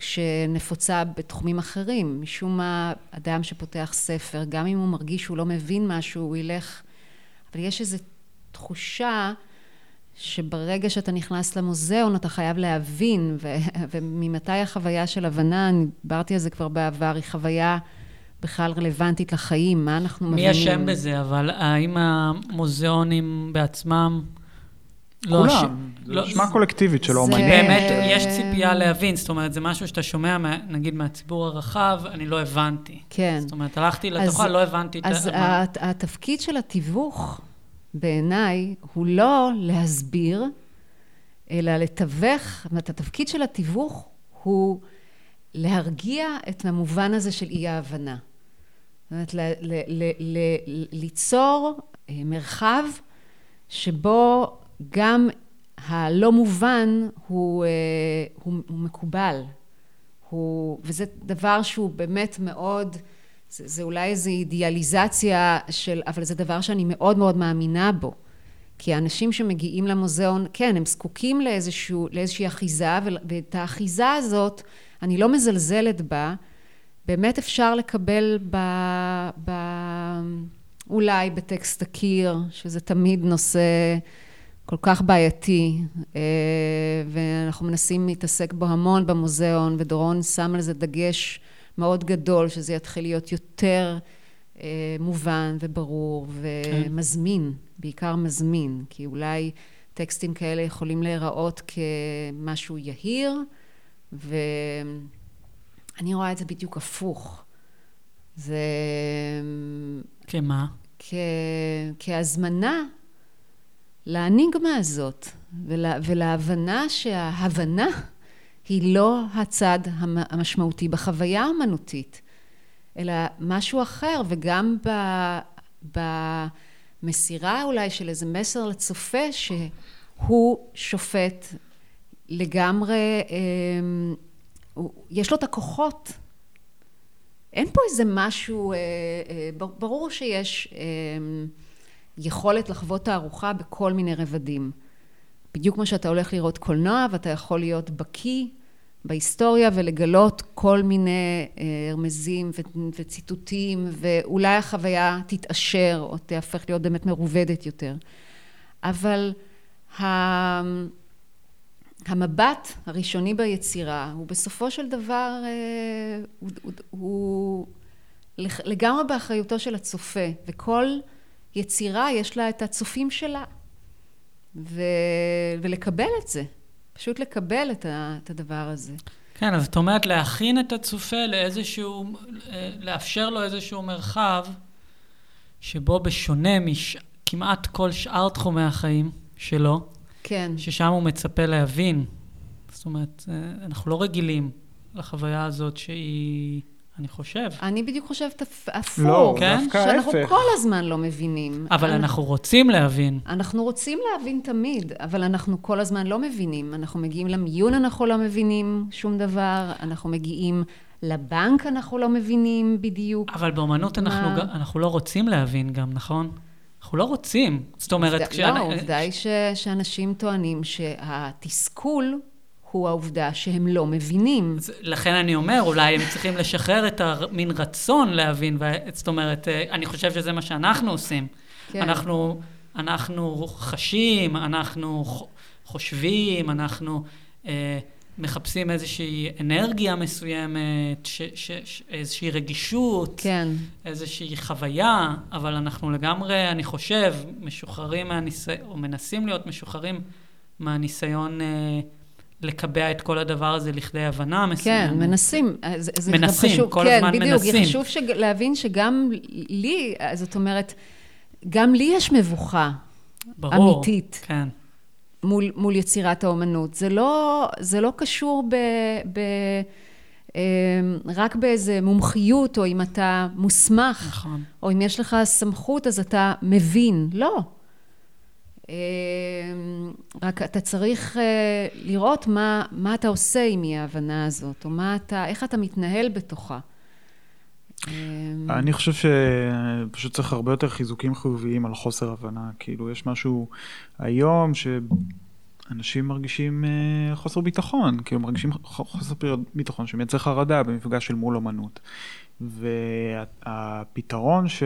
שנפוצה בתחומים אחרים. משום מה, אדם שפותח ספר, גם אם הוא מרגיש שהוא לא מבין משהו, הוא ילך... אבל יש איזו תחושה שברגע שאתה נכנס למוזיאון אתה חייב להבין, ו- וממתי החוויה של הבנה, אני דיברתי על זה כבר בעבר, היא חוויה בכלל רלוונטית לחיים, מה אנחנו מי מבינים. אשם בזה, אבל האם המוזיאונים בעצמם... לא כולם, זה לא- אשמה קולקטיבית של זה- האומנים. באמת, אה, יש ציפייה להבין, זאת אומרת, זה משהו שאתה שומע, מה- נגיד, מהציבור הרחב, אני לא הבנתי. כן. זאת אומרת, הלכתי אז- לתוכה, לא הבנתי את אז ה... מה- הת- התפקיד של התיווך, בעיניי, הוא לא להסביר, אלא לתווך, זאת אומרת, התפקיד של התיווך הוא להרגיע את המובן הזה של אי-ההבנה. זאת אומרת, ל- ל- ל- ל- ליצור אה, מרחב שבו גם הלא מובן הוא, אה, הוא, הוא מקובל. הוא, וזה דבר שהוא באמת מאוד, זה, זה אולי איזו אידיאליזציה של, אבל זה דבר שאני מאוד מאוד מאמינה בו. כי האנשים שמגיעים למוזיאון, כן, הם זקוקים לאיזשהו, לאיזושהי אחיזה, ואת האחיזה הזאת, אני לא מזלזלת בה, באמת אפשר לקבל ב... ב אולי בטקסט הקיר, שזה תמיד נושא כל כך בעייתי, אה, ואנחנו מנסים להתעסק בו המון במוזיאון, ודורון שם על זה דגש מאוד גדול, שזה יתחיל להיות יותר אה, מובן וברור ומזמין, בעיקר מזמין, כי אולי טקסטים כאלה יכולים להיראות כמשהו יהיר, ואני רואה את זה בדיוק הפוך. זה כמה? כ... כהזמנה לאניגמה הזאת, ולה... ולהבנה שההבנה היא לא הצד המשמעותי בחוויה האמנותית, אלא משהו אחר, וגם ב... במסירה אולי של איזה מסר לצופה שהוא שופט לגמרי, אמ, יש לו את הכוחות. אין פה איזה משהו, אה, אה, ברור שיש אמ, יכולת לחוות תערוכה בכל מיני רבדים. בדיוק כמו שאתה הולך לראות קולנוע ואתה יכול להיות בקיא בהיסטוריה ולגלות כל מיני אה, רמזים וציטוטים ואולי החוויה תתעשר או תהפך להיות באמת מרובדת יותר. אבל המבט הראשוני ביצירה הוא בסופו של דבר אה, הוא, הוא, הוא לגמרי באחריותו של הצופה וכל יצירה יש לה את הצופים שלה ו, ולקבל את זה, פשוט לקבל את, ה, את הדבר הזה. כן, אז זאת אומרת להכין את הצופה לאיזשהו, אה, לאפשר לו איזשהו מרחב שבו בשונה מכמעט כל שאר תחומי החיים שלו, כן. ששם הוא מצפה להבין. זאת אומרת, אה, אנחנו לא רגילים לחוויה הזאת שהיא... אני חושב. אני בדיוק חושבת הפוך. לא, כן? דווקא ההפך. שאנחנו כל הזמן לא מבינים. אבל אנחנו, אנחנו רוצים להבין. אנחנו רוצים להבין תמיד, אבל אנחנו כל הזמן לא מבינים. אנחנו מגיעים למיון, אנחנו לא מבינים שום דבר, אנחנו מגיעים לבנק, אנחנו לא מבינים בדיוק. אבל באמנות מה... אנחנו, אנחנו לא רוצים להבין גם, נכון? אנחנו לא רוצים. זאת אומרת, עובדה, כשאנ... לא, העובדה היא ש... שאנשים טוענים שהתסכול הוא העובדה שהם לא מבינים. לכן אני אומר, אולי הם צריכים לשחרר את המין רצון להבין, זאת אומרת, אה, אני חושב שזה מה שאנחנו עושים. כן. אנחנו, אנחנו חשים, אנחנו חושבים, אנחנו אה, מחפשים איזושהי אנרגיה מסוימת, ש, ש, ש, איזושהי רגישות, כן. איזושהי חוויה, אבל אנחנו לגמרי, אני חושב, משוחררים מהניסיון, או מנסים להיות משוחררים מהניסיון אה, לקבע את כל הדבר הזה לכדי הבנה מסוימת. כן, מנסים. זה, זה מנסים, חשוב, כל כן, הזמן בדיוק, מנסים. כן, בדיוק, חשוב שג, להבין שגם לי, זאת אומרת, גם לי יש מבוכה ברור, אמיתית. כן. מול, מול יצירת האומנות. זה לא, זה לא קשור ב... ב אמ, רק באיזה מומחיות, או אם אתה מוסמך, נכון. או אם יש לך סמכות, אז אתה מבין. לא. אמ, רק אתה צריך אה, לראות מה, מה אתה עושה עם ההבנה הזאת, או מה אתה, איך אתה מתנהל בתוכה. אמ, אני חושב שפשוט צריך הרבה יותר חיזוקים חיוביים על חוסר הבנה. כאילו, יש משהו היום שאנשים מרגישים אה, חוסר ביטחון, כאילו מרגישים חוסר ביטחון שמייצר חרדה במפגש של מול אמנות. והפתרון ש...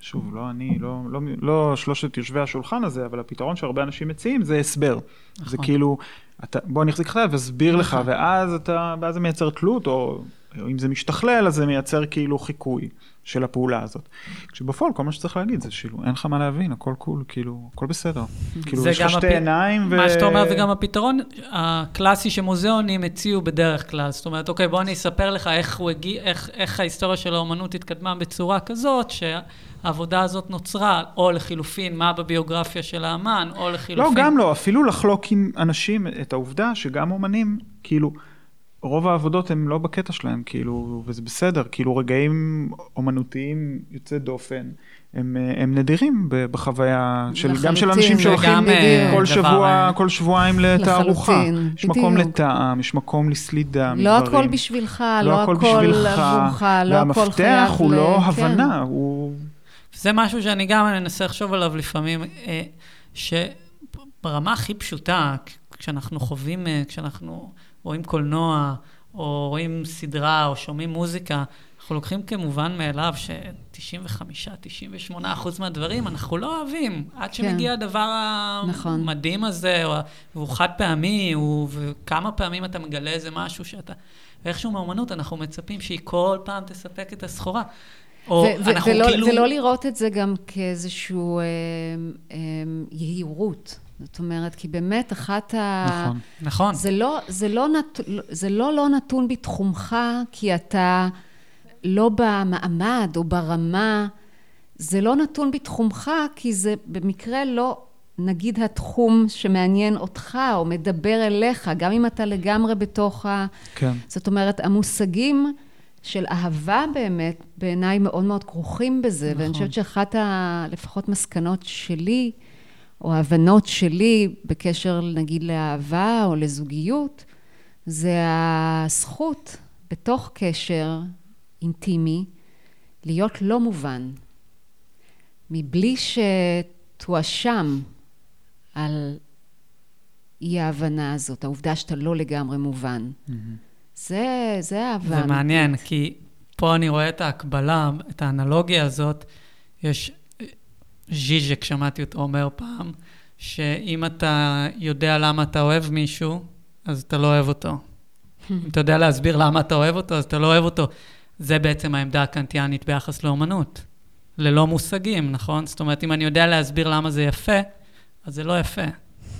שוב, לא אני, לא, לא, לא שלושת יושבי השולחן הזה, אבל הפתרון שהרבה אנשים מציעים זה הסבר. נכון. זה כאילו, אתה, בוא אני אחזיק לך ואסביר לך, נכון. ואז אתה, ואז זה מייצר תלות, או אם זה משתכלל, אז זה מייצר כאילו חיקוי. של הפעולה הזאת. כשבפועל כל מה שצריך להגיד זה כאילו, אין לך מה להבין, הכל קול, כאילו, הכל בסדר. כאילו, יש לך שתי הפ... עיניים ו... מה שאתה אומר זה גם הפתרון הקלאסי שמוזיאונים הציעו בדרך כלל. זאת אומרת, אוקיי, בוא אני אספר לך איך, הגיע, איך, איך ההיסטוריה של האומנות התקדמה בצורה כזאת, שהעבודה הזאת נוצרה, או לחילופין, מה בביוגרפיה של האמן, או לחילופין... לא, גם לא, אפילו לחלוק עם אנשים את העובדה שגם אומנים, כאילו... רוב העבודות הם לא בקטע שלהם, כאילו, וזה בסדר, כאילו רגעים אומנותיים יוצא דופן, הם, הם נדירים בחוויה של, גם של אנשים שהולכים אה, כל שבוע, אה, כל שבועיים לתערוכה. יש מקום לטעם, יש מקום לסלידה לא מדברים. הכל בשבילך, לא, לא הכל עבורך, לא הכל חייב והמפתח הוא לא כן. הבנה, הוא... זה משהו שאני גם מנסה לחשוב עליו לפעמים, אה, שברמה הכי פשוטה, כשאנחנו חווים, כשאנחנו... רואים קולנוע, או רואים סדרה, או שומעים מוזיקה, אנחנו לוקחים כמובן מאליו ש-95-98 אחוז מהדברים אנחנו לא אוהבים, עד כן. שמגיע כן. הדבר נכון. המדהים הזה, או, והוא חד פעמי, הוא, וכמה פעמים אתה מגלה איזה משהו שאתה... ואיכשהו מאומנות אנחנו מצפים שהיא כל פעם תספק את הסחורה. או ו- אנחנו ולא, כאילו... ולא לראות את זה גם כאיזושהי אה, אה, יהירות. זאת אומרת, כי באמת אחת ה... נכון, נכון. זה לא, זה לא, נת... זה לא לא נתון בתחומך, כי אתה לא במעמד או ברמה, זה לא נתון בתחומך, כי זה במקרה לא, נגיד, התחום שמעניין אותך, או מדבר אליך, גם אם אתה לגמרי בתוך ה... כן. זאת אומרת, המושגים של אהבה באמת, בעיניי מאוד מאוד כרוכים בזה, נכון. ואני חושבת שאחת ה... לפחות מסקנות שלי, או ההבנות שלי בקשר, נגיד, לאהבה או לזוגיות, זה הזכות בתוך קשר אינטימי להיות לא מובן, מבלי שתואשם על אי ההבנה הזאת, העובדה שאתה לא לגמרי מובן. Mm-hmm. זה, זה אהבה. זה מעניין, כי פה אני רואה את ההקבלה, את האנלוגיה הזאת. יש ז'יז'ק, שמעתי אותו אומר פעם, שאם אתה יודע למה אתה אוהב מישהו, אז אתה לא אוהב אותו. אם אתה יודע להסביר למה אתה אוהב אותו, אז אתה לא אוהב אותו. זה בעצם העמדה הקנטיאנית ביחס לאומנות. ללא מושגים, נכון? זאת אומרת, אם אני יודע להסביר למה זה יפה, אז זה לא יפה.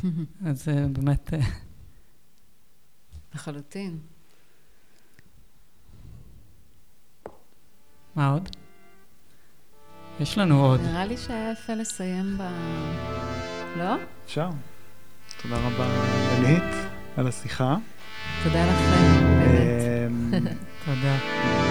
אז זה באמת... אה, לחלוטין. מה עוד? יש לנו עוד. נראה לי שהיה יפה לסיים ב... לא? אפשר. תודה רבה, אלית, על השיחה. תודה לכם, באמת. אמ, תודה.